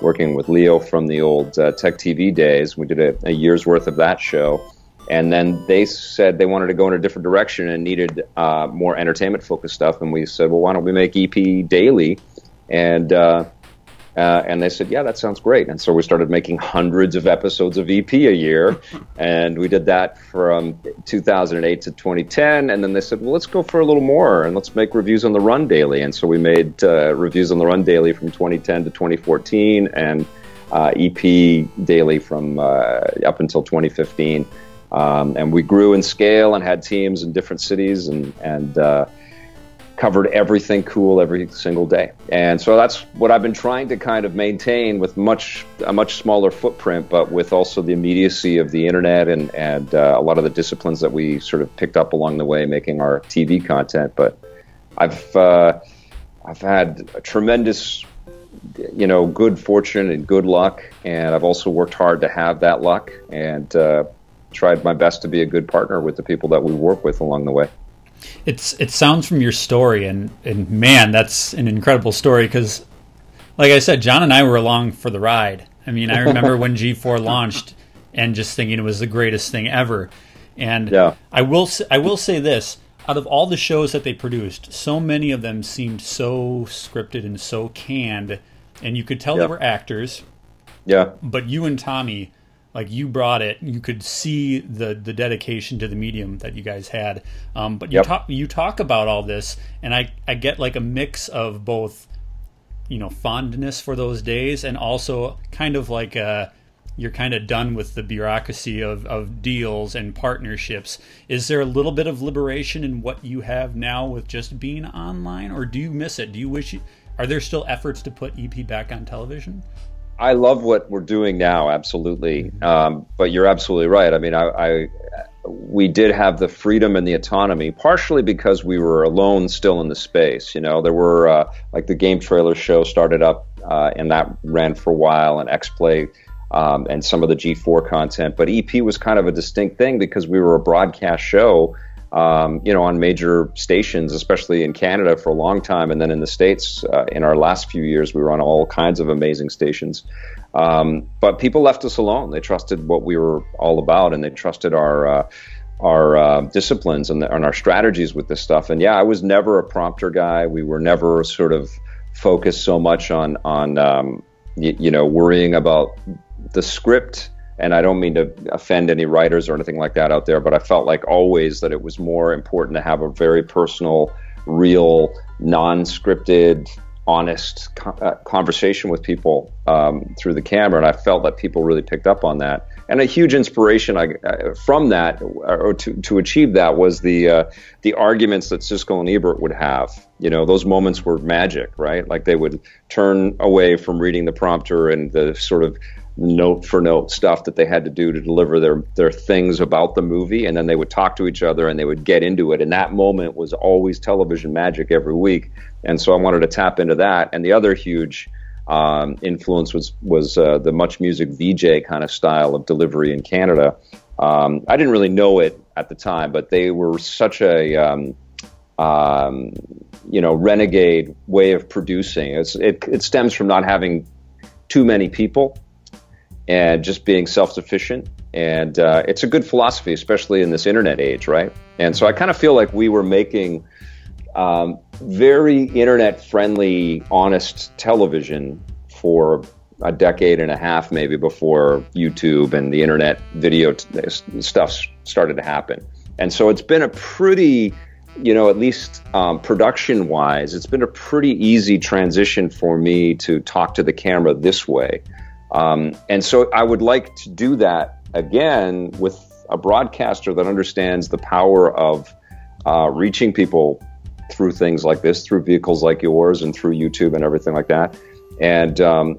working with Leo from the old uh, Tech TV days. We did a, a, year's worth of that show. And then they said they wanted to go in a different direction and needed uh, more entertainment focused stuff. And we said, well, why don't we make EP daily? And uh, uh, and they said, yeah, that sounds great. And so we started making hundreds of episodes of EP a year. (laughs) and we did that from 2008 to 2010. And then they said, well, let's go for a little more and let's make reviews on the run daily. And so we made uh, reviews on the run daily from 2010 to 2014 and uh, EP daily from uh, up until 2015. Um, and we grew in scale and had teams in different cities and, and uh, covered everything cool every single day. And so that's what I've been trying to kind of maintain with much a much smaller footprint, but with also the immediacy of the internet and and uh, a lot of the disciplines that we sort of picked up along the way making our TV content. But I've uh, I've had a tremendous you know, good fortune and good luck, and I've also worked hard to have that luck, and uh, tried my best to be a good partner with the people that we work with along the way. It's it sounds from your story, and and man, that's an incredible story because, like I said, John and I were along for the ride. I mean, I remember when (laughs) G4 launched, and just thinking it was the greatest thing ever. And Yeah. I will I will say this: out of all the shows that they produced, so many of them seemed so scripted and so canned, and you could tell Yeah. they were actors. Yeah, But you and Tommy, like you brought it. You could see the the dedication to the medium that you guys had. Um, but you Yep. talk you talk about all this, and I I get like a mix of both, you know, fondness for those days, and also kind of like a you're kind of done with the bureaucracy of, of deals and partnerships. Is there a little bit of liberation in what you have now with just being online, or do you miss it? Do you wish? You, are there still efforts to put EP back on television? I love what we're doing now, absolutely. Um, but you're absolutely right. I mean, I, I we did have the freedom and the autonomy, partially because we were alone still in the space. You know, there were uh, like the game trailer show started up, uh, and that ran for a while, and X Play. Um, and some of the G4 content, but EP was kind of a distinct thing because we were a broadcast show, um, you know, on major stations, especially in Canada for a long time, and then in the states. Uh, in our last few years, we were on all kinds of amazing stations. Um, but people left us alone. They trusted what we were all about, and they trusted our uh, our uh, disciplines and, the, and our strategies with this stuff. And yeah, I was never a prompter guy. We were never sort of focused so much on on um, y- you know worrying about the script. And I don't mean to offend any writers or anything like that out there, but I felt like always that it was more important to have a very personal, real, non-scripted, honest uh, conversation with people um, through the camera, and I felt that people really picked up on that. And a huge inspiration I, uh, from that, or to, to achieve that, was the uh, the arguments that Siskel and Ebert would have. You know, those moments were magic, right? Like they would turn away from reading the prompter and the sort of note for note stuff that they had to do to deliver their their things about the movie. And then they would talk to each other and they would get into it. And that moment was always television magic every week. And so I wanted to tap into that. And the other huge um, influence was was uh, the MuchMusic VJ kind of style of delivery in Canada. Um, I didn't really know it at the time but they were such a um, um, you know renegade way of producing. It's, it, it stems from not having too many people and just being self-sufficient. And uh, it's a good philosophy especially in this internet age right? And so i kind of feel like we were making um, very internet friendly honest television for a decade and a half maybe before youtube and the internet video t- stuff started to happen. And so it's been a pretty you know at least um, production wise it's been a pretty easy transition for me to talk to the camera this way um, and so I would like to do that again with a broadcaster that understands the power of uh, reaching people through things like this, through vehicles like yours, and through YouTube and everything like that. And um,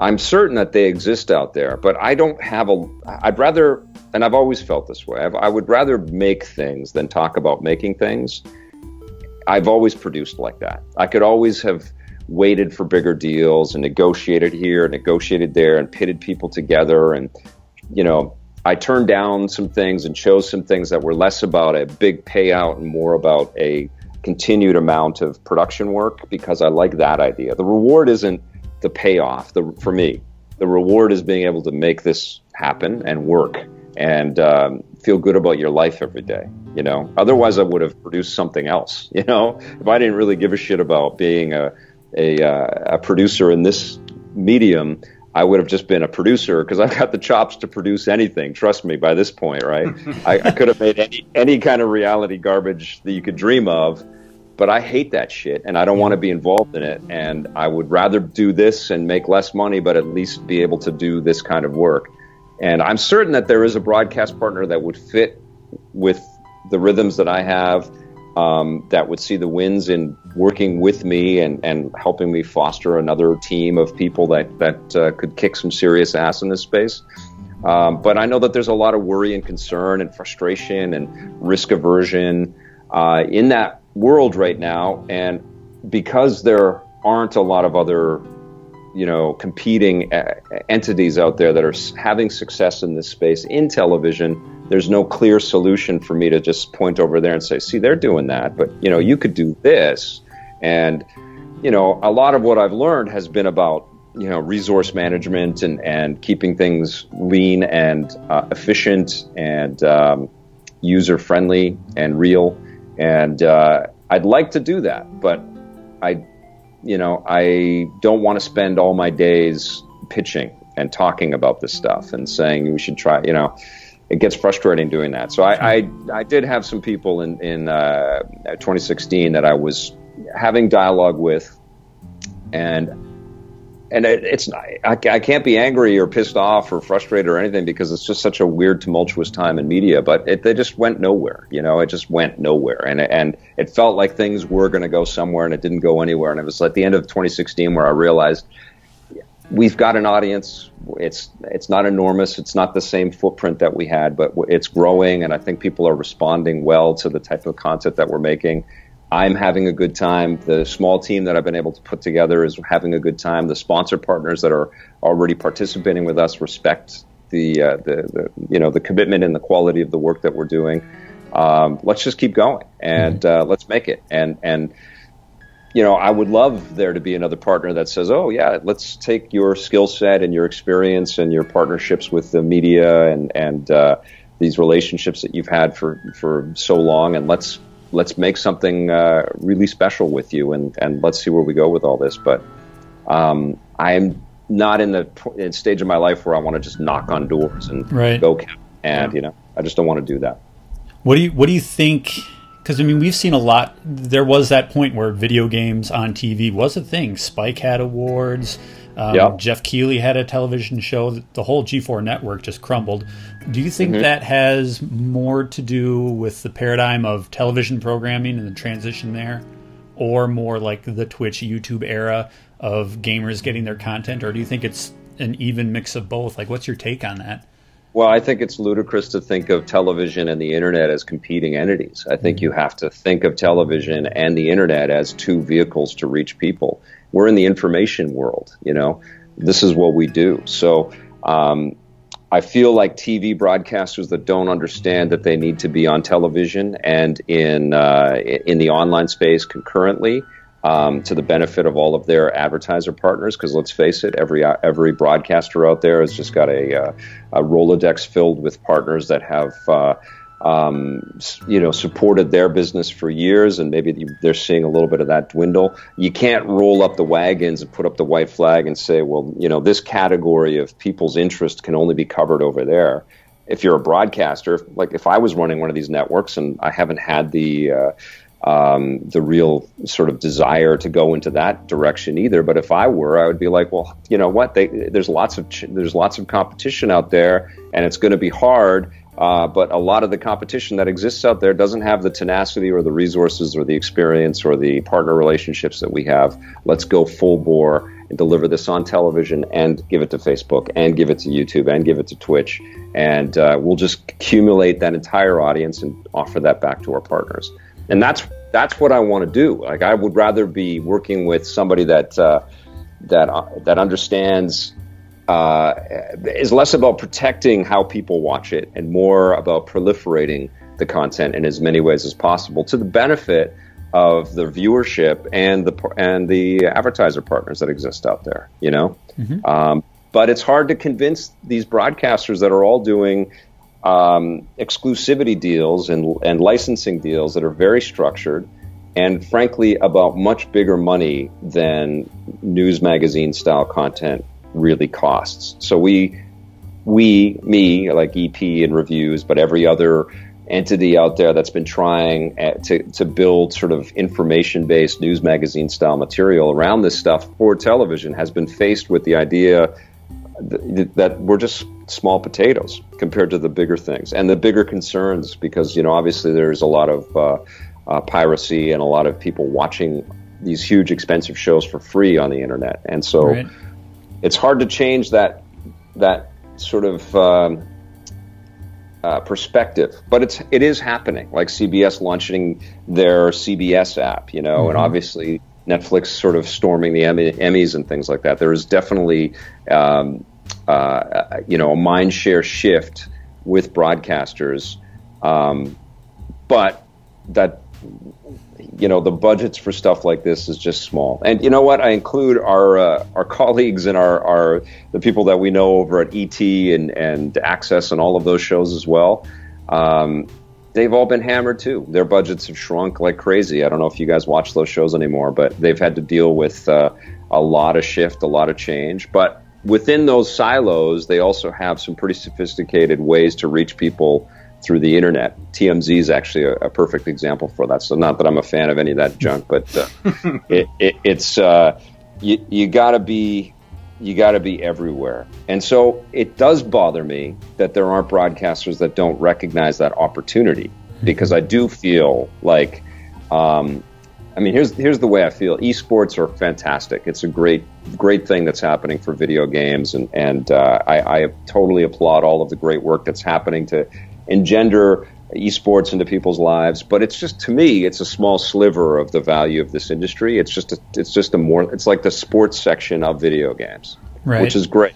I'm certain that they exist out there, but I don't have a. I'd rather, and I've always felt this way. I've, I would rather make things than talk about making things. I've always produced like that. I could always have waited for bigger deals and negotiated here, negotiated there, and pitted people together. And, you know, I turned down some things and chose some things that were less about a big payout and more about a continued amount of production work because I like that idea. The reward isn't the payoff the, for me. The reward is being able to make this happen and work and um, feel good about your life every day. You know, otherwise I would have produced something else. (laughs) You know, if I didn't really give a shit about being a a, uh, a producer in this medium, I would have just been a producer because I've got the chops to produce anything. Trust me, by this point, right? (laughs) I, I could have made any any kind of reality garbage that you could dream of, but I hate that shit and I don't want to be involved in it. And I would rather do this and make less money, but at least be able to do this kind of work. And I'm certain that there is a broadcast partner that would fit with the rhythms that I have um, that would see the wins in working with me and, and helping me foster another team of people that, that uh, could kick some serious ass in this space. Um, but I know that there's a lot of worry and concern and frustration and risk aversion uh, in that world right now. And because there aren't a lot of other you know competing uh, entities out there that are having success in this space in television there's no clear solution for me to just point over there and say see they're doing that but you know you could do this. And you know a lot of what i've learned has been about you know resource management and and keeping things lean and uh, efficient and um, user friendly and real. And uh, i'd like to do that but i you know, I don't want to spend all my days pitching and talking about this stuff and saying we should try, you know, it gets frustrating doing that. So I, I, I did have some people in, in uh, 2016 that I was having dialogue with and and it, it's I, I can't be angry or pissed off or frustrated or anything because it's just such a weird tumultuous time in media but it, they just went nowhere you know it just went nowhere and and it felt like things were going to go somewhere and it didn't go anywhere and it was at the end of 2016 where I realized we've got an audience it's it's not enormous it's not the same footprint that we had but it's growing and I think people are responding well to the type of content that we're making I'm having a good time. The small team that I've been able to put together is having a good time. The sponsor partners that are already participating with us respect the, uh, the, the, you know the commitment and the quality of the work that we're doing. Um, let's just keep going and mm-hmm. uh, let's make it. And and you know I would love there to be another partner that says, oh yeah, let's take your skill set and your experience and your partnerships with the media and and uh, these relationships that you've had for for so long, and let's let's make something uh, really special with you, and and let's see where we go with all this. But um, I'm not in the stage of my life where I want to just knock on doors and right. go, and you know, I just don't want to do that. What do you What do you think? Because I mean, we've seen a lot. There was that point where video games on TV was a thing. Spike had awards. Um, yep. Geoff Keighley had a television show. The whole G4 network just crumbled. Do you think mm-hmm. that has more to do with the paradigm of television programming and the transition there, or more like the Twitch, YouTube era of gamers getting their content, or do you think it's an even mix of both? Like, what's your take on that? Well, I think it's ludicrous to think of television and the internet as competing entities. I think mm-hmm. you have to think of television and the internet as two vehicles to reach people. We're in the information world, you know. This is what we do. So, um, I feel like TV broadcasters that don't understand that they need to be on television and in uh, in the online space concurrently um, to the benefit of all of their advertiser partners. Because let's face it, every every broadcaster out there has just got a, uh, a rolodex filled with partners that have. Uh, um, you know, supported their business for years, and maybe they're seeing a little bit of that dwindle. You can't roll up the wagons and put up the white flag and say, well, you know, this category of people's interest can only be covered over there. If you're a broadcaster, like if I was running one of these networks and I haven't had the uh, um, the real sort of desire to go into that direction either. But if I were, I would be like, well, you know what? They, there's lots of ch- there's lots of competition out there, and it's going to be hard. Uh, but a lot of the competition that exists out there doesn't have the tenacity or the resources or the experience or the partner relationships that we have. Let's go full bore and deliver this on television and give it to Facebook and give it to YouTube and give it to Twitch. And uh, we'll just accumulate that entire audience and offer that back to our partners. And that's that's what I want to do. Like I would rather be working with somebody that uh, that uh, that understands uh, is less about protecting how people watch it and more about proliferating the content in as many ways as possible to the benefit of the viewership and the and the advertiser partners that exist out there. You know, mm-hmm. um, but it's hard to convince these broadcasters that are all doing um, exclusivity deals and and licensing deals that are very structured and frankly about much bigger money than news magazine style content really costs. So we, we, me, like EP and reviews, but every other entity out there that's been trying uh, to, to build sort of information based news magazine style material around this stuff for television has been faced with the idea that we're just small potatoes compared to the bigger things and the bigger concerns because you know obviously there's a lot of uh, uh, piracy and a lot of people watching these huge expensive shows for free on the internet and so right it's hard to change that that sort of um, uh, perspective, but it's it is happening. Like CBS launching their CBS app, you know, mm-hmm. and obviously Netflix sort of storming the Emmy, Emmys and things like that. There is definitely, um, uh, you know, a mind share shift with broadcasters, um, but that you know the budgets for stuff like this is just small. And you know what? I include our uh, our (laughs) colleagues and our, our the people that we know over at ET and and Access and all of those shows as well. Um, they've all been hammered too. Their budgets have shrunk like crazy. I don't know if you guys watch those shows anymore, but they've had to deal with uh, a lot of shift, a lot of change. But within those silos, they also have some pretty sophisticated ways to reach people through the internet. TMZ is actually a, a, perfect example for that. So not that I'm a fan of any of that junk, but uh, (laughs) it, it, it's uh, you, you got to be you got to be everywhere. And so it does bother me that there aren't broadcasters that don't recognize that opportunity because I do feel like um, I mean, here's here's the way I feel. Esports are fantastic. It's a great great thing that's happening for video games, and and uh, I, I, totally applaud all of the great work that's happening to engender esports into people's lives. But it's just to me, it's a small sliver of the value of this industry. It's just a, it's just a more it's like the sports section of video games, right. which is great.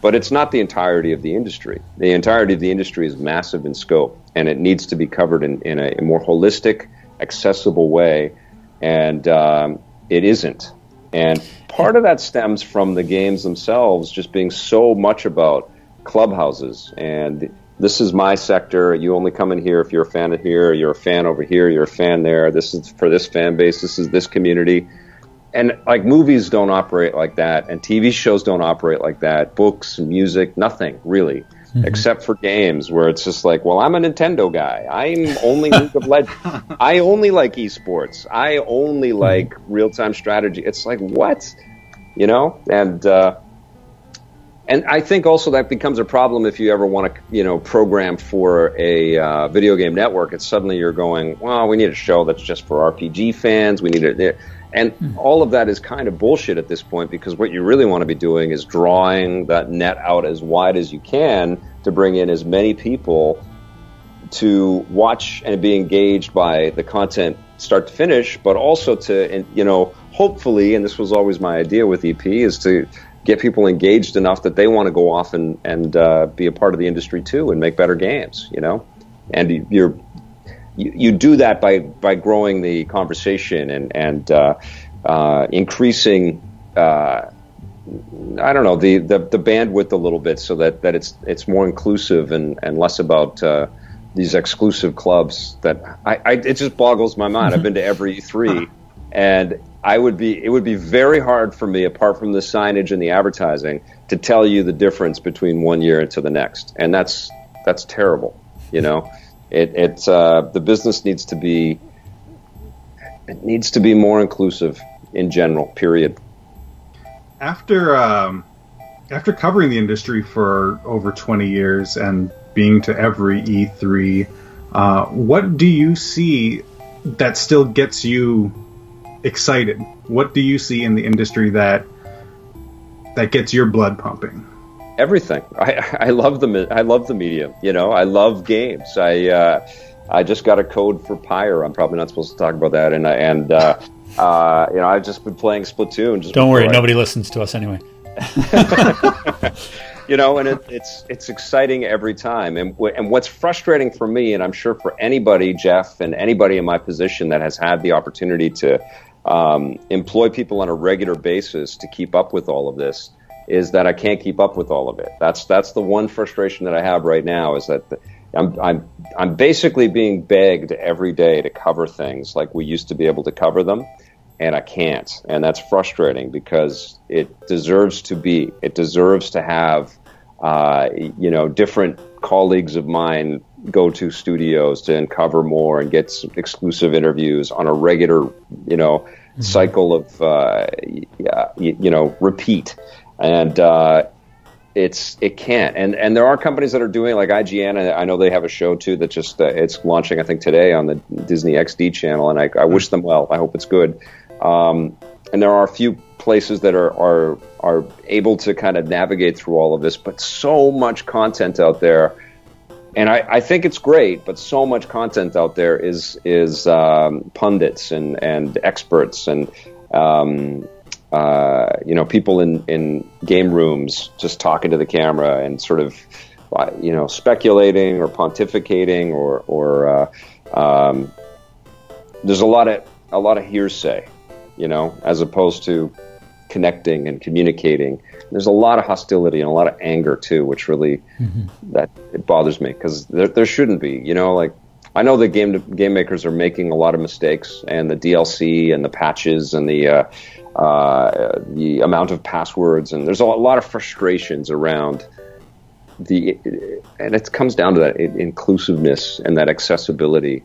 But it's not the entirety of the industry. The entirety of the industry is massive in scope, and it needs to be covered in, in a, a more holistic, accessible way. And um, it isn't. And part of that stems from the games themselves just being so much about clubhouses and this is my sector. You only come in here if you're a fan of here, you're a fan over here, you're a fan there. This is for this fan base, this is this community. And like movies don't operate like that, and TV shows don't operate like that. Books, music, nothing really, mm-hmm. except for games where it's just like, well, I'm a Nintendo guy. I'm only League of Legends. (laughs) I only like esports. I only mm-hmm. like real time strategy. It's like what, you know? And uh, and I think also that becomes a problem if you ever want to, you know, program for a uh, video game network. It's suddenly you're going, well, we need a show that's just for RPG fans. We need it, and mm-hmm. all of that is kind of bullshit at this point because what you really want to be doing is drawing that net out as wide as you can to bring in as many people to watch and be engaged by the content start to finish, but also to, you know, hopefully, and this was always my idea with EP, is to get people engaged enough that they want to go off and and uh, be a part of the industry too and make better games. You know, and you're you, you do that by by growing the conversation and and uh, uh, increasing. Uh, I don't know the, the, the bandwidth a little bit so that, that it's it's more inclusive and, and less about uh, these exclusive clubs that I, I, it just boggles my mind. I've been to every (laughs) three, and I would be it would be very hard for me, apart from the signage and the advertising, to tell you the difference between one year into the next, and that's that's terrible. You know, it it's uh, the business needs to be it needs to be more inclusive in general. Period. After um, after covering the industry for over twenty years and being to every E3, uh, what do you see that still gets you excited? What do you see in the industry that that gets your blood pumping? Everything. (laughs) I, I love the I love the medium. You know, I love games. I uh, I just got a code for Pyre. I'm probably not supposed to talk about that. And and uh, (laughs) uh, you know, I've just been playing Splatoon. Don't worry, I... nobody listens to us anyway. (laughs) you know, and it, it's it's exciting every time. And and what's frustrating for me, and I'm sure for anybody, Jeff, and anybody in my position that has had the opportunity to um, employ people on a regular basis to keep up with all of this is that I can't keep up with all of it. That's that's the one frustration that I have right now is that the, I'm I'm I'm basically being begged every day to cover things like we used to be able to cover them, and I can't, and that's frustrating because it deserves to be. It deserves to have, uh, you know, different colleagues of mine go to studios to uncover more and get exclusive interviews on a regular, you know, mm-hmm. cycle of, uh, yeah, you, you, know, repeat. And uh, it's it can't. And and there are companies that are doing like IGN. and I know they have a show too that just uh, it's launching I think today on the Disney XD channel, and I, I wish them well. I hope it's good. Um, and there are a few places that are, are are able to kind of navigate through all of this, but so much content out there and I, I, think it's great, but so much content out there is is um, pundits and and experts, and um, uh, you know, people in, in game rooms just talking to the camera and sort of, uh, you know, speculating or pontificating or, or uh, um, there's a lot of a lot of hearsay, you know, as opposed to connecting and communicating. There's a lot of hostility and a lot of anger too, which really mm-hmm. that it bothers me because there, there shouldn't be. You know, like I know the game game makers are making a lot of mistakes, and the DLC and the patches and the uh, uh, the amount of passwords, and there's a lot of frustrations around the, and it comes down to that inclusiveness and that accessibility.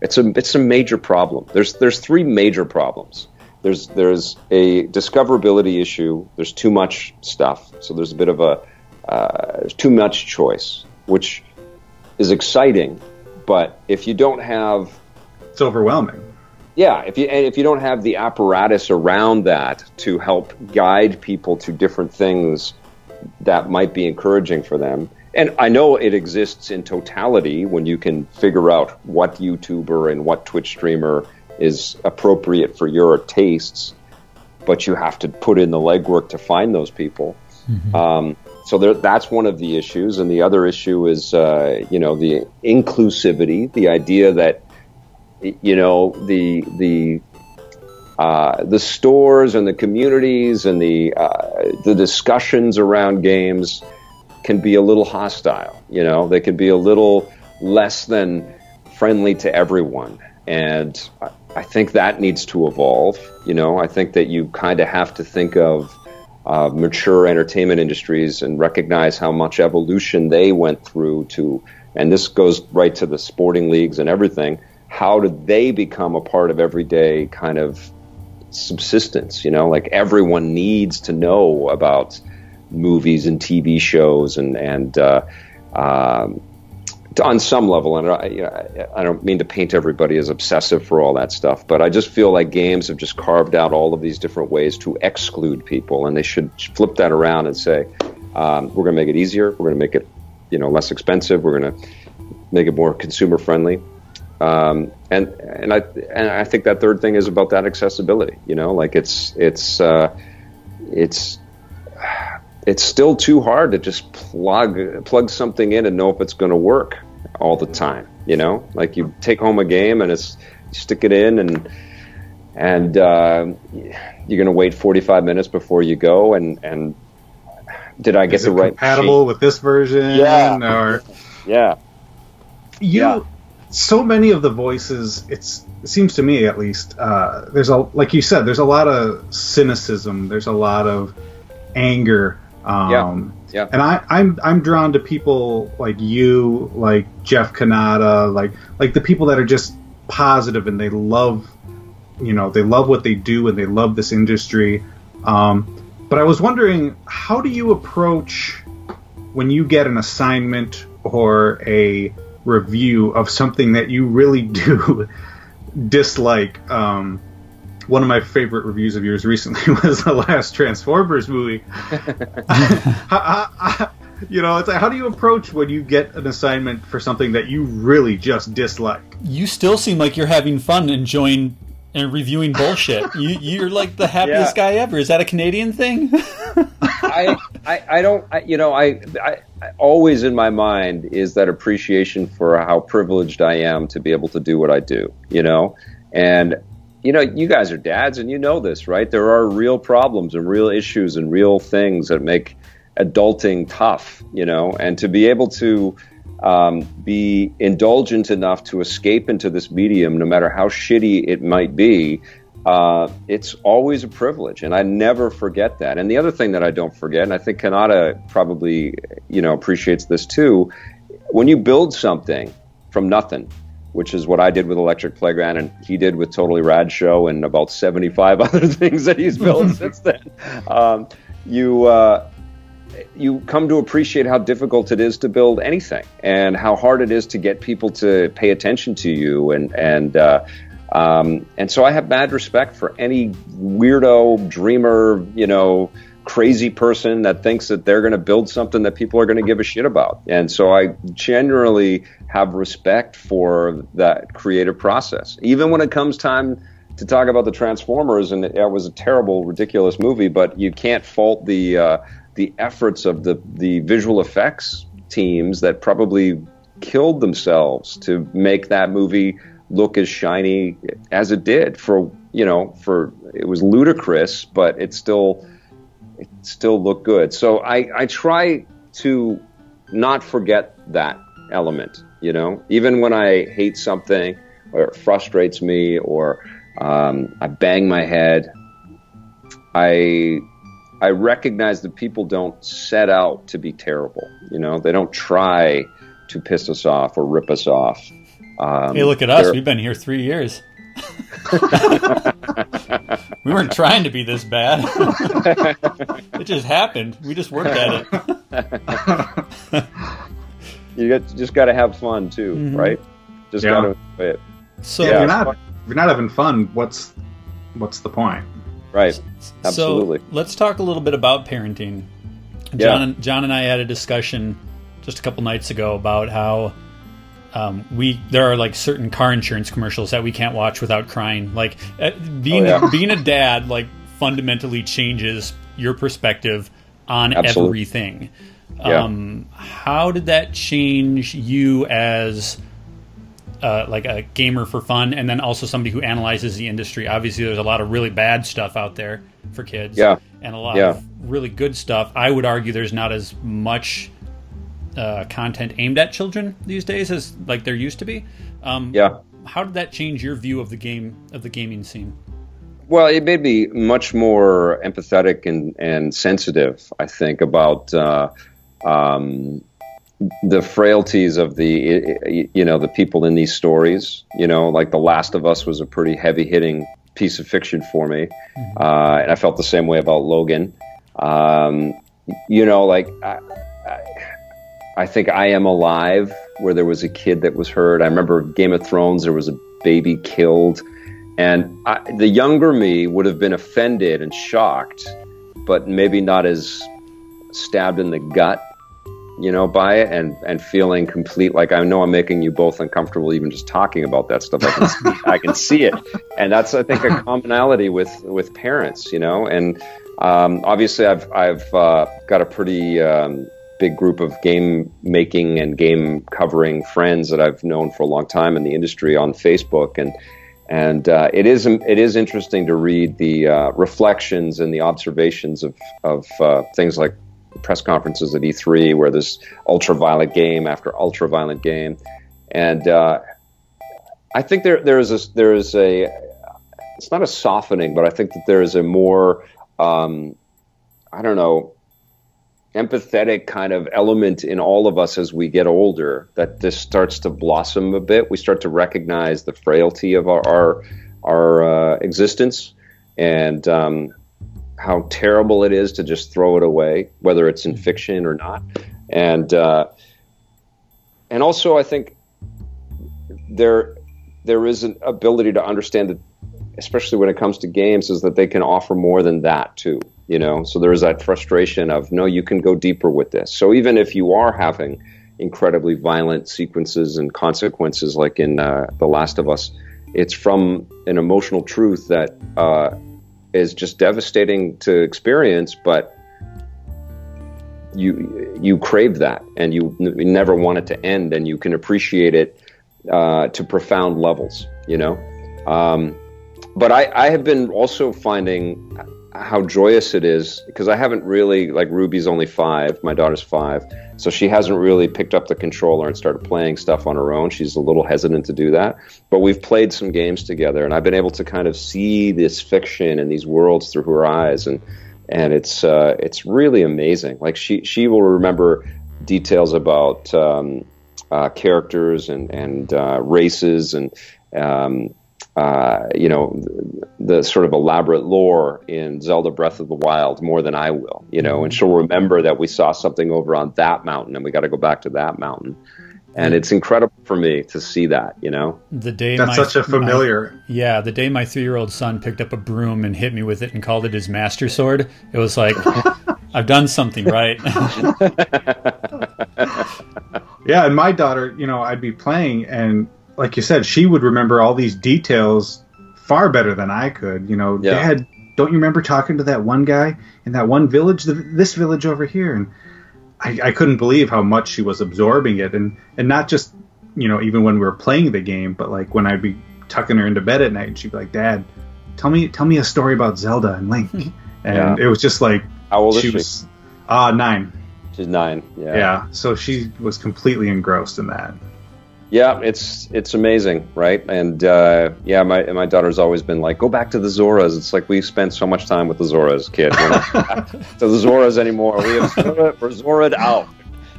It's a it's a major problem. There's there's three major problems. There's there's a discoverability issue. There's too much stuff, so there's a bit of a uh, too much choice, which is exciting, but if you don't have, it's overwhelming yeah, if you and if you don't have the apparatus around that to help guide people to different things that might be encouraging for them. And I know it exists in totality when you can figure out what YouTuber and what Twitch streamer is appropriate for your tastes, but you have to put in the legwork to find those people. Mm-hmm. Um, so there, that's one of the issues, and the other issue is, uh, you know, the inclusivity, the idea that you know the the uh, the stores and the communities and the uh, the discussions around games can be a little hostile. You know, they can be a little less than friendly to everyone, and I, think that needs to evolve. You know, I think that you kind of have to think of uh, mature entertainment industries and recognize how much evolution they went through to, and this goes right to the sporting leagues and everything how did they become a part of everyday kind of subsistence? You know, like everyone needs to know about movies and TV shows and and uh, um, on some level, and I, I, don't mean to paint everybody as obsessive for all that stuff, but I just feel like games have just carved out all of these different ways to exclude people, and they should flip that around and say, um, we're going to make it easier, we're going to make it, you know, less expensive, we're going to make it more consumer friendly, um, and and I and I think that third thing is about that accessibility. You know, like it's it's uh, it's it's still too hard to just plug plug something in and know if it's going to work all the time. You know, like you take home a game and it's you stick it in and and uh, you're going to wait 45 minutes before you go and and did I get is the right compatible machine? with this version? Yeah. Or yeah. You yeah so many of the voices it's it seems to me at least uh, there's a like you said there's a lot of cynicism there's a lot of anger um, yeah. Yeah. and I, I'm I'm drawn to people like you, like Jeff Cannata, like like the people that are just positive and they love, you know, they love what they do and they love this industry. Um, but I was wondering, how do you approach when you get an assignment or a review of something that you really (laughs) do dislike. Um, one of my favorite reviews of yours recently (laughs) was the last Transformers movie. (laughs) you know, it's like, how do you approach when you get an assignment for something that you really just dislike? You still seem like you're having fun enjoying and reviewing bullshit. (laughs) you, you're like the happiest yeah. guy ever. Is that a Canadian thing? I, I, I don't, I, you know, I, I, always in my mind is that appreciation for how privileged I am to be able to do what I do, you know? And, you know, you guys are dads and you know this, right? There are real problems and real issues and real things that make adulting tough, you know? And to be able to, um, be indulgent enough to escape into this medium, no matter how shitty it might be, uh, it's always a privilege, and I never forget that. And the other thing that I don't forget, and I think Cannata probably you know appreciates this too, when you build something from nothing, which is what I did with Electric Playground, and he did with Totally Rad Show, and about seventy-five (laughs) other things that he's built (laughs) since then. Um, you uh, you come to appreciate how difficult it is to build anything, and how hard it is to get people to pay attention to you, and and uh, um, and so I have mad respect for any weirdo, dreamer, you know, crazy person that thinks that they're going to build something that people are going to give a shit about. And so I generally have respect for that creative process, even when it comes time to talk about the Transformers, and it, was a terrible, ridiculous movie, but you can't fault the uh, the efforts of the the visual effects teams that probably killed themselves to make that movie look as shiny as it did for you know for it was ludicrous but it still still looked good so i i try to not forget that element you know even when i hate something or it frustrates me or um, i bang my head i i recognize that people don't set out to be terrible you know they don't try to piss us off or rip us off um, hey, look at us. We've been here three years. (laughs) we weren't trying to be this bad. (laughs) it just happened. We just worked at it. (laughs) you got, just got to have fun too, mm-hmm. right? Just yeah. got to enjoy it. So yeah, if you're not if you're not having fun, what's what's the point? Right. Absolutely. So let's talk a little bit about parenting. John, yeah. and, John and I had a discussion just a couple nights ago about how um, we there are like certain car insurance commercials that we can't watch without crying. Like uh, being oh, yeah. being a dad like fundamentally changes your perspective on Absolutely. everything. Yeah. Um, how did that change you as uh, like a gamer for fun, and then also somebody who analyzes the industry? Obviously, there's a lot of really bad stuff out there for kids, yeah, and a lot yeah. of really good stuff. I would argue there's not as much uh, content aimed at children these days as like there used to be. Um, yeah. How did that change your view of the game of the gaming scene? Well, it made me much more empathetic and, and sensitive. I think about uh, um, the frailties of the you know the people in these stories. You know, like The Last of Us was a pretty heavy hitting piece of fiction for me, mm-hmm. uh, and I felt the same way about Logan. Um, you know, like. I, I, think I Am Alive, where there was a kid that was hurt. I remember Game of Thrones, there was a baby killed. And I, the younger me would have been offended and shocked, but maybe not as stabbed in the gut, you know, by it and, and feeling complete. Like I know I'm making you both uncomfortable even just talking about that stuff. I can see, (laughs) I can see it. And that's, I think, a (laughs) commonality with, with parents, you know, and um, obviously I've, I've uh, got a pretty, um, big group of game making and game covering friends that I've known for a long time in the industry on Facebook, and and uh, it is it is interesting to read the uh, reflections and the observations of of uh, things like press conferences at E3, where there's ultraviolet game after ultraviolet game, and uh, I think there there is a there is a it's not a softening, but I think that there is a more um, I don't know empathetic kind of element in all of us as we get older that this starts to blossom a bit. We start to recognize the frailty of our our, our uh, existence and um, how terrible it is to just throw it away, whether it's in fiction or not. And uh, and also, I think there there is an ability to understand that, especially when it comes to games, is that they can offer more than that too you know? So there is that frustration of no you can go deeper with this. So even if you are having incredibly violent sequences and consequences like in uh, the last of us it's from an emotional truth that uh, is just devastating to experience but you you crave that and you, n- you never want it to end and you can appreciate it uh, to profound levels you know? Um, but I, I have been also finding how joyous it is because I haven't really like Ruby's only five, my daughter's five, so she hasn't really picked up the controller and started playing stuff on her own. She's a little hesitant to do that, but we've played some games together, and I've been able to kind of see this fiction and these worlds through her eyes, and and it's uh, it's really amazing. Like she she will remember details about um, uh, characters and and uh, races and um, uh, you know, the, the, sort of elaborate lore in Zelda Breath of the Wild more than I will, you know, and she'll remember that we saw something over on that mountain and we got to go back to that mountain. And it's incredible for me to see that, you know. The day that's my, such a familiar. My, yeah, the day my three-year-old son picked up a broom and hit me with it and called it his master sword, it was like, (laughs) I've done something right. (laughs) yeah, and my daughter, you know, I'd be playing and like you said, she would remember all these details far better than I could. You know, Yeah. Dad, don't you remember talking to that one guy in that one village, the, this village over here? And I, I couldn't believe how much she was absorbing it, and and not just you know even when we were playing the game, but like when I'd be tucking her into bed at night, and she'd be like, "Dad, tell me tell me a story about Zelda and Link," (laughs) and Yeah. it was just like How old is she she? was uh nine. She's nine. Yeah. Yeah, so she was completely engrossed in that. Yeah, it's it's amazing, right? And uh, yeah, my my daughter's always been like, go back to the Zoras. It's like we spent so much time with the Zoras, kid. We're not back (laughs) to the Zoras anymore. We have Zora, we're Zora'd out.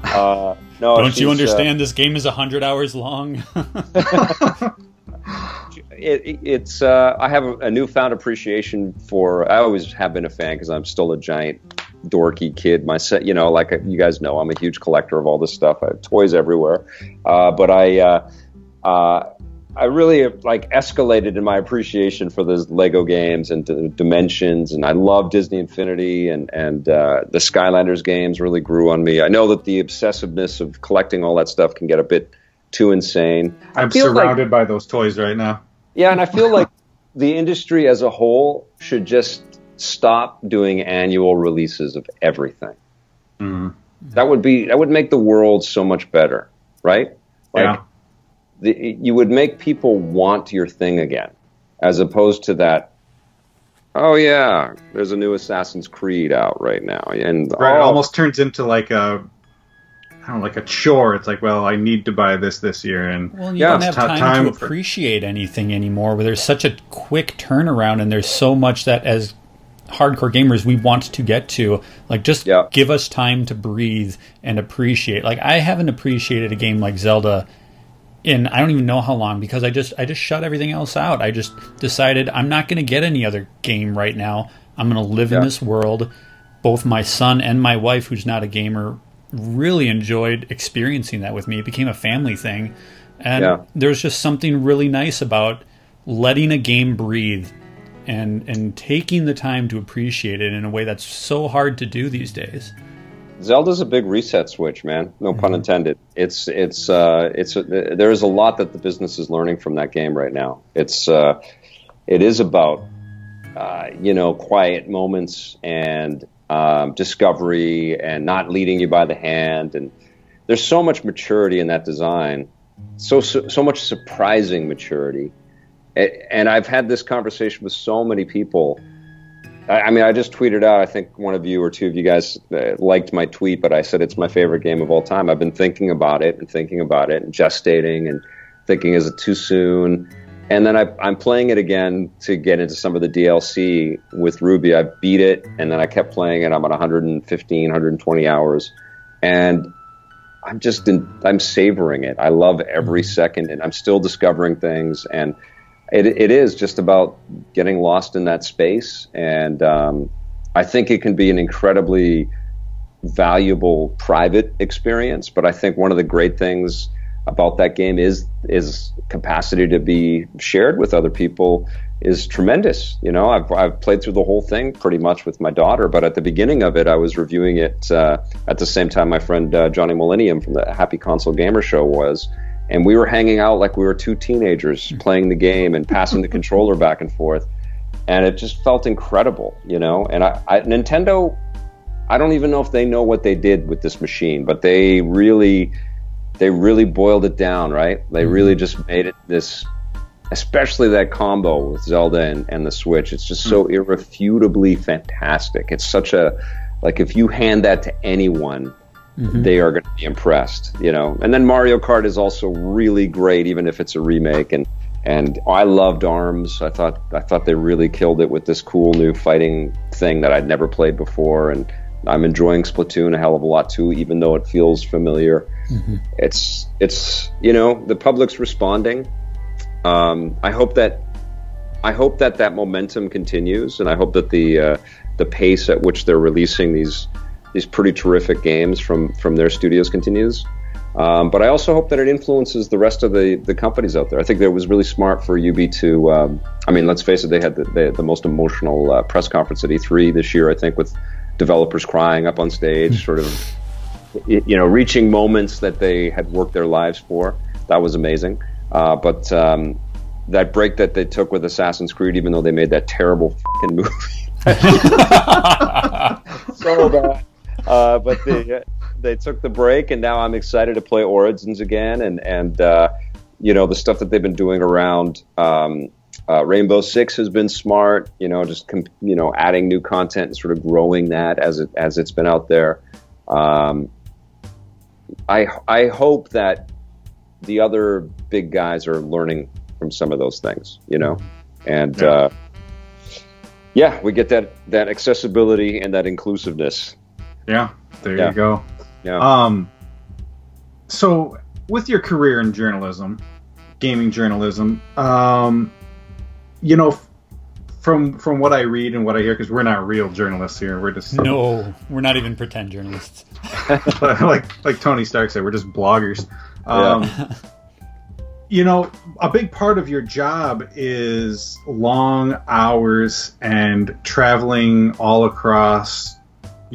Uh, no, Don't you she's, uh, understand? this game is hundred hours long. (laughs) it, it- it's uh, I have a, a newfound appreciation for. I always have been a fan because I'm still a giant dorky kid. My set, you know, like uh, you guys know, I'm a huge collector of all this stuff. I have toys everywhere, uh, but I. Uh, uh, I really like escalated in my appreciation for those Lego games and d- Dimensions, and I love Disney Infinity and and uh, the Skylanders games really grew on me. I know that the obsessiveness of collecting all that stuff can get a bit too insane. I I'm feel like- surrounded by those toys right now. yeah, and I feel like (laughs) the industry as a whole should just stop doing annual releases of everything. Mhm. That would be that would make the world so much better, right? Like Yeah. the, you would make people want your thing again, as opposed to that. Oh yeah, there's a new Assassin's Creed out right now, and Right, it oh, almost turns into like a, I don't know, like a chore. It's like, well, I need to buy this this year, and Well, you Yeah, don't have ti- time, time to for- appreciate anything anymore. Where there's such a quick turnaround, and there's so much that as hardcore gamers we want to get to. Like, just Yeah. give us time to breathe and appreciate. Like, I haven't appreciated a game like Zelda in I don't even know how long because I just I just shut everything else out. I just decided I'm not going to get any other game right now. I'm going to live in this world. Both my son and my wife, who's not a gamer, really enjoyed experiencing that with me. It became a family thing, and Yeah. there's just something really nice about letting a game breathe and and taking the time to appreciate it in a way that's so hard to do these days. Zelda's a big reset switch, man. No pun intended. It's it's uh, it's there is a lot that the business is learning from that game right now. It's uh, it is about uh, you know quiet moments and um, discovery and not leading you by the hand. And there's so much maturity in that design, so so, so much surprising maturity. And I've had this conversation with so many people. I mean, I just tweeted out. I think one of you or two of you guys uh, liked my tweet, but I said it's my favorite game of all time. I've been thinking about it and thinking about it and gestating and thinking, is it too soon? And then I, I'm playing it again to get into some of the DLC with Ruby. I beat it, and then I kept playing it. I'm at 115, 120 hours, and I'm just in, I'm savoring it. I love every second, and I'm still discovering things. And it, it is just about getting lost in that space. And um, I think it can be an incredibly valuable private experience. But I think one of the great things about that game is is capacity to be shared with other people is tremendous. You know, I've, I've played through the whole thing pretty much with my daughter, but at the beginning of it, I was reviewing it uh, at the same time my friend uh, Johnny Millennium from the Happy Console Gamer Show was. And we were hanging out like we were two teenagers mm-hmm. playing the game and passing the (laughs) controller back and forth. And it just felt incredible, you know? And I, I, Nintendo, I don't even know if they know what they did with this machine, but they really, they really boiled it down, right? They mm-hmm. really just made it this especially that combo with Zelda and, and the Switch. It's just so mm-hmm. irrefutably fantastic. It's such a like if you hand that to anyone, they are going to be impressed, you know. And then Mario Kart is also really great, even if it's a remake. And and I loved Arms. I thought I thought they really killed it with this cool new fighting thing that I'd never played before. And I'm enjoying Splatoon a hell of a lot too, even though it feels familiar. It's it's you know the public's responding. Um, I hope that I hope that that momentum continues, and I hope that the uh, the pace at which they're releasing these these pretty terrific games from from their studios continues. Um, but I also hope that it influences the rest of the, the companies out there. I think that it was really smart for UB to. Um, I mean, let's face it, they had the, the, the most emotional uh, press conference at E3 this year. I think with developers crying up on stage, sort of you know reaching moments that they had worked their lives for. That was amazing. Uh, but um, that break that they took with Assassin's Creed, even though they made that terrible (laughs) fucking movie. (laughs) so bad. Uh, but they (laughs) they took the break, and now I'm excited to play Origins again, and and uh, you know the stuff that they've been doing around um, uh, Rainbow Six has been smart. You know, just com- you know adding new content and sort of growing that as it as it's been out there. Um, I I hope that the other big guys are learning from some of those things. You know, and. Yeah. Uh, yeah, we get that that accessibility and that inclusiveness. Yeah, there Yeah. you go. Yeah. Um, so with your career in journalism, gaming journalism, um, you know, from from what I read and what I hear, because we're not real journalists here, we're just No, we're not even pretend journalists. (laughs) (laughs) like like Tony Stark said, we're just bloggers. Um, you know, a big part of your job is long hours and traveling all across,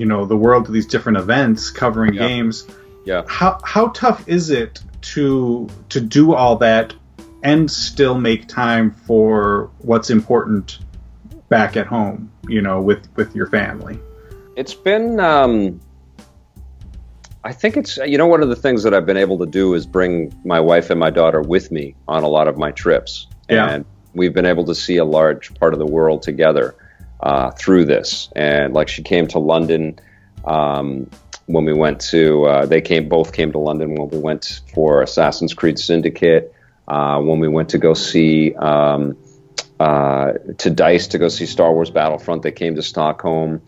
you know, the world to these different events covering Yeah. games. Yeah. How how tough is it to to do all that and still make time for what's important back at home, you know, with with your family? It's been, um, I think it's, you know, one of the things that I've been able to do is bring my wife and my daughter with me on a lot of my trips. Yeah. And we've been able to see a large part of the world together uh, through this. And like she came to London um, when we went to, uh, they came, both came to London when we went for Assassin's Creed Syndicate, uh, when we went to go see, um, uh, to Dice to go see Star Wars Battlefront. They came to Stockholm.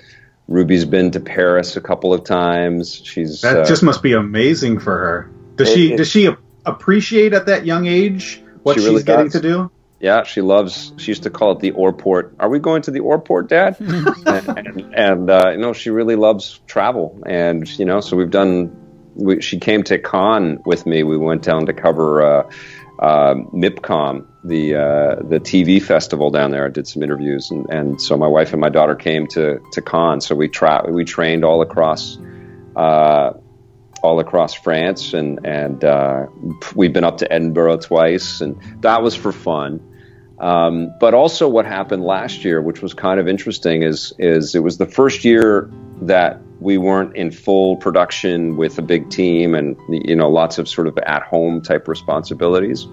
Ruby's been to Paris a couple of times. She's That uh, just must be amazing for her. Does It- she does she appreciate at that young age what She she's really getting does. to do? Yeah, she loves. She used to call it the Orport. Are we going to the Orport, Dad? and (laughs) and, and uh, you know, she really loves travel, and you know, so we've done. We, she came to Cannes with me. We went down to cover uh, uh, MIPCOM, the uh, the TV festival down there. I did some interviews, and, and so my wife and my daughter came to to Cannes. So we tra- we trained all across. Uh, all across France, and and uh, we've been up to Edinburgh twice, and that was for fun. Um, but also, what happened last year, which was kind of interesting, is is it was the first year that we weren't in full production with a big team and you know lots of sort of at home type responsibilities.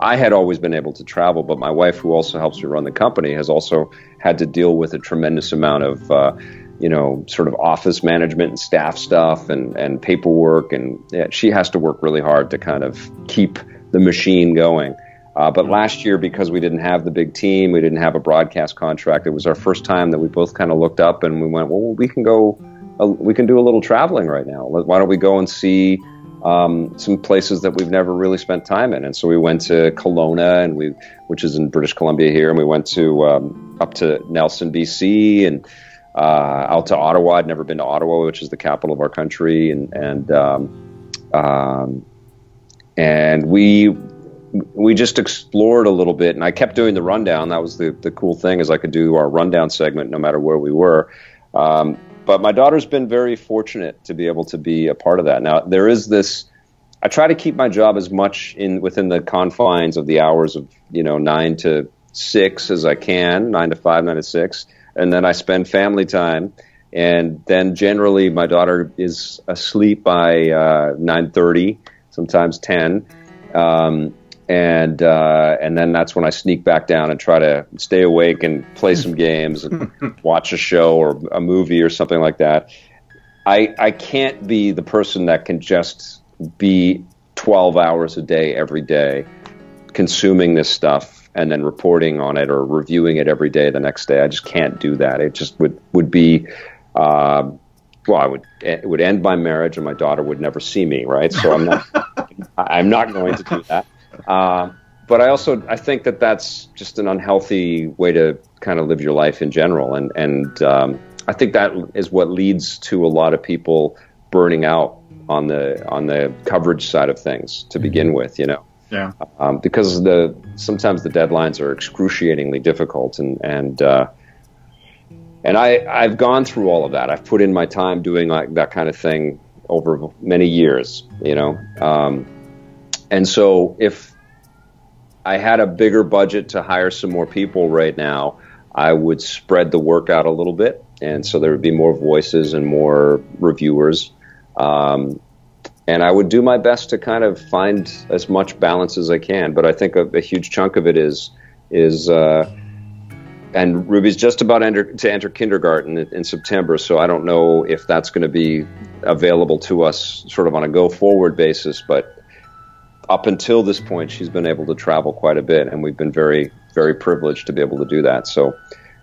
I had always been able to travel, but my wife, who also helps me run the company, has also had to deal with a tremendous amount of uh, you know, sort of office management and staff stuff and, and paperwork. And yeah, she has to work really hard to kind of keep the machine going. Uh, but last year, because we didn't have the big team, we didn't have a broadcast contract. It was our first time that we both kind of looked up and we went, well, we can go, uh, we can do a little traveling right now. Why don't we go and see um, some places that we've never really spent time in? And so we went to Kelowna, and we, which is in British Columbia here, and we went to um, up to Nelson, BC, and uh, out to Ottawa. I'd never been to Ottawa, which is the capital of our country, and and um, um, and we we just explored a little bit. And I kept doing the rundown. That was the the cool thing is I could do our rundown segment no matter where we were. Um, but my daughter's been very fortunate to be able to be a part of that. Now there is this. I try to keep my job as much in within the confines of the hours of you know nine to six as I can, nine to five, nine to six and then I spend family time. And then generally, my daughter is asleep by uh, nine thirty, sometimes ten, um, and uh, and then that's when I sneak back down and try to stay awake and play some (laughs) games and watch a show or a movie or something like that. I I can't be the person that can just be twelve hours a day every day consuming this stuff and then reporting on it or reviewing it every day the next day. I just can't do that. It just would would be. Uh, well, I would it would end my marriage, and my daughter would never see me. Right, so I'm not (laughs) I'm not going to do that. Uh, but I also I think that that's just an unhealthy way to kind of live your life in general, and and um, I think that is what leads to a lot of people burning out on the on the coverage side of things to begin with. You know Yeah. um, because the sometimes the deadlines are excruciatingly difficult and and uh, and I I've gone through all of that. I've put in my time doing like that kind of thing over many years, you know. Um, and so if I had a bigger budget to hire some more people right now, I would spread the work out a little bit, and so there would be more voices and more reviewers. Um, and I would do my best to kind of find as much balance as I can. But I think a, a huge chunk of it is is uh, and Ruby's just about enter, to enter kindergarten in, in, September, so I don't know if that's going to be available to us sort of on a go forward basis. But up until this point, she's been able to travel quite a bit, and we've been very very privileged to be able to do that. So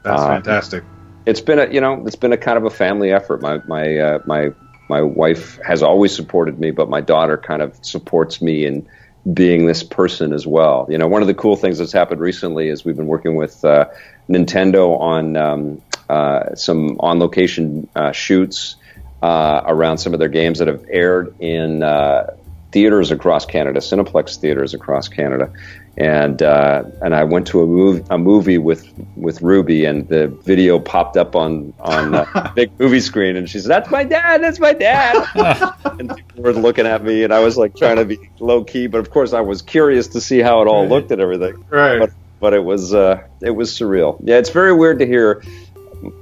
that's uh, fantastic. It's been a you know it's been a kind of a family effort. My my uh, my my wife has always supported me, but my daughter kind of supports me in being this person as well. You know, one of the cool things that's happened recently is we've been working with uh, Nintendo on um, uh, some on location uh, shoots uh, around some of their games that have aired in uh, theaters across Canada, Cineplex theaters across Canada and uh, and I went to a, move, a movie with with Ruby, and the video popped up on on a (laughs) big movie screen, and she said, "That's my dad. That's my dad." (laughs) and people were looking at me, and I was like trying to be low key, but of course I was curious to see how it all looked and everything. Right. But, but it was uh, it was surreal. Yeah, it's very weird to hear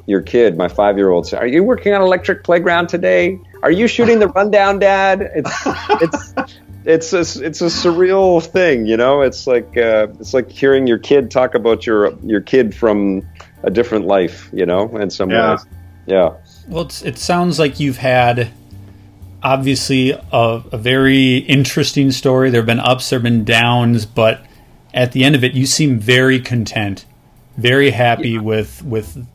your kid, my five year old, say, "Are you working on Electric Playground today?" Are you shooting the rundown, Dad? It's (laughs) it's it's a it's a surreal thing, you know. It's like uh, it's like hearing your kid talk about your your kid from a different life, you know, in some yeah. ways. Yeah. Well, it sounds like you've had obviously a, a, very interesting story. There have been ups, there have been downs, but at the end of it, you seem very content, very happy yeah. with with.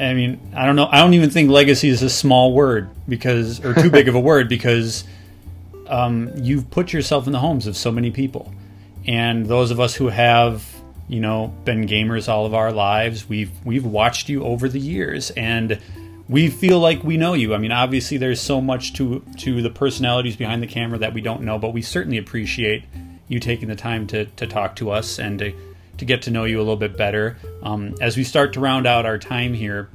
I mean, I don't know. I don't even think legacy is a small word because, or too big of a word because um, you've put yourself in the homes of so many people, and those of us who have you know been gamers all of our lives, we've we've watched you over the years, and we feel like we know you. I mean, obviously, there's so much to to the personalities behind the camera that we don't know, but we certainly appreciate you taking the time to to talk to us and to to get to know you a little bit better. Um, as we start to round out our time here,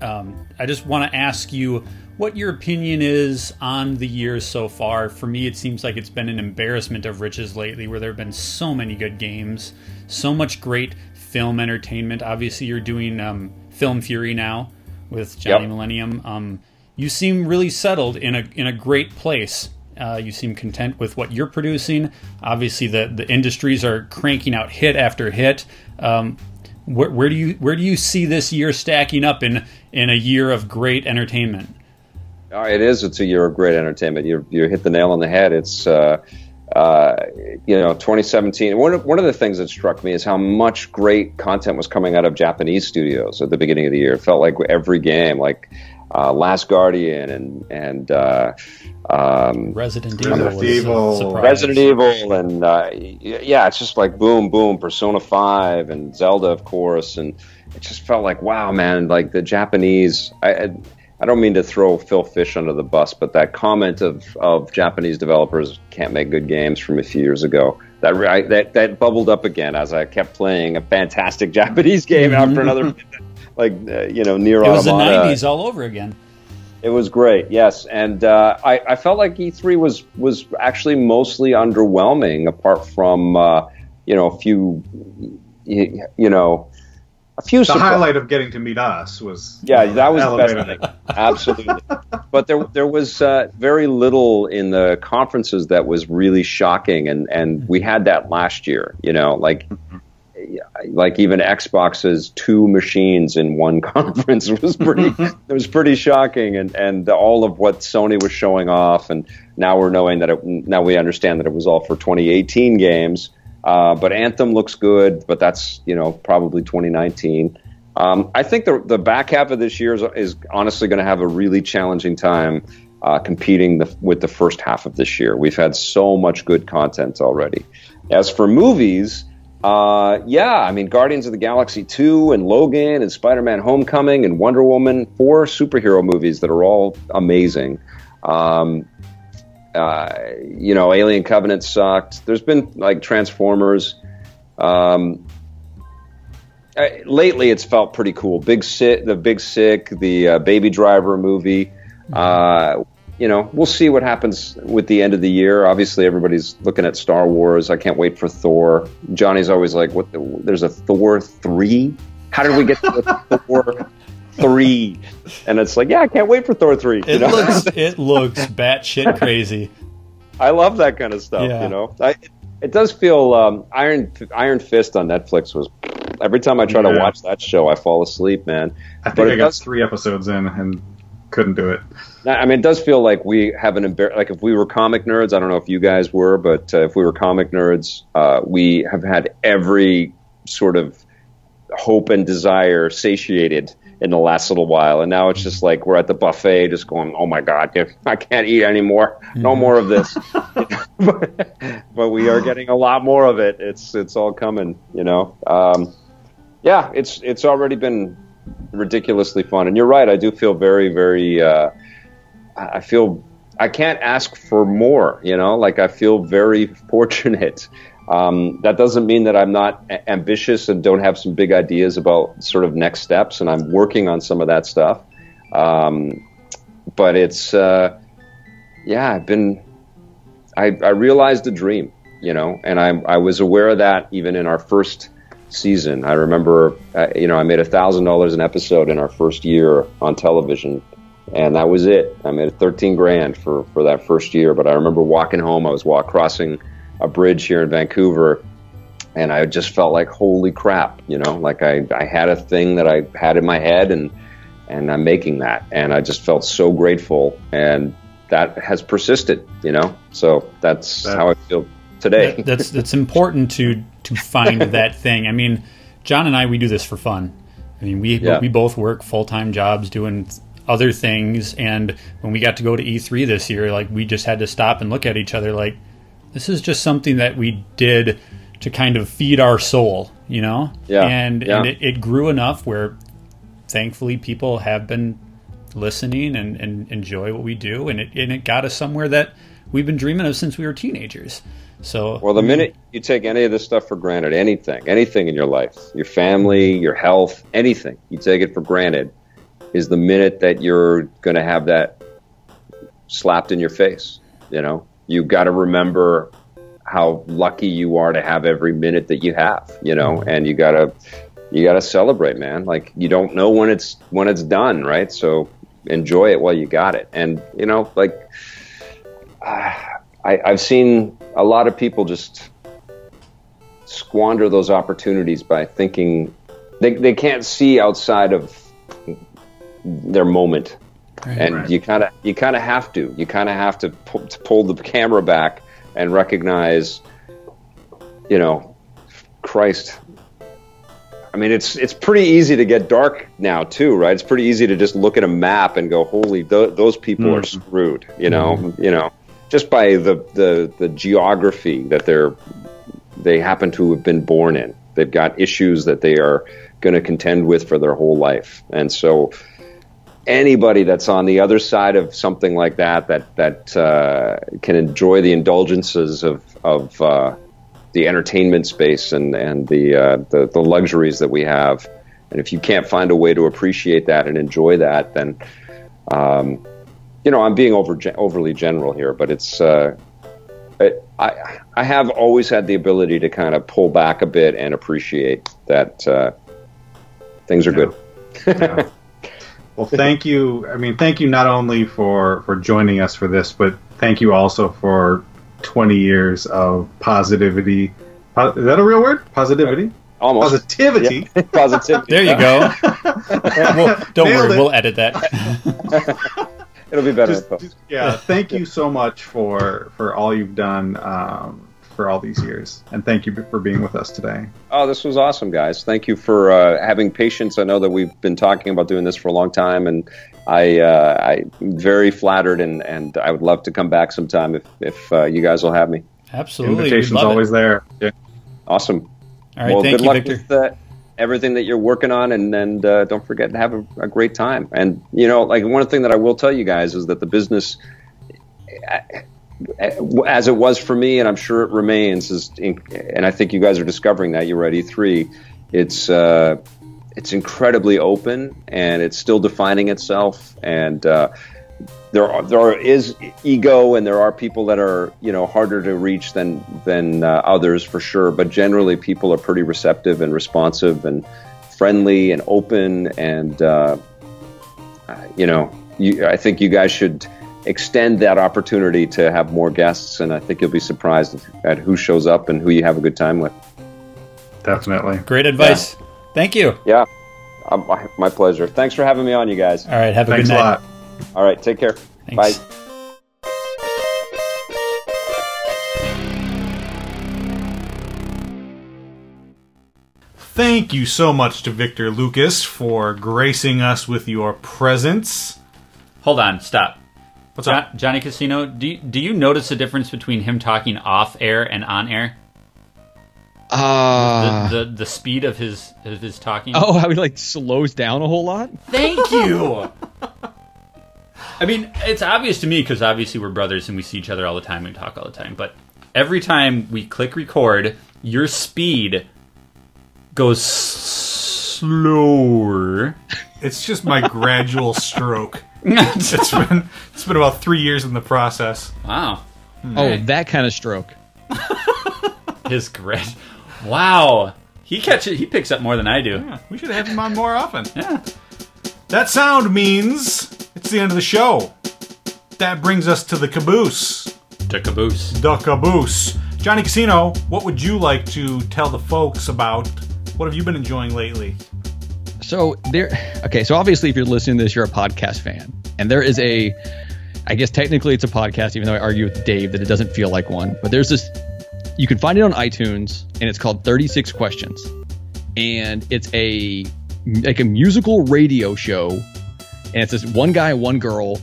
um, I just want to ask you what your opinion is on the year so far. For me, it seems like it's been an embarrassment of riches lately, where there have been so many good games, so much great film entertainment. Obviously, you're doing um, Film Fury now with Johnny yep. Millennium. Um, you seem really settled in a in a great place. Uh, you seem content with what you're producing. Obviously, the the industries are cranking out hit after hit. Um, where, where do you where do you see this year stacking up in in a year of great entertainment? Oh, it is. It's a year of great entertainment. You you hit the nail on the head. It's uh, uh, you know 2017. One of, one of the things that struck me is how much great content was coming out of Japanese studios at the beginning of the year. It felt like every game, like uh, Last Guardian and and uh, um, Resident Evil, Resident Evil, Resident Evil, and uh, yeah, it's just like boom, boom, Persona Five and Zelda, of course, and it just felt like wow, man, like the Japanese. I, I don't mean to throw Phil Fish under the bus, but that comment of, of Japanese developers can't make good games from a few years ago that that that bubbled up again as I kept playing a fantastic (laughs) Japanese game mm-hmm. after another, (laughs) like uh, you know, NieR. It was Automata. the '90s all over again. It was great, yes, and uh, I, I, felt like E3 was was actually mostly underwhelming, apart from uh, you know a few you, you know a few. The highlight of getting to meet us was yeah, that was the best thing. (laughs) Absolutely, but there there was uh, very little in the conferences that was really shocking, and and we had that last year. You know, like. Like even Xbox's two machines in one (laughs) conference was pretty. (laughs) it was pretty shocking, and and all of what Sony was showing off, and now we're knowing that it. Now we understand that it was all for 2018 games, uh, but Anthem looks good, but that's you know probably 2019. Um, I think the the back half of this year is, is honestly going to have a really challenging time uh, competing the, with the first half of this year. We've had so much good content already. As for movies, uh, yeah, I mean Guardians of the Galaxy 2 and Logan and Spider-Man: Homecoming and Wonder Woman, four superhero movies that are all amazing. Um, uh, you know, Alien Covenant sucked. There's been like Transformers. Um, uh, lately, it's felt pretty cool. Big Sick, the Big Sick, the uh, Baby Driver movie. Uh, you know, we'll see what happens with the end of the year. Obviously, everybody's looking at Star Wars. I can't wait for Thor. Johnny's always like, "What? The, there's a Thor three? How did we get to the (laughs) Thor three? And it's like, yeah, I can't wait for Thor three. It know? looks (laughs) it looks batshit crazy. I love that kind of stuff. Yeah. You know, I, it does feel um, Iron Iron Fist on Netflix was. Every time I try yeah. to watch that show, I fall asleep, man. I think but I got does, three episodes in and couldn't do it. I mean, it does feel like we have an embar- like if we were comic nerds. I don't know if you guys were, but uh, if we were comic nerds, uh, we have had every sort of hope and desire satiated in the last little while, and now it's just like we're at the buffet, just going, "Oh my god, (laughs) I can't eat anymore. No mm-hmm. more of this." but, (laughs) (laughs) but, we are getting a lot more of it. It's it's all coming, you know. Um, yeah, it's it's already been ridiculously fun, and you're right. I do feel very very. Uh, I feel I can't ask for more, you know. Like I feel very (laughs) fortunate um, that doesn't mean that I'm not a- ambitious and don't have some big ideas about sort of next steps, and I'm working on some of that stuff. Um, but it's, uh, yeah, I've been, I, I realized a dream, you know, and I, I was aware of that even in our first season. I remember, uh, you know, I made a thousand dollars an episode in our first year on television, and that was it. I made 13 grand for for that first year. But I remember walking home. I was walk crossing a bridge here in Vancouver, and I just felt like holy crap, you know, like I, I had a thing that I had in my head and and I'm making that, and I just felt so grateful, and that has persisted, you know. So that's that, how I feel today. That, that's that's important to to find (laughs) that thing. I mean, John and I we do this for fun. I mean, we yeah. we both work full time jobs doing other things, and when we got to go to E3 this year, like we just had to stop and look at each other, like this is just something that we did to kind of feed our soul, you know? Yeah. And, yeah. and it, it, grew enough where thankfully people have been listening and, and enjoy what we do. And it, and it got us somewhere that we've been dreaming of since we were teenagers. So, well, the minute you take any of this stuff for granted, anything, anything in your life, your family, your health, anything, you take it for granted, is the minute that you're going to have that slapped in your face. You know, you've got to remember how lucky you are to have every minute that you have, you know, mm-hmm. and you gotta you gotta celebrate, man. Like you don't know when it's when it's done, right? So enjoy it while you got it. And you know, like uh, I, I've seen a lot of people just squander those opportunities by thinking they they can't see outside of their moment Right, and right. you kind of you kind of have to you kind of have to, pu- to pull the camera back and recognize you know Christ I mean, it's it's pretty easy to get dark now too, right? It's pretty easy to just look at a map and go, "Holy, th- those people mm. are screwed," you know. Mm. You know, just by the, the the geography that they're they happen to have been born in. They've got issues that they are going to contend with for their whole life, and so anybody that's on the other side of something like that that that uh, can enjoy the indulgences of of uh, the entertainment space and and the, uh, the, the luxuries that we have, and if you can't find a way to appreciate that and enjoy that, then um, you know I'm being over overly general here, but it's. Uh, it, I I have always had the ability to kind of pull back a bit and appreciate that uh, things are yeah. good. yeah. Well, thank you. I mean, thank you not only for for joining us for this, but thank you also for 20 years of positivity. is that a real word? Positivity. Almost. Positivity. Yeah. Positivity. there you go. (laughs) well, don't Nailed worry, it. we'll edit that. (laughs) It'll be better. Just, just, yeah. Thank you so much for for all you've done. Um, for all these years. And thank you for being with us today. Oh, this was awesome, guys. Thank you for uh, having patience. I know that we've been talking about doing this for a long time, and I, uh, I'm very flattered, and, and I would love to come back sometime if, if uh, you guys will have me. Absolutely. Invitation's always it. there. Yeah. Awesome. All right, well, thank good you, luck Victor. with uh, everything that you're working on, and, and uh, don't forget to have a, a great time. And, you know, like one thing that I will tell you guys is that the business as it was for me, and I'm sure it remains, is, and I think you guys are discovering that. You're at E3. It's uh, it's incredibly open, and it's still defining itself. And uh, there are there is ego and there are people that are you know harder to reach than than uh, others for sure but generally people are pretty receptive and responsive and friendly and open and uh, you know you, I think you guys should extend that opportunity to have more guests and I think you'll be surprised at who shows up and who you have a good time with Definitely. Great advice. Thank you. yeah um, my, my pleasure thanks for having me on you guys All right. Have a Thanks good a night. lot. All right take care Thanks. bye Thank you so much to Victor Lucas for gracing us with your presence. Hold on. Stop. What's Jo- up? Johnny Casino, do you, do you notice a difference between him talking off air and on air? The, Uh, the the speed of his of his talking. oh, how he like slows down a whole lot. Thank you. (laughs) I mean, it's obvious to me because obviously we're brothers and we see each other all the time and talk all the time. But every time we click record, your speed goes slower. It's just my (laughs) gradual stroke. (laughs) It's been it's been about three years in the process. wow. Hmm. Oh, that kind of stroke. (laughs) His grit. Wow. He catches. He picks up more than I do. Yeah, we should have him on more often. Yeah. That sound means it's the end of the show. That brings us to the caboose. To caboose. The caboose. Johnny Casino, what would you like to tell the folks about? What have you been enjoying lately? So there, okay. So obviously, if you're listening to this, you're a podcast fan, and there is a, I guess technically it's a podcast, even though I argue with Dave that it doesn't feel like one. But there's this, you can find it on iTunes, and it's called 36 Questions, and it's a like a musical radio show, and it's this one guy, one girl,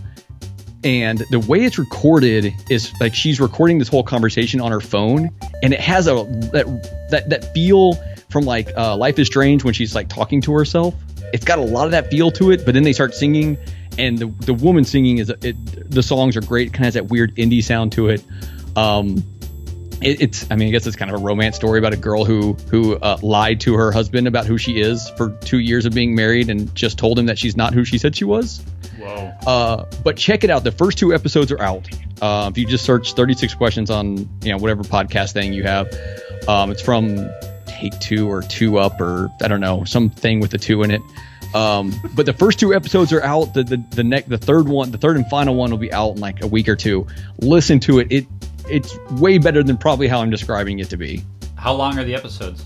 and the way it's recorded is like she's recording this whole conversation on her phone, and it has a that that that feel from like uh, Life is Strange when she's like talking to herself. It's got a lot of that feel to it, but then they start singing, and the the woman singing is it, the songs are great. It kind of has that weird indie sound to it. Um, it, it's I mean I guess it's kind of a romance story about a girl who who uh, lied to her husband about who she is for two years of being married and just told him that she's not who she said she was. Whoa. Uh, but check it out. The first two episodes are out. Uh, if you just search 36 questions on you know whatever podcast thing you have, um, it's from Take Two or Two Up or I don't know something with the two in it. Um, but the first two episodes are out. The the the next the third one, the third and final one will be out in like a week or two. Listen to it. It it's way better than probably how I'm describing it to be. How long are the episodes?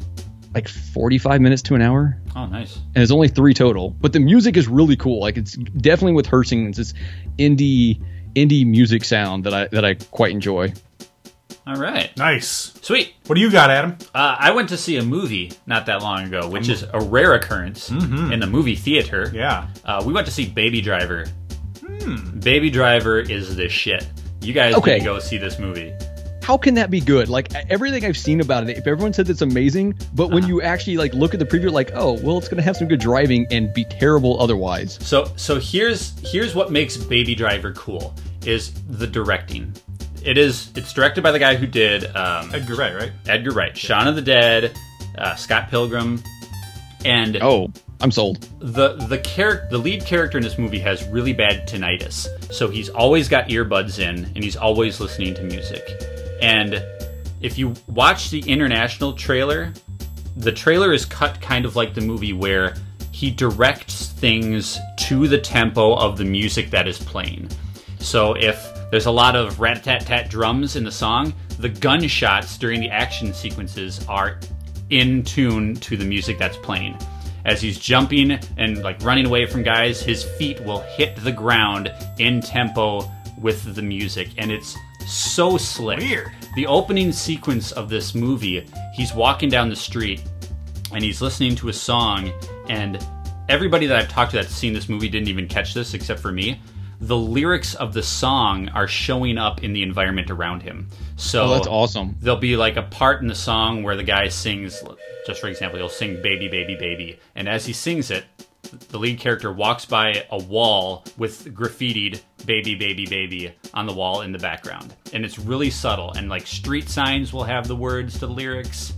Like 45 minutes to an hour Oh, nice. and there's only three total. But the music is really cool. Like it's definitely with her singing. It's this indie indie music sound that I that I quite enjoy. All right. Nice. Sweet. What do you got, Adam? Uh, I went to see a movie not that long ago, which is a rare occurrence in the movie theater. Yeah. Uh, we went to see Baby Driver. Baby Driver is the shit. You guys Okay. need to go see this movie. How can that be good? Like everything I've seen about it, if everyone says it's amazing, but when you actually like look at the preview, like, oh, well, it's gonna have some good driving and be terrible otherwise. So so here's here's what makes Baby Driver cool is the directing. It is it's directed by the guy who did um, Edgar Wright, right? Edgar Wright, Shaun of the Dead, uh, Scott Pilgrim, and Oh, I'm sold. the the character the lead character in this movie has really bad tinnitus. So he's always got earbuds in and he's always listening to music. And if you watch the international trailer the trailer is cut kind of like the movie where he directs things to the tempo of the music that is playing. So if there's a lot of rat-tat-tat drums in the song the gunshots during the action sequences are in tune to the music that's playing as he's jumping and like running away from guys, his feet will hit the ground in tempo with the music, and it's so slick. Weird. The opening sequence of this movie, he's walking down the street and he's listening to a song, and everybody that I've talked to that's seen this movie didn't even catch this except for me. The lyrics of the song are showing up in the environment around him. So Oh, that's awesome. there'll be like a part in the song where the guy sings just for example he'll sing baby baby baby. And as he sings it the lead character walks by a wall with graffitied baby baby baby on the wall in the background. And it's really subtle. And like street signs will have the words to the lyrics.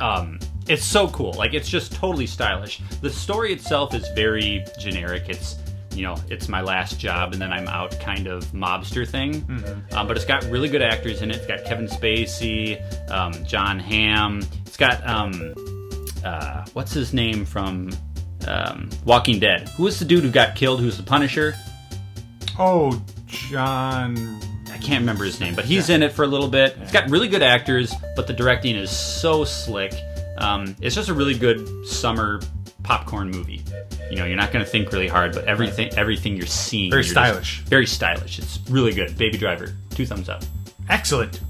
Um it's so cool. Like it's just totally stylish. The story itself is very generic. It's you know, it's my last job and then I'm out kind of mobster thing. Um, but it's got really good actors in it. It's got Kevin Spacey, um, Jon Hamm. It's got um, uh, what's his name from um, Walking Dead? Who was the dude who got killed? Who's the Punisher? Oh, John. I can't remember his name, but he's in it for a little bit. It's got really good actors, but the directing is so slick. Um, it's just a really good summer popcorn movie. You know, you're not going to think really hard, but everything everything you're seeing Very you're just- stylish. very stylish. It's really good. Baby Driver, two thumbs up. Excellent.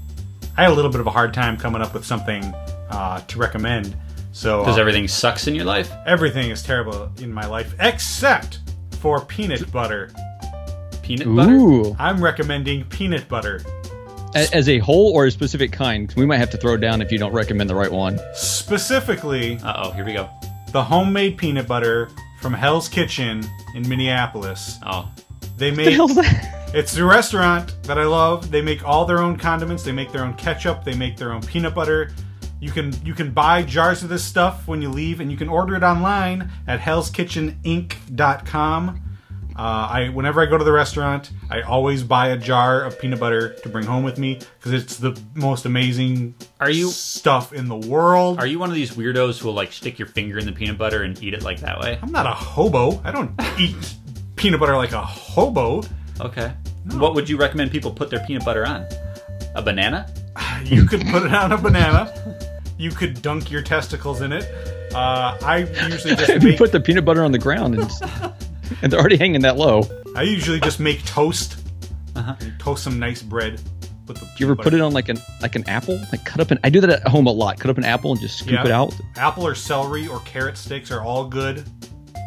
I had a little bit of a hard time coming up with something uh, to recommend. So because uh, everything sucks in your life? everything is terrible in my life except for peanut butter. Peanut butter. Ooh, I'm recommending peanut butter. A- as a whole or a specific kind? We might have to throw down if you don't recommend the right one. Specifically, Uh oh, here we go. The homemade peanut butter from Hell's Kitchen in Minneapolis. Oh, They make? It's a restaurant that I love. They make all their own condiments. They make their own ketchup. They make their own peanut butter. You can you can buy jars of this stuff when you leave, and you can order it online at hellskitcheninc.com. Uh, I whenever I go to the restaurant, I always buy a jar of peanut butter to bring home with me because it's the most amazing Are you- stuff in the world. are you one of these weirdos who will like stick your finger in the peanut butter and eat it like that way? I'm not a hobo. I don't eat peanut butter like a hobo. Okay. What would you recommend people put their peanut butter on? A banana? (laughs) You could put it on a banana. You could dunk your testicles in it. Uh, I usually (laughs) just make, put the peanut butter on the ground and, (laughs) (laughs) and they're already hanging that low, I usually just make toast. Uh-huh. Toast some nice bread. With the you ever put it on like an like an apple? Like cut up an I do that at home a lot. Cut up an apple and just scoop Yeah. it out. Apple or celery or carrot sticks are all good.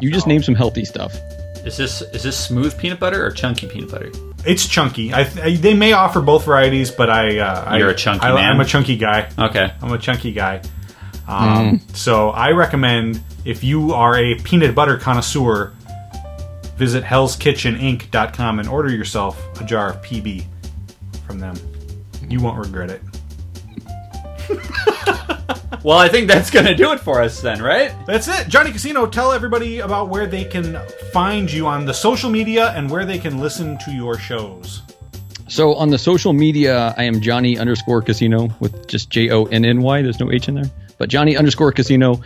You just name some healthy stuff. Is this is this smooth peanut butter or chunky peanut butter? It's chunky. I, I they may offer both varieties, but I uh, You're I, a chunky I, man? I'm a chunky guy. Okay. I'm a chunky guy. Um, So I recommend if you are a peanut butter connoisseur, visit hellskitcheninc.com and order yourself a jar of PB from them. You won't regret it. (laughs) Well, I think that's gonna do it for us then, right? That's it. Johnny Casino, tell everybody about where they can find you on the social media and where they can listen to your shows. So on the social media, I am Johnny underscore Casino with just J O N N Y. There's no H in there, but Johnny underscore Casino.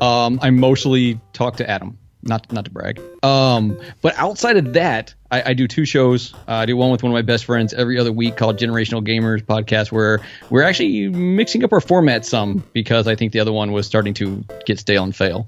Um, I mostly talk to Adam, not not to brag. Um, but outside of that, I, I do two shows. Uh, I do one with one of my best friends every other week called Generational Gamers Podcast, where we're actually mixing up our format some because I think the other one was starting to get stale and fail.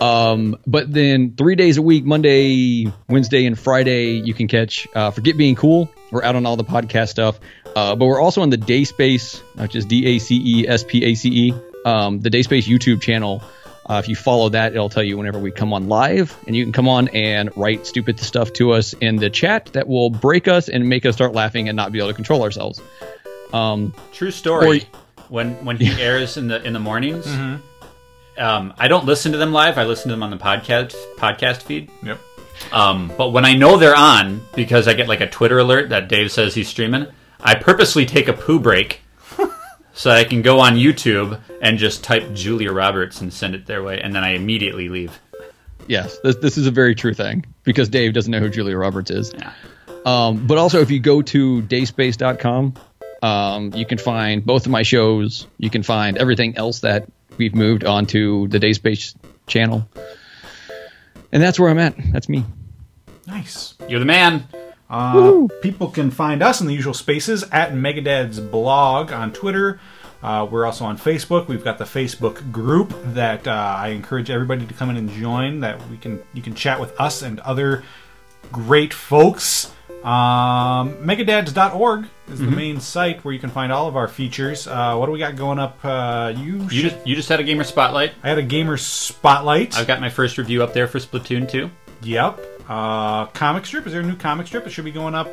Um, but then three days a week, Monday, Wednesday, and Friday, you can catch uh, Forget Being Cool. We're out on all the podcast stuff, uh, but we're also on the Dacespace, which is D A C E S P A C E, um, the Dacespace YouTube channel. Uh, if you follow that, it'll tell you whenever we come on live, and you can come on and write stupid stuff to us in the chat that will break us and make us start laughing and not be able to control ourselves. Um, True story. when when he (laughs) airs in the in the mornings, um, I don't listen to them live. I listen to them on the podcast podcast feed. Yep. Um, but when I know they're on, because I get like a Twitter alert that Dave says he's streaming, I purposely take a poo break so I can go on YouTube and just type Julia Roberts and send it their way, and then I immediately leave. yes, this, this is a very true thing because Dave doesn't know who Julia Roberts is. Yeah. Um, but also, if you go to dacespace.com, um, you can find both of my shows. You can find everything else that we've moved onto the Dacespace channel. And that's where I'm at. That's me. Nice. You're the man. Uh, people can find us in the usual spaces at Megadad's blog on Twitter. Uh, we're also on Facebook. We've got the Facebook group that uh, I encourage everybody to come in and join. That we can you can chat with us and other great folks. Um, Megadads.org is the main site where you can find all of our features. Uh, what do we got going up? Uh, you, You just you just had a gamer spotlight. I had a gamer spotlight. I've got my first review up there for Splatoon 2 Yep. Uh, comic strip. Is there a new comic strip? It should be going up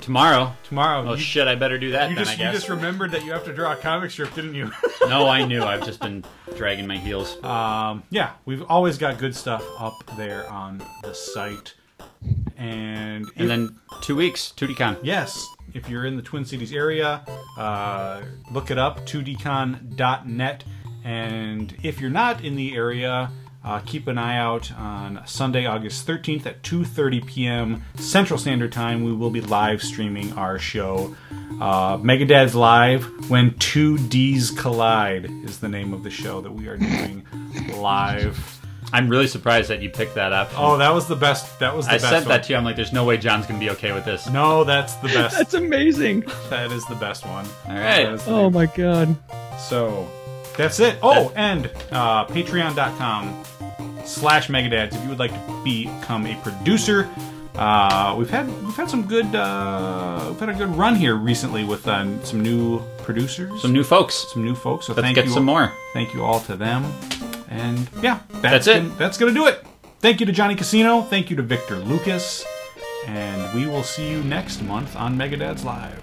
tomorrow. tomorrow. Oh You- shit! I better do that You then. just, I you guess. just remembered that you have to draw a comic strip, didn't you? (laughs) no, I knew. I've just been (laughs) dragging my heels. um, yeah, we've always got good stuff up there on the site. And, if- And then two weeks, 2DCon. yes, if you're in the Twin Cities area, uh, look it up, 2dcon.net. And if you're not in the area, Uh, keep an eye out on Sunday, August 13th at 2:30 p.m. Central Standard Time. We will be live streaming our show. Uh, Megadad's live when two D's collide is the name of the show that we are doing live. I'm really surprised that you picked that up. Oh, that was the best. That was the I best. sent one. that to you. I'm like, there's no way John's gonna be okay with this. No, that's the (laughs) best. That's amazing. that is the best one. All right. That is the Oh my god. So that's it. Oh, and uh, patreon.com slash megadads if you would like to become a producer. Uh, we've had we've had some good uh, we've had a good run here recently with uh, some new producers, Some new folks. some new folks. So Let's thank get you, some more. Thank you all to them. And yeah, That's it. Gonna, that's gonna do it. Thank you to Johnny Casino. Thank you to Victor Lucas. And we will see you next month on Megadads Live.